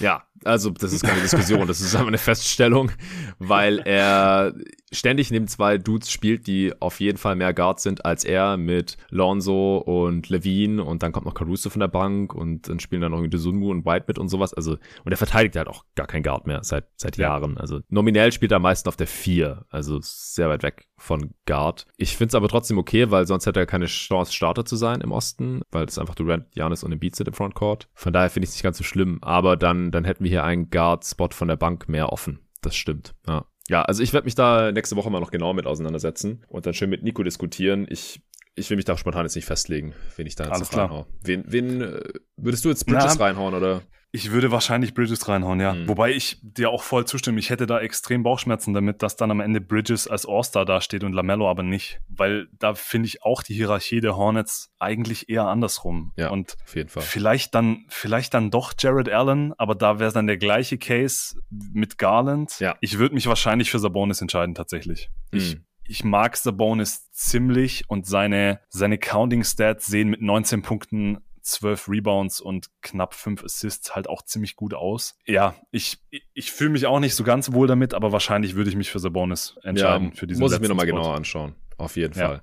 Ja, also das ist keine Diskussion, das ist einfach eine Feststellung, weil er ständig neben zwei Dudes spielt, die auf jeden Fall mehr Guards sind als er mit Lonzo und Levine und dann kommt noch Caruso von der Bank und dann spielen dann noch irgendwie Sunmu und White mit und sowas. Also und er verteidigt halt auch gar kein Guard mehr seit seit ja. Jahren. Also nominell spielt er am meisten auf der vier, also sehr weit weg von Guard. Ich finde es aber trotzdem okay, weil sonst hätte er keine Chance Starter zu sein im Osten, weil es einfach Durant, Janis und Embiid sind im Frontcourt. Von daher finde ich es nicht ganz so schlimm, aber dann dann hätten wir hier einen Guard-Spot von der Bank mehr offen. Das stimmt, ja. Ja, also ich werde mich da nächste Woche mal noch genau mit auseinandersetzen und dann schön mit Nico diskutieren. Ich ich will mich da spontan jetzt nicht festlegen, wen ich da jetzt Alles klar. Wen, wen äh, würdest du jetzt Bridges Na, reinhauen oder? Ich würde wahrscheinlich Bridges reinhauen, ja. Mhm. Wobei ich dir auch voll zustimme. Ich hätte da extrem Bauchschmerzen damit, dass dann am Ende Bridges als All-Star dasteht und Lamello aber nicht. Weil da finde ich auch die Hierarchie der Hornets eigentlich eher andersrum. Ja, und auf jeden Fall. Vielleicht dann, vielleicht dann doch Jared Allen, aber da wäre dann der gleiche Case mit Garland. Ja. Ich würde mich wahrscheinlich für Sabonis entscheiden, tatsächlich. Mhm. Ich ich mag Sabonis ziemlich und seine, seine Counting Stats sehen mit 19 Punkten 12 Rebounds und knapp 5 Assists halt auch ziemlich gut aus. Ja, ich, ich fühle mich auch nicht so ganz wohl damit, aber wahrscheinlich würde ich mich für Sabonis entscheiden. Ja, für diesen muss ich mir nochmal genauer anschauen. Auf jeden ja. Fall.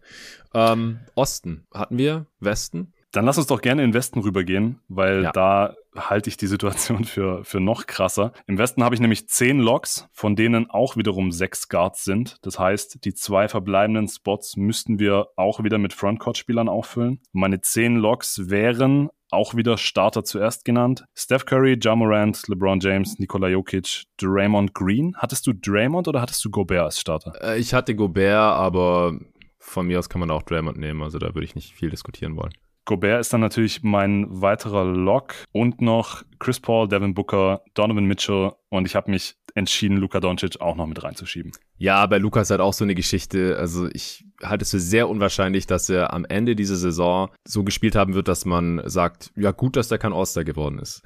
Ähm, Osten hatten wir, Westen. Dann lass uns doch gerne in den Westen rübergehen, weil ja. da halte ich die Situation für, für noch krasser. Im Westen habe ich nämlich zehn Logs, von denen auch wiederum sechs Guards sind. Das heißt, die zwei verbleibenden Spots müssten wir auch wieder mit Frontcourt-Spielern auffüllen. Meine zehn Logs wären auch wieder Starter zuerst genannt. Steph Curry, Ja Morant, LeBron James, Nikola Jokic, Draymond Green. Hattest du Draymond oder hattest du Gobert als Starter? Äh, ich hatte Gobert, aber von mir aus kann man auch Draymond nehmen. Also da würde ich nicht viel diskutieren wollen. Gobert ist dann natürlich mein weiterer Lock und noch Chris Paul, Devin Booker, Donovan Mitchell und ich habe mich entschieden, Luka Doncic auch noch mit reinzuschieben. Ja, bei Luka ist halt auch so eine Geschichte. Also ich halte es für sehr unwahrscheinlich, dass er am Ende dieser Saison so gespielt haben wird, dass man sagt, ja gut, dass er kein All-Star geworden ist.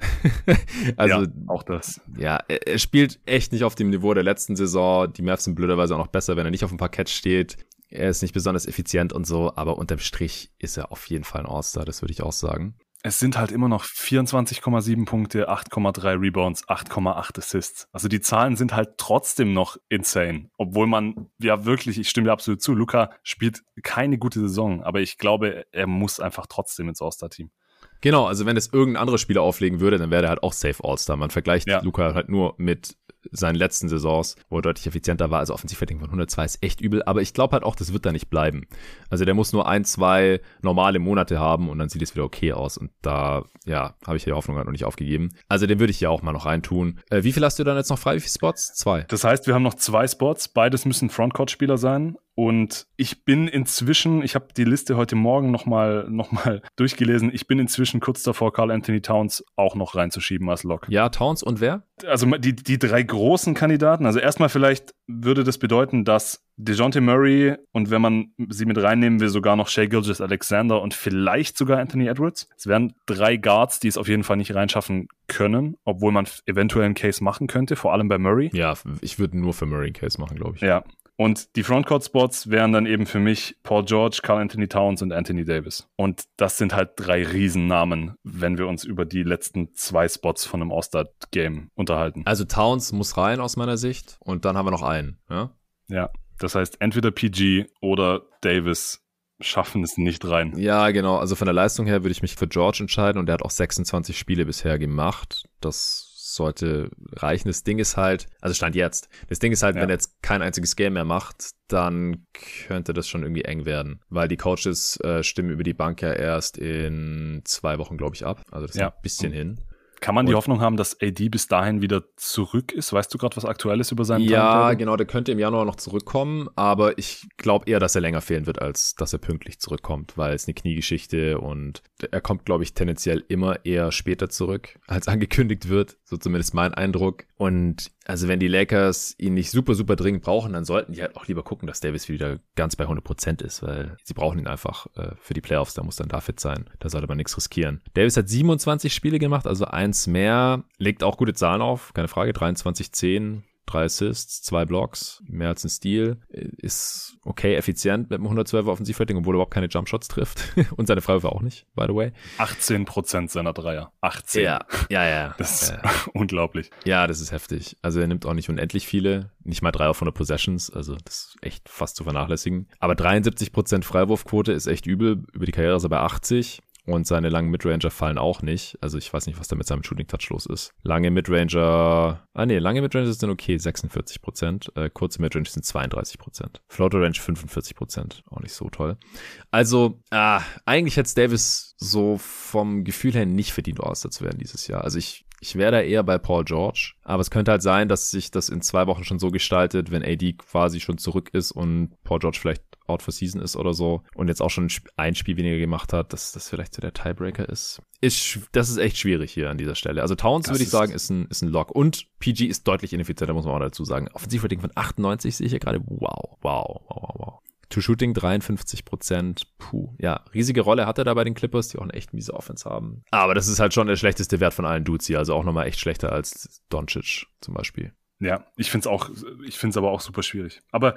*laughs* also ja, auch das. Ja, er, er, spielt echt nicht auf dem Niveau der letzten Saison. Die Mavs sind blöderweise auch noch besser, wenn er nicht auf dem Parkett steht. Er ist nicht besonders effizient und so, aber unterm Strich ist er auf jeden Fall ein All-Star, das würde ich auch sagen. Es sind halt immer noch 24,7 Punkte, 8,3 Rebounds, 8,8 Assists. Also die Zahlen sind halt trotzdem noch insane. Obwohl man ja wirklich, ich stimme dir absolut zu, Luca spielt keine gute Saison, aber ich glaube, er muss einfach trotzdem ins All-Star-Team. Genau, also wenn es irgendein anderer Spieler auflegen würde, dann wäre er halt auch safe All-Star. Man vergleicht ja. Luca halt nur mit seinen letzten Saisons, wo er deutlich effizienter war. Also Offensivrating von 102 ist echt übel, aber ich glaube halt auch, das wird da nicht bleiben. Also der muss nur ein, zwei normale Monate haben und dann sieht es wieder okay aus. Und da, ja, habe ich die Hoffnung halt noch nicht aufgegeben. Also den würde ich ja auch mal noch reintun. Äh, wie viel hast du dann jetzt noch frei? Wie viele Spots? Zwei. Das heißt, wir haben noch zwei Spots. Beides müssen Frontcourt-Spieler sein. Und ich bin inzwischen, ich habe die Liste heute Morgen nochmal noch mal *laughs* durchgelesen, ich bin inzwischen kurz davor, Carl Anthony Towns auch noch reinzuschieben als Lock. Ja, Towns und wer? Also die, die drei großen Kandidaten. Also erstmal vielleicht würde das bedeuten, dass DeJounte Murray und wenn man sie mit reinnehmen will, sogar noch Shea Gilgis Alexander und vielleicht sogar Anthony Edwards. Es wären drei Guards, die es auf jeden Fall nicht reinschaffen können, obwohl man eventuell einen Case machen könnte, vor allem bei Murray. Ja, ich würde nur für Murray einen Case machen, glaube ich. Ja, und die Frontcourt-Spots wären dann eben für mich Paul George, Carl Anthony Towns und Anthony Davis. Und das sind halt drei Riesennamen, wenn wir uns über die letzten zwei Spots von einem All-Star-Game unterhalten. Also Towns muss rein aus meiner Sicht und dann haben wir noch einen, ja? Ja, das heißt entweder PG oder Davis schaffen es nicht rein. Ja, genau. Also von der Leistung her würde ich mich für George entscheiden und der hat auch 26 Spiele bisher gemacht. Das sollte reichen. Das Ding ist halt, also stand jetzt, das Ding ist halt, ja. wenn er jetzt kein einziges Game mehr macht, dann könnte das schon irgendwie eng werden, weil die Coaches äh, stimmen über die Bank ja erst in zwei Wochen, glaube ich, ab. Also das ist ja. ein bisschen hin. Kann man die Hoffnung haben, dass AD bis dahin wieder zurück ist? Weißt du gerade was Aktuelles über seinen Ja, Timetable? genau, der könnte im Januar noch zurückkommen, aber ich glaube eher, dass er länger fehlen wird, als dass er pünktlich zurückkommt, weil es eine Kniegeschichte und er kommt, glaube ich, tendenziell immer eher später zurück, als *laughs* angekündigt wird. So zumindest mein Eindruck. Und also wenn die Lakers ihn nicht super, super dringend brauchen, dann sollten die halt auch lieber gucken, dass Davis wieder ganz bei 100% ist, weil sie brauchen ihn einfach äh, für die Playoffs, da muss dann da fit sein. Da sollte man nichts riskieren. Davis hat 27 Spiele gemacht, also eins mehr, legt auch gute Zahlen auf, keine Frage, 23, 10, drei Assists, zwei Blocks, mehr als ein Steal, ist okay effizient mit einem 112er Offensivrating, obwohl er überhaupt keine Jumpshots trifft *laughs* und seine Freiwürfe auch nicht, by the way. 18% seiner Dreier. 18. Ja, ja, ja. Das ist ja. *laughs* unglaublich. Ja, das ist heftig. Also er nimmt auch nicht unendlich viele, nicht mal drei auf 100 Possessions, also das ist echt fast zu vernachlässigen. Aber 73% Freiwurfquote ist echt übel. Über die Karriere ist er bei 80. Und seine langen Midranger fallen auch nicht. Also ich weiß nicht, was da mit seinem Shooting Touch los ist. Lange Midranger, ah nee, lange Midranger sind okay, 46% Äh, kurze Midrange sind 32% Floater Range 45% Auch nicht so toll. Also, ah, eigentlich hätte Davis so vom Gefühl her nicht verdient, All-Star zu werden dieses Jahr. Also ich ich wäre da eher bei Paul George. Aber es könnte halt sein, dass sich das in zwei Wochen schon so gestaltet, wenn AD quasi schon zurück ist und Paul George vielleicht out for season ist oder so und jetzt auch schon ein Spiel weniger gemacht hat, dass das vielleicht so der Tiebreaker ist. ist das ist echt schwierig hier an dieser Stelle. Also Towns würde ich sagen, ist ein, ist ein Lock. Und PG ist deutlich ineffizienter, muss man auch dazu sagen. Offensivrating von 98 sehe ich hier gerade. Wow, wow, wow, wow, wow. To-Shooting 53 Prozent. Puh. Ja, riesige Rolle hat er da bei den Clippers, die auch eine echt miese Offense haben. Aber das ist halt schon der schlechteste Wert von allen Dudes hier. Also auch nochmal echt schlechter als Doncic zum Beispiel. Ja, ich finde es auch, ich finde es aber auch super schwierig. Aber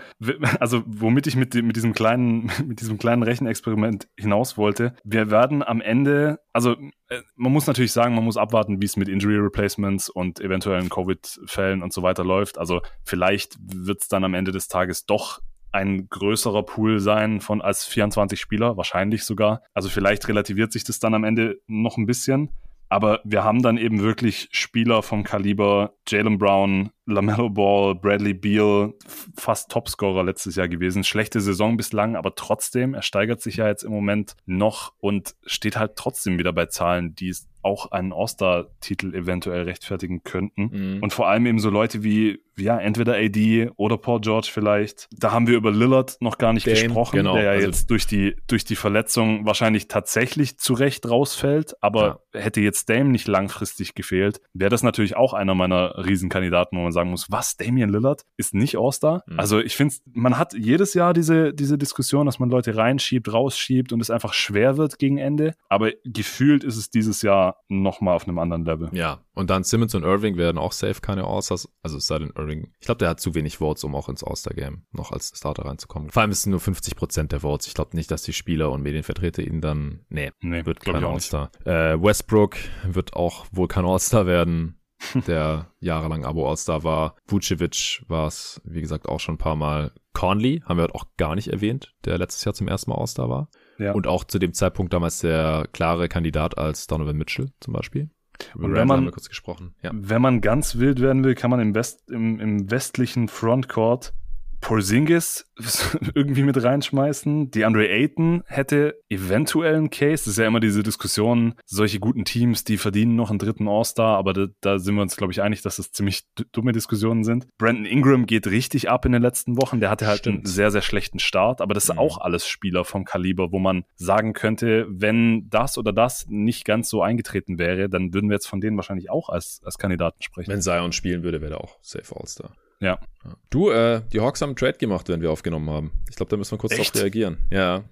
also, womit ich mit, mit diesem kleinen, *laughs* mit diesem kleinen Rechenexperiment hinaus wollte, wir werden am Ende, also äh, man muss natürlich sagen, man muss abwarten, wie es mit Injury Replacements und eventuellen Covid-Fällen und so weiter läuft. Also vielleicht wird es dann am Ende des Tages doch ein größerer Pool sein von als 24 Spieler, wahrscheinlich sogar. Also vielleicht relativiert sich das dann am Ende noch ein bisschen. Aber wir haben dann eben wirklich Spieler vom Kaliber Jalen Brown, LaMelo Ball, Bradley Beal, fast Topscorer letztes Jahr gewesen. Schlechte Saison bislang, aber trotzdem, er steigert sich ja jetzt im Moment noch und steht halt trotzdem wieder bei Zahlen, die es auch einen All-Star-Titel eventuell rechtfertigen könnten. Mhm. Und vor allem eben so Leute wie, ja, entweder AD oder Paul George vielleicht. Da haben wir über Lillard noch gar nicht Dame, gesprochen, genau. der ja also jetzt durch die, durch die Verletzung wahrscheinlich tatsächlich zu Recht rausfällt. Aber ja. hätte jetzt Dame nicht langfristig gefehlt, wäre das natürlich auch einer meiner Riesenkandidaten, wo man sagen muss, was, Damian Lillard ist nicht All-Star? Mhm. Also ich finde, man hat jedes Jahr diese, diese Diskussion, dass man Leute reinschiebt, rausschiebt und es einfach schwer wird gegen Ende. Aber gefühlt ist es dieses Jahr nochmal auf einem anderen Level. Ja, und dann Simmons und Irving werden auch safe keine All-Stars. Also es sei denn Irving. Ich glaube, der hat zu wenig Votes, um auch ins All-Star-Game noch als Starter reinzukommen. Vor allem ist es nur 50 Prozent der Votes. Ich glaube nicht, dass die Spieler und Medienvertreter ihn dann, nee, nee wird kein All-Star. Äh, Westbrook wird auch wohl kein All-Star werden *laughs* der jahrelang Abo All-Star war. Vucevic war es, wie gesagt, auch schon ein paar Mal. Conley haben wir halt auch gar nicht erwähnt, der letztes Jahr zum ersten Mal All-Star war. Ja. Und auch zu dem Zeitpunkt damals der klare Kandidat als Donovan Mitchell zum Beispiel. Und wenn man, kurz gesprochen. Ja. wenn man ganz wild werden will, kann man im, West, im, im westlichen Frontcourt Porzingis *laughs* irgendwie mit reinschmeißen. Die Andre Ayton hätte eventuell einen Case. Das ist ja immer diese Diskussion, solche guten Teams, die verdienen noch einen dritten All-Star, aber da, da, sind wir uns, glaube ich, einig, dass das ziemlich dumme Diskussionen sind. Brandon Ingram geht richtig ab in den letzten Wochen. Der hatte halt Stimmt. einen sehr, sehr schlechten Start, aber das ist mhm. auch alles Spieler vom Kaliber, wo man sagen könnte, wenn das oder das nicht ganz so eingetreten wäre, dann würden wir jetzt von denen wahrscheinlich auch als, als Kandidaten sprechen. Wenn Zion spielen würde, wäre er auch Safe All-Star. Ja. Du, äh, die Hawks haben einen Trade gemacht, wenn wir aufgenommen haben. Ich glaube, da müssen wir kurz Echt? drauf reagieren. Ja.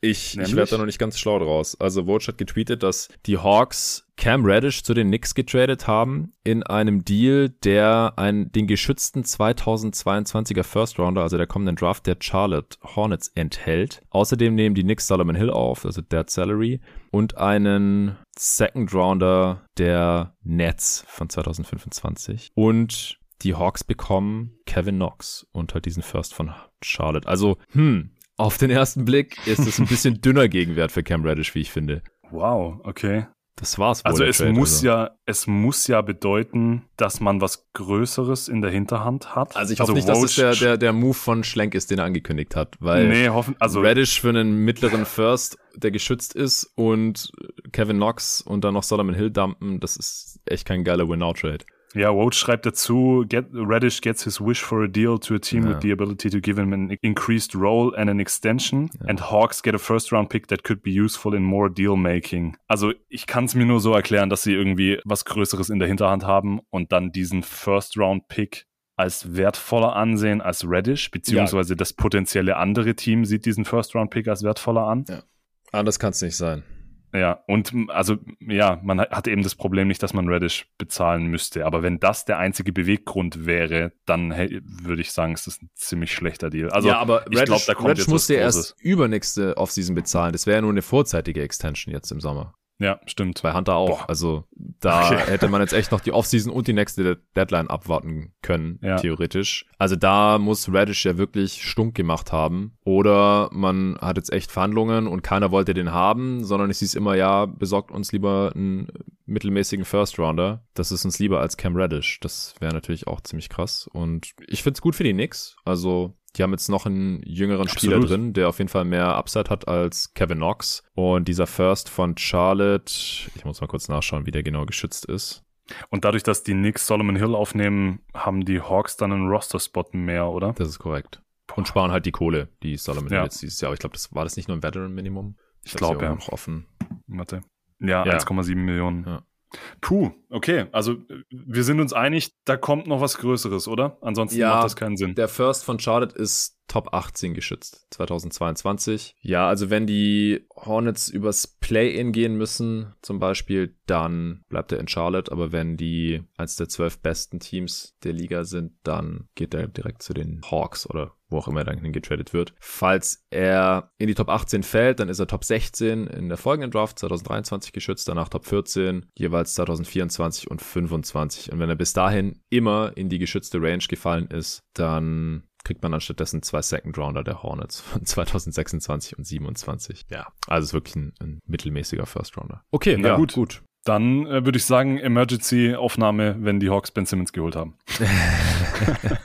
Ich, ich werde da noch nicht ganz schlau draus. Also Woj hat getweetet, dass die Hawks Cam Reddish zu den Knicks getradet haben in einem Deal, der ein, den geschützten 2022er First Rounder, also der kommenden Draft der Charlotte Hornets enthält. Außerdem nehmen die Knicks Solomon Hill auf, also Dead Salary, und einen Second Rounder der Nets von 2025. Und die Hawks bekommen Kevin Knox und halt diesen First von Charlotte. Also, hm, auf den ersten Blick ist es ein bisschen *laughs* dünner Gegenwert für Cam Reddish, wie ich finde. Wow, okay. Das war's wohl. Also es Trade, muss also. ja, es muss ja bedeuten, dass man was Größeres in der Hinterhand hat. Also ich hoffe also nicht, dass es der, der, der Move von Schlenk ist, den er angekündigt hat, weil nee, hoffen, also Reddish für einen mittleren First, der geschützt ist und Kevin Knox und dann noch Solomon Hill dumpen, das ist echt kein geiler Win-Out-Trade. Ja, Woj schreibt dazu, get, Reddish gets his wish for a deal to a team ja. with the ability to give him an increased role and an extension. Ja. And Hawks get a first round pick that could be useful in more deal making. Also ich kann es mir nur so erklären, dass sie irgendwie was Größeres in der Hinterhand haben und dann diesen First Round Pick als wertvoller ansehen als Reddish, beziehungsweise ja. das potenzielle andere Team sieht diesen First Round Pick als wertvoller an. Ja. Anders kann es nicht sein. Ja, und also ja, man hat eben das Problem nicht, dass man Reddish bezahlen müsste. Aber wenn das der einzige Beweggrund wäre, dann hey, würde ich sagen, ist das ein ziemlich schlechter Deal. Also ja, aber ich glaube, da kommt Reddish jetzt musste erst übernächste Offseason bezahlen. Das wäre ja nur eine vorzeitige Extension jetzt im Sommer. Ja, stimmt. Bei Hunter auch. Boah. Also da *laughs* okay. hätte man jetzt echt noch die Offseason und die nächste Deadline abwarten können, ja. theoretisch. Also da muss Radish ja wirklich stunk gemacht haben. Oder man hat jetzt echt Verhandlungen und keiner wollte den haben, sondern es hieß immer, ja, besorgt uns lieber einen mittelmäßigen First Rounder. Das ist uns lieber als Cam Radish. Das wäre natürlich auch ziemlich krass. Und ich find's gut für die Knicks. Also die haben jetzt noch einen jüngeren Absolut. Spieler drin, der auf jeden Fall mehr Upside hat als Kevin Knox. Und dieser First von Charlotte, ich muss mal kurz nachschauen, wie der genau geschützt ist. Und dadurch, dass die Knicks Solomon Hill aufnehmen, haben die Hawks dann einen Roster-Spot mehr, oder? Das ist korrekt. Und sparen halt die Kohle, die Solomon ja. Hill jetzt dieses Jahr. Aber ich glaube, das war das nicht nur ein Veteran-Minimum? Ich, ich glaube, ja. Noch offen. Warte. Ja, ja. 1,7 Millionen. Ja. Puh, okay. Also wir sind uns einig, da kommt noch was Größeres, oder? Ansonsten ja, macht das keinen Sinn. Der First von Charlotte ist Top 18 geschützt 2022. Ja, also wenn die Hornets übers Play-In gehen müssen, zum Beispiel, dann bleibt er in Charlotte. Aber wenn die eins der zwölf besten Teams der Liga sind, dann geht er direkt zu den Hawks oder wo auch immer er dann hingetradet wird. Falls er in die Top 18 fällt, dann ist er Top 16 in der folgenden Draft 2023 geschützt, danach Top 14, jeweils 2024 und 25. Und wenn er bis dahin immer in die geschützte Range gefallen ist, dann kriegt man anstattdessen zwei Second Rounder der Hornets von *laughs* 2026 und 27. Ja, also ist wirklich ein, ein mittelmäßiger First Rounder. Okay, na ja, gut. gut. Dann äh, würde ich sagen, Emergency-Aufnahme, wenn die Hawks Ben Simmons geholt haben. *laughs* *laughs*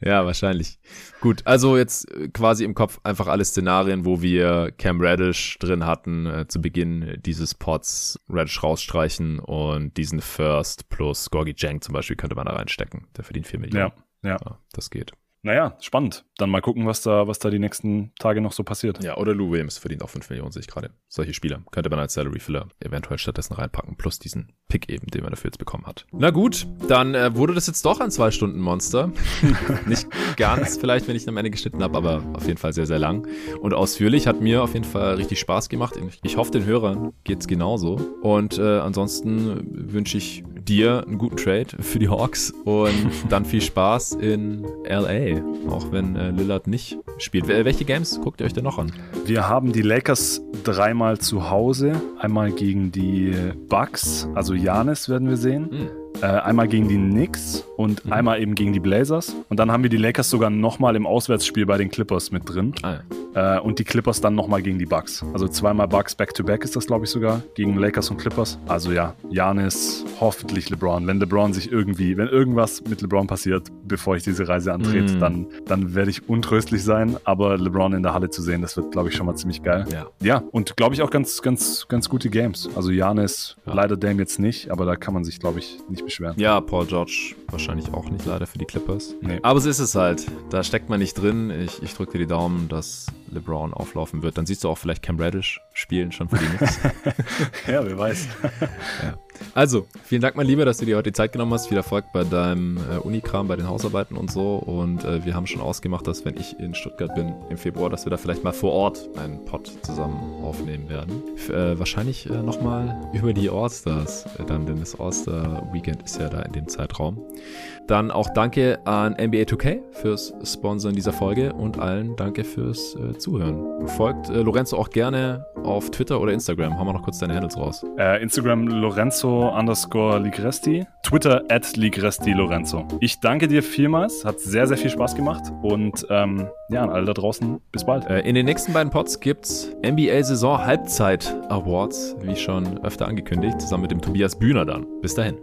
ja, wahrscheinlich. Gut, also jetzt äh, quasi im Kopf einfach alle Szenarien, wo wir Cam Radish drin hatten, äh, zu Beginn dieses Pots Radish rausstreichen und diesen First plus Gorgi Jang zum Beispiel könnte man da reinstecken. Der verdient 4 Millionen. Ja. Ja. Das geht. Naja, spannend. Dann mal gucken, was da, was da die nächsten Tage noch so passiert. Ja, oder Lou Williams verdient auch 5 Millionen, sehe ich gerade. Solche Spieler könnte man als Salary Filler eventuell stattdessen reinpacken, plus diesen Pick eben, den man dafür jetzt bekommen hat. Na gut, dann äh, wurde das jetzt doch ein 2-Stunden-Monster. *laughs* Nicht ganz vielleicht, wenn ich am Ende geschnitten habe, aber auf jeden Fall sehr, sehr lang und ausführlich. Hat mir auf jeden Fall richtig Spaß gemacht. Ich hoffe, den Hörern geht es genauso. Und äh, ansonsten wünsche ich dir einen guten Trade für die Hawks und dann viel Spaß in LA, auch wenn äh, Lillard nicht spielt. Welche Games guckt ihr euch denn noch an? Wir haben die Lakers dreimal zu Hause, einmal gegen die Bucks, also Janis werden wir sehen. Mhm. Äh, einmal gegen die Knicks und mhm. einmal eben gegen die Blazers. Und dann haben wir die Lakers sogar nochmal im Auswärtsspiel bei den Clippers mit drin. Ah, ja. Äh, und die Clippers dann nochmal gegen die Bucks. Also zweimal Bucks back-to-back -back ist das, glaube ich, sogar. Gegen Lakers und Clippers. Also ja, Janis, hoffentlich LeBron. Wenn LeBron sich irgendwie, wenn irgendwas mit LeBron passiert, bevor ich diese Reise antrete, mm. dann, dann werde ich untröstlich sein. Aber LeBron in der Halle zu sehen, das wird, glaube ich, schon mal ziemlich geil. Ja, ja und glaube ich auch ganz, ganz, ganz gute Games. Also Janis, ja. leider Dame jetzt nicht, aber da kann man sich, glaube ich, nicht beschweren. Ja, Paul George wahrscheinlich auch nicht leider für die Clippers. Nee. Aber so ist es halt. Da steckt man nicht drin. Ich, ich drücke dir die Daumen, dass LeBron auflaufen wird. Dann siehst du auch vielleicht Cam Reddish spielen schon für die Knicks. *laughs* ja, wer weiß. *laughs* ja. Also, vielen Dank, mein Lieber, dass du dir heute die Zeit genommen hast. Viel Erfolg bei deinem äh, Unikram, bei den Hausarbeiten und so. Und äh, wir haben schon ausgemacht, dass wenn ich in Stuttgart bin im Februar, dass wir da vielleicht mal vor Ort einen Pod zusammen aufnehmen werden. F äh, wahrscheinlich äh, nochmal über die All-Stars, äh, dann, denn das All-Star-Weekend ist ja da in dem Zeitraum. Dann auch danke an NBA 2K fürs Sponsoren dieser Folge und allen danke fürs äh, Zuhören. Folgt äh, Lorenzo auch gerne auf Twitter oder Instagram. Haben wir noch kurz deine Handles raus. Instagram Lorenzo underscore Ligresti, Twitter at Ligresti Lorenzo. Ich danke dir vielmals, hat sehr, sehr viel Spaß gemacht und ähm, ja, an alle da draußen, bis bald. Äh, in den nächsten beiden Pods gibt's NBA Saison Halbzeit Awards, wie schon öfter angekündigt, zusammen mit dem Tobias Bühner dann. Bis dahin.